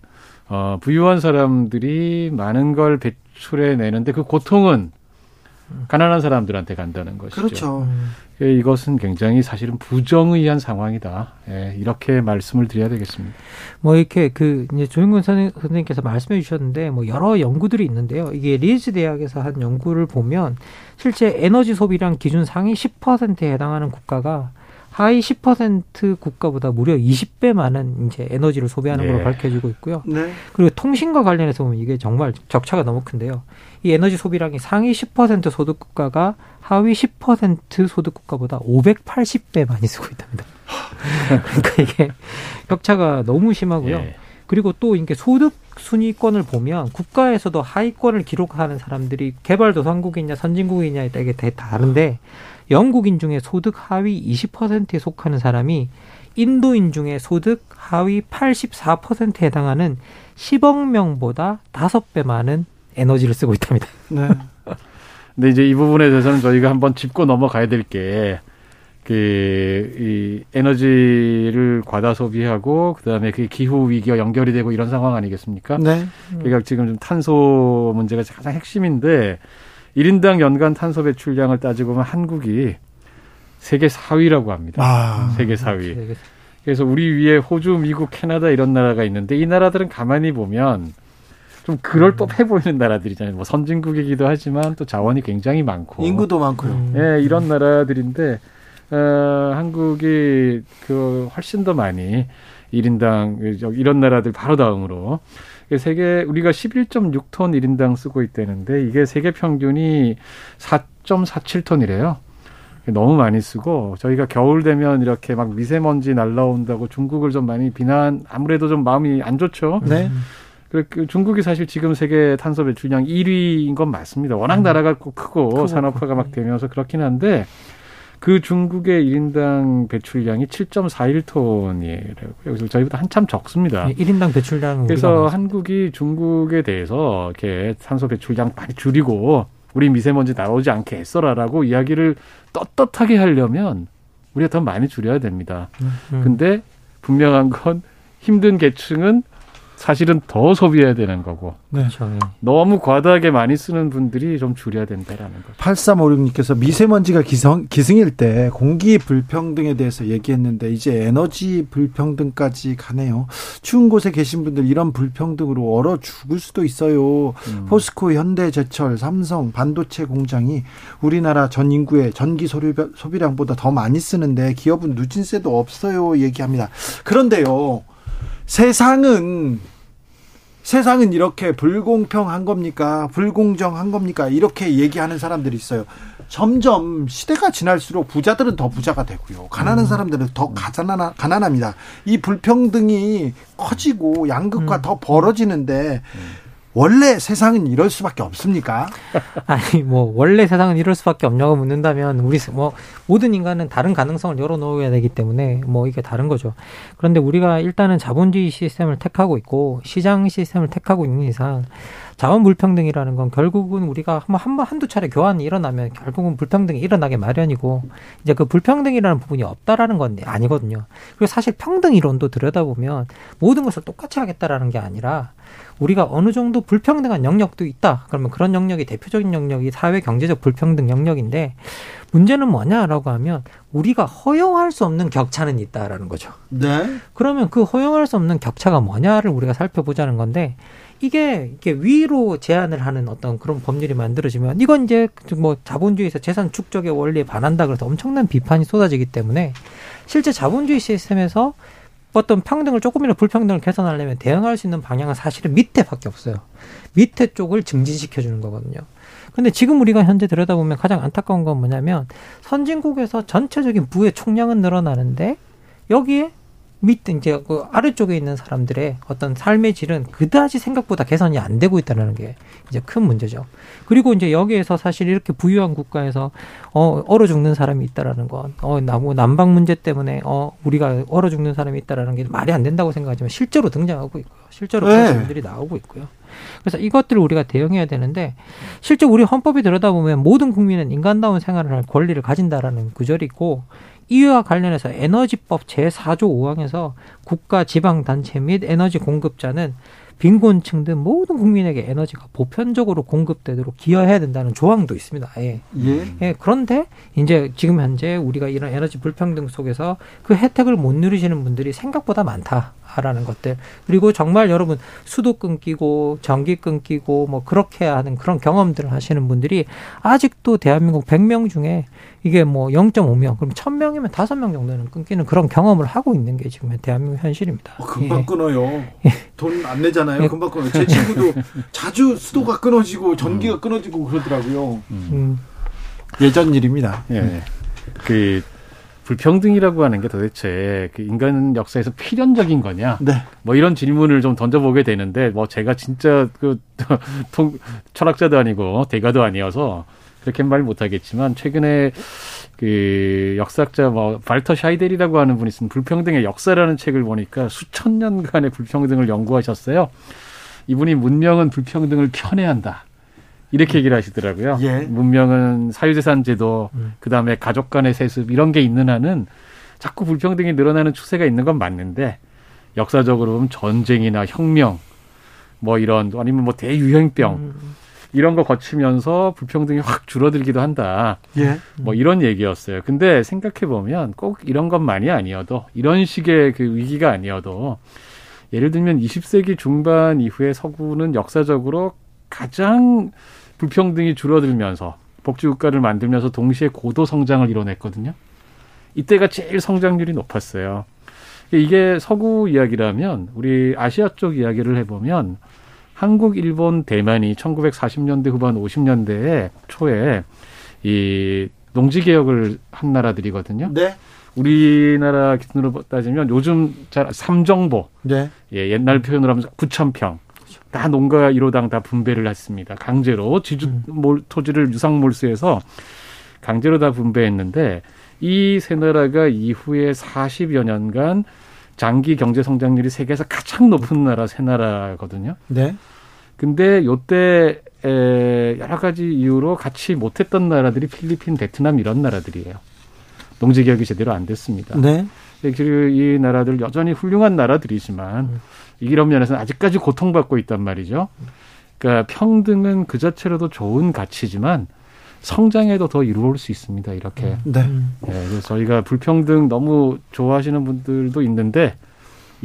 어 부유한 사람들이 많은 걸 배출해 내는데 그 고통은 가난한 사람들한테 간다는 것이죠. 그렇죠. 예, 이것은 굉장히 사실은 부정의한 상황이다. 예, 이렇게 말씀을 드려야 되겠습니다. 뭐 이렇게 그 이제 조영근 선생- 선생님께서 말씀해 주셨는데 뭐 여러 연구들이 있는데요. 이게 리즈 대학에서 한 연구를 보면 실제 에너지 소비량 기준 상위 10%에 해당하는 국가가 하위 10% 국가보다 무려 20배 많은 이제 에너지를 소비하는 걸로 네. 밝혀지고 있고요. 네. 그리고 통신과 관련해서 보면 이게 정말 적차가 너무 큰데요. 이 에너지 소비량이 상위 10% 소득 국가가 하위 10% 소득 국가보다 580배 많이 쓰고 있답니다. 그러니까 이게 격차가 너무 심하고요. 예. 그리고 또 이게 소득 순위권을 보면 국가에서도 하위권을 기록하는 사람들이 개발도상국이냐 선진국이냐에 따라 이게 되게 다른데 영국인 중에 소득 하위 20%에 속하는 사람이 인도인 중에 소득 하위 84%에 해당하는 10억 명보다 5배 많은 에너지를 쓰고 있답니다. 네. 근데 이제 이 부분에 대해서는 저희가 한번 짚고 넘어가야 될 게, 그, 이 에너지를 과다 소비하고, 그 다음에 그 기후 위기와 연결이 되고 이런 상황 아니겠습니까? 네. 그러니까 지금 좀 탄소 문제가 가장 핵심인데, 1인당 연간 탄소 배출량을 따지고 보면 한국이 세계 4위라고 합니다. 아. 세계 4위. 그래서 우리 위에 호주, 미국, 캐나다 이런 나라가 있는데 이 나라들은 가만히 보면 좀 그럴 법해 보이는 나라들이잖아요. 뭐 선진국이기도 하지만 또 자원이 굉장히 많고 인구도 많고요. 음. 예, 이런 나라들인데 어, 한국이 그 훨씬 더 많이 1인당 이런 나라들 바로 다음으로 세계 우리가 11.6톤 1인당 쓰고 있다는데 이게 세계 평균이 4.47톤이래요. 너무 많이 쓰고 저희가 겨울 되면 이렇게 막 미세먼지 날라온다고 중국을 좀 많이 비난 아무래도 좀 마음이 안 좋죠. 네. 그 중국이 사실 지금 세계 탄소 배출량 1위인 건 맞습니다. 워낙 나라가 크고 산업화가 막 되면서 그렇긴 한데 그 중국의 1인당 배출량이 7.41톤이에요. 그래서 저희보다 한참 적습니다. 1인당 배출량 그래서 한국이 중국에 대해서 이렇게 탄소 배출량 많이 줄이고 우리 미세먼지 나오지 않게 애써라라고 이야기를 떳떳하게 하려면 우리가 더 많이 줄여야 됩니다. 음. 근데 분명한 건 힘든 계층은 사실은 더 소비해야 되는 거고 네. 그렇죠. 예. 너무 과다하게 많이 쓰는 분들이 좀 줄여야 된다라는 거죠. 8356님께서 미세먼지가 기성, 기승일 때 공기 불평등에 대해서 얘기했는데 이제 에너지 불평등까지 가네요. 추운 곳에 계신 분들 이런 불평등으로 얼어 죽을 수도 있어요. 음. 포스코, 현대제철, 삼성, 반도체 공장이 우리나라 전 인구의 전기 소비량- 소비량보다 더 많이 쓰는데 기업은 누진세도 없어요. 얘기합니다. 그런데요. 세상은 세상은 이렇게 불공평한 겁니까? 불공정한 겁니까? 이렇게 얘기하는 사람들이 있어요. 점점 시대가 지날수록 부자들은 더 부자가 되고요. 가난한 사람들은 더 가난하, 가난합니다. 이 불평등이 커지고 양극화 더 벌어지는데 원래 세상은 이럴 수밖에 없습니까? 아니 뭐 원래 세상은 이럴 수밖에 없냐고 묻는다면 우리 뭐 모든 인간은 다른 가능성을 열어놓아야 되기 때문에 뭐 이게 다른 거죠. 그런데 우리가 일단은 자본주의 시스템을 택하고 있고 시장 시스템을 택하고 있는 이상 자원 불평등이라는 건 결국은 우리가 한번 한번 한두 차례 교환이 일어나면 결국은 불평등이 일어나게 마련이고 이제 그 불평등이라는 부분이 없다라는 건 아니거든요. 그리고 사실 평등 이론도 들여다보면 모든 것을 똑같이 하겠다라는 게 아니라 우리가 어느 정도 불평등한 영역도 있다. 그러면 그런 영역이 대표적인 영역이 사회 경제적 불평등 영역인데 문제는 뭐냐라고 하면 우리가 허용할 수 없는 격차는 있다라는 거죠. 네. 그러면 그 허용할 수 없는 격차가 뭐냐를 우리가 살펴보자는 건데 이게 이게 위로 제한을 하는 어떤 그런 법률이 만들어지면 이건 이제 뭐 자본주의에서 재산 축적의 원리에 반한다 그래서 엄청난 비판이 쏟아지기 때문에 실제 자본주의 시스템에서 어떤 평등을 조금이라도 불평등을 개선하려면 대응할 수 있는 방향은 사실은 밑에밖에 없어요. 밑에 쪽을 증진시켜 주는 거거든요. 근데 지금 우리가 현재 들여다보면 가장 안타까운 건 뭐냐면 선진국에서 전체적인 부의 총량은 늘어나는데 여기에 밑 이제 그 아래쪽에 있는 사람들의 어떤 삶의 질은 그다지 생각보다 개선이 안 되고 있다는 게 이제 큰 문제죠. 그리고 이제 여기에서 사실 이렇게 부유한 국가에서 어 얼어 죽는 사람이 있다라는 건 어 나무 난방 문제 때문에 어 우리가 얼어 죽는 사람이 있다라는 게 말이 안 된다고 생각하지만 실제로 등장하고 있고요. 실제로 그런 네. 사람들이 나오고 있고요. 그래서 이것들을 우리가 대응해야 되는데 실제 우리 헌법에 들여다보면 모든 국민은 인간다운 생활을 할 권리를 가진다라는 구절이 있고 이와 관련해서 에너지법 제4조 5항에서 국가 지방 단체 및 에너지 공급자는 빈곤층 등 모든 국민에게 에너지가 보편적으로 공급되도록 기여해야 된다는 조항도 있습니다. 아예. 예. 예, 그런데 이제 지금 현재 우리가 이런 에너지 불평등 속에서 그 혜택을 못 누리시는 분들이 생각보다 많다 라는 것들. 그리고 정말 여러분 수도 끊기고 전기 끊기고 뭐 그렇게 하는 그런 경험들을 하시는 분들이 아직도 대한민국 100명 중에 이게 뭐 0.5명, 그럼 1000명이면 5명 정도는 끊기는 그런 경험을 하고 있는 게 지금 대한민국 현실입니다. 어, 금방 예. 끊어요. 돈안 내잖아요. 예. 금방 끊어요. 제 친구도 자주 수도가 끊어지고 전기가 끊어지고 그러더라고요. 음, 예전 일입니다. 예. 그 불평등이라고 하는 게 도대체 그 인간 역사에서 필연적인 거냐? 네. 뭐 이런 질문을 좀 던져보게 되는데 뭐 제가 진짜 그 통, 철학자도 아니고 대가도 아니어서 그렇게 말 못하겠지만 최근에 그 역사학자 뭐 발터 샤이델이라고 하는 분이 쓴 불평등의 역사라는 책을 보니까 수천 년간의 불평등을 연구하셨어요. 이분이 문명은 불평등을 편애한다. 이렇게 얘기를 하시더라고요. 예. 문명은 사유재산 제도, 음. 그 다음에 가족 간의 세습 이런 게 있는 한은 자꾸 불평등이 늘어나는 추세가 있는 건 맞는데 역사적으로 보면 전쟁이나 혁명 뭐 이런 아니면 뭐 대유행병 음. 이런 거 거치면서 불평등이 확 줄어들기도 한다. 예. 뭐 이런 얘기였어요. 근데 생각해 보면 꼭 이런 것만이 아니어도 이런 식의 그 위기가 아니어도 예를 들면 20세기 중반 이후에 서구는 역사적으로 가장 불평등이 줄어들면서 복지국가를 만들면서 동시에 고도 성장을 이뤄냈거든요. 이때가 제일 성장률이 높았어요. 이게 서구 이야기라면 우리 아시아 쪽 이야기를 해보면 한국, 일본, 대만이 1940년대 후반 50년대 초에 이 농지 개혁을 한 나라들이거든요. 네. 우리나라 기준으로 따지면 요즘 잘 삼정보 네. 예, 옛날 표현으로 하면 9천 평. 다 농가 1호당 다 분배를 했습니다. 강제로 지주 몰, 토지를 유상 몰수해서 강제로 다 분배했는데 이 세 나라가 이후에 40여 년간 장기 경제 성장률이 세계에서 가장 높은 나라 세 나라거든요. 네. 근데 요때 에, 여러 가지 이유로 같이 못했던 나라들이 필리핀, 베트남 이런 나라들이에요. 농지 개혁이 제대로 안 됐습니다. 네. 그리고 이 나라들 여전히 훌륭한 나라들이지만 이런 면에서는 아직까지 고통받고 있단 말이죠. 그러니까 평등은 그 자체로도 좋은 가치지만 성장에도 더 이루어올 수 있습니다. 이렇게. 네. 예, 그래서 저희가 불평등 너무 좋아하시는 분들도 있는데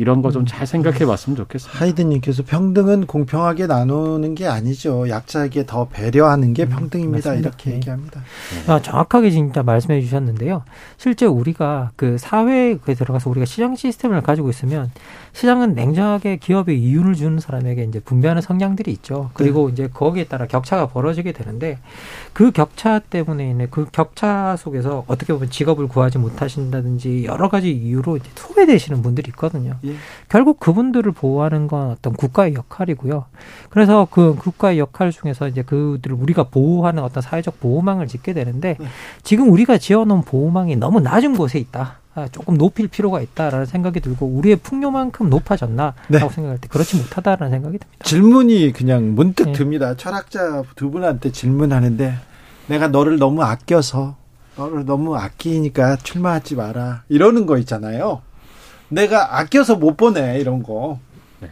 이런 거 좀 잘 생각해 봤으면 좋겠습니다. 하이든님께서 평등은 공평하게 나누는 게 아니죠. 약자에게 더 배려하는 게 평등입니다. 맞습니다. 이렇게 네. 얘기합니다. 아, 정확하게 진짜 말씀해 주셨는데요. 실제 우리가 그 사회에 들어가서 우리가 시장 시스템을 가지고 있으면 시장은 냉정하게 기업에 이윤을 주는 사람에게 이제 분배하는 성향들이 있죠. 그리고 이제 거기에 따라 격차가 벌어지게 되는데 그 격차 때문에 인해 그 격차 속에서 어떻게 보면 직업을 구하지 못하신다든지 여러 가지 이유로 이제 소외되시는 분들이 있거든요. 예. 결국 그분들을 보호하는 건 어떤 국가의 역할이고요. 그래서 그 국가의 역할 중에서 이제 그들을 우리가 보호하는 어떤 사회적 보호망을 짓게 되는데 지금 우리가 지어놓은 보호망이 너무 낮은 곳에 있다. 아, 조금 높일 필요가 있다라는 생각이 들고 우리의 풍요만큼 높아졌나라고 네. 생각할 때 그렇지 못하다라는 생각이 듭니다. 질문이 그냥 문득 네. 듭니다. 철학자 두 분한테 질문하는데 내가 너를 너무 아껴서 너를 너무 아끼니까 출마하지 마라. 이러는 거 있잖아요. 내가 아껴서 못 보내 이런 거. 네.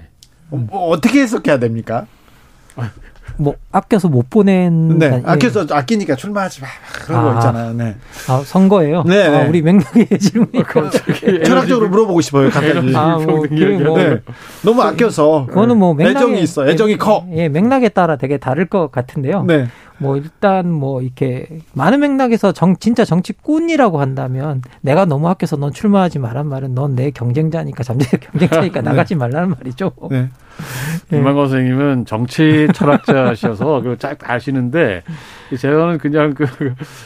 어, 뭐 어떻게 해석해야 됩니까? 뭐 아껴서 못 보낸 네, 예. 아껴서 아끼니까 출마하지 마 그런 거 아. 있잖아요. 네, 아, 선거예요. 네, 아, 네. 우리 맥락의 질문이 철학적으로 물어보고 싶어요. 갑자기. 아, 뭐, 뭐, 네. 너무 아껴서 그거는 뭐 맥락에 애정이 있어. 애정이 커. 예, 맥락에 따라 되게 다를 것 같은데요. 네. 뭐 일단 뭐 이렇게 많은 맥락에서 정 진짜 정치꾼이라고 한다면 내가 너무 아껴서 넌 출마하지 말란 말은 넌 내 경쟁자니까 잠재 경쟁자니까 나가지 말라는 말이죠. 네. 김만건 선생님은 정치 철학자셔서 그걸 잘 아시는데 저는 그냥 그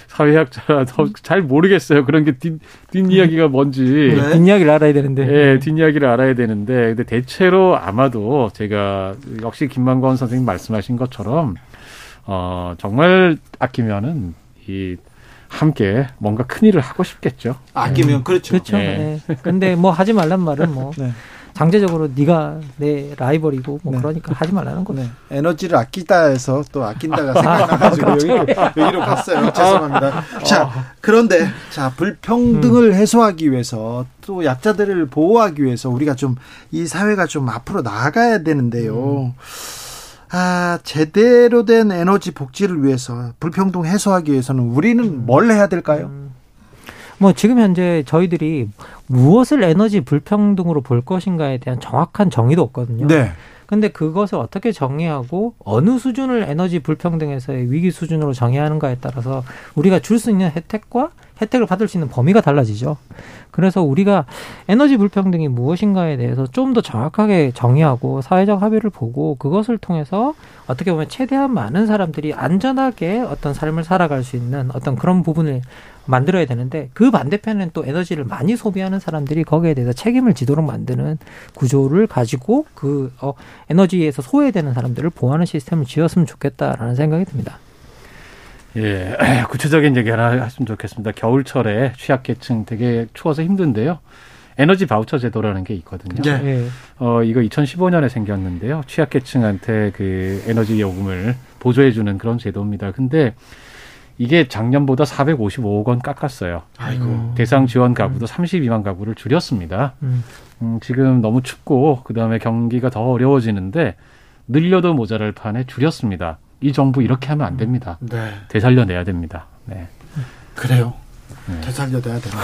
사회학자라 잘 모르겠어요. 그런 게 뒷, 뒷이야기가 뭔지. 네. 뒷이야기를 알아야 되는데. 예, 뒷이야기를 알아야 되는데 근데 대체로 아마도 제가 역시 김만건 선생님 말씀하신 것처럼 어 정말 아끼면은 이 함께 뭔가 큰 일을 하고 싶겠죠. 아끼면 그렇죠. 그렇죠. 예. 예. 근데 뭐 하지 말란 말은 뭐 네. 장제적으로 네가 내 라이벌이고 뭐 네. 그러니까 하지 말라는 거죠. 네. 에너지를 아끼다 해서 또 아낀다가 생각나가지고 여기로, 여기로 갔어요. 죄송합니다. 자, 그런데, 자, 불평등을 해소하기 위해서 또 약자들을 보호하기 위해서 우리가 좀 이 사회가 좀 앞으로 나아가야 되는데요. 아, 제대로 된 에너지 복지를 위해서 불평등 해소하기 위해서는 우리는 뭘 해야 될까요? 뭐 지금 현재 저희들이 무엇을 에너지 불평등으로 볼 것인가에 대한 정확한 정의도 없거든요. 네. 근데 그것을 어떻게 정의하고 어느 수준을 에너지 불평등에서의 위기 수준으로 정의하는가에 따라서 우리가 줄 수 있는 혜택과 혜택을 받을 수 있는 범위가 달라지죠. 그래서 우리가 에너지 불평등이 무엇인가에 대해서 좀 더 정확하게 정의하고 사회적 합의를 보고 그것을 통해서 어떻게 보면 최대한 많은 사람들이 안전하게 어떤 삶을 살아갈 수 있는 어떤 그런 부분을 만들어야 되는데 그 반대편에는 또 에너지를 많이 소비하는 사람들이 거기에 대해서 책임을 지도록 만드는 구조를 가지고 그 어, 에너지에서 소외되는 사람들을 보호하는 시스템을 지었으면 좋겠다라는 생각이 듭니다. 예, 구체적인 얘기 하나 했으면 좋겠습니다. 겨울철에 취약계층 되게 추워서 힘든데요. 에너지 바우처 제도라는 게 있거든요. 네. 예. 어, 이거 2015년에 생겼는데요. 취약계층한테 그 에너지 요금을 보조해주는 그런 제도입니다. 근데 이게 작년보다 455억 원 깎았어요. 아이고. 대상 지원 가구도 32만 가구를 줄였습니다. 음. 음, 지금 너무 춥고 그다음에 경기가 더 어려워지는데 늘려도 모자랄 판에 줄였습니다. 이 정부 이렇게 하면 안 됩니다. 네. 되살려내야 됩니다. 네. 그래요. 네. 되살려야 됩니다.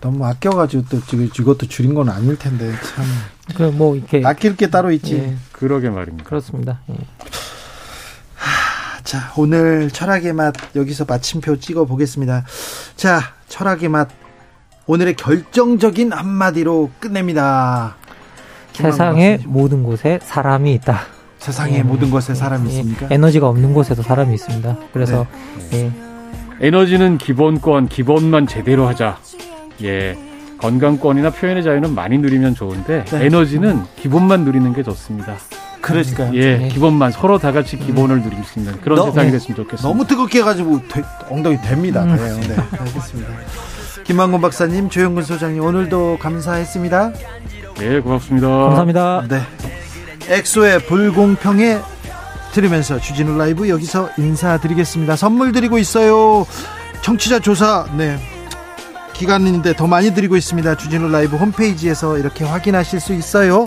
너무 아껴가지고 또 지금 이것도 줄인 건 아닐 텐데 참 그뭐 이렇게 아낄 게 따로 있지. 예, 그러게 말입니다. 그렇습니다. 예. 자, 오늘 철학의 맛 여기서 마침표 찍어 보겠습니다. 자, 철학의 맛 오늘의 결정적인 한마디로 끝냅니다. 세상의. 모든 곳에 사람이 있다. 세상의 예. 모든 것에 사람이 예, 있습니까? 에너지가 없는 곳에도 사람이 있습니다. 그래서 네. 예, 에너지는 기본권, 기본만 제대로 하자. 예. 건강권이나 표현의 자유는 많이 누리면 좋은데 네. 에너지는 기본만 누리는 게 좋습니다. 그러니까요. 예, 네. 기본만 서로 다 같이 기본을 누릴 수 있는 그런 너- 세상이 네. 됐으면 좋겠습니다. 너무 뜨겁게 해가지고 되- 엉덩이 됩니다. 음. 돼요. 네, 알겠습니다. 김만곤 박사님, 조영근 소장님 오늘도 감사했습니다. 예, 고맙습니다. 감사합니다. 네. 엑소의 불공평에 들으면서 주진우 라이브 여기서 인사드리겠습니다. 선물 드리고 있어요. 청취자 조사 네. 기간인데 더 많이 드리고 있습니다. 주진우 라이브 홈페이지에서 이렇게 확인하실 수 있어요.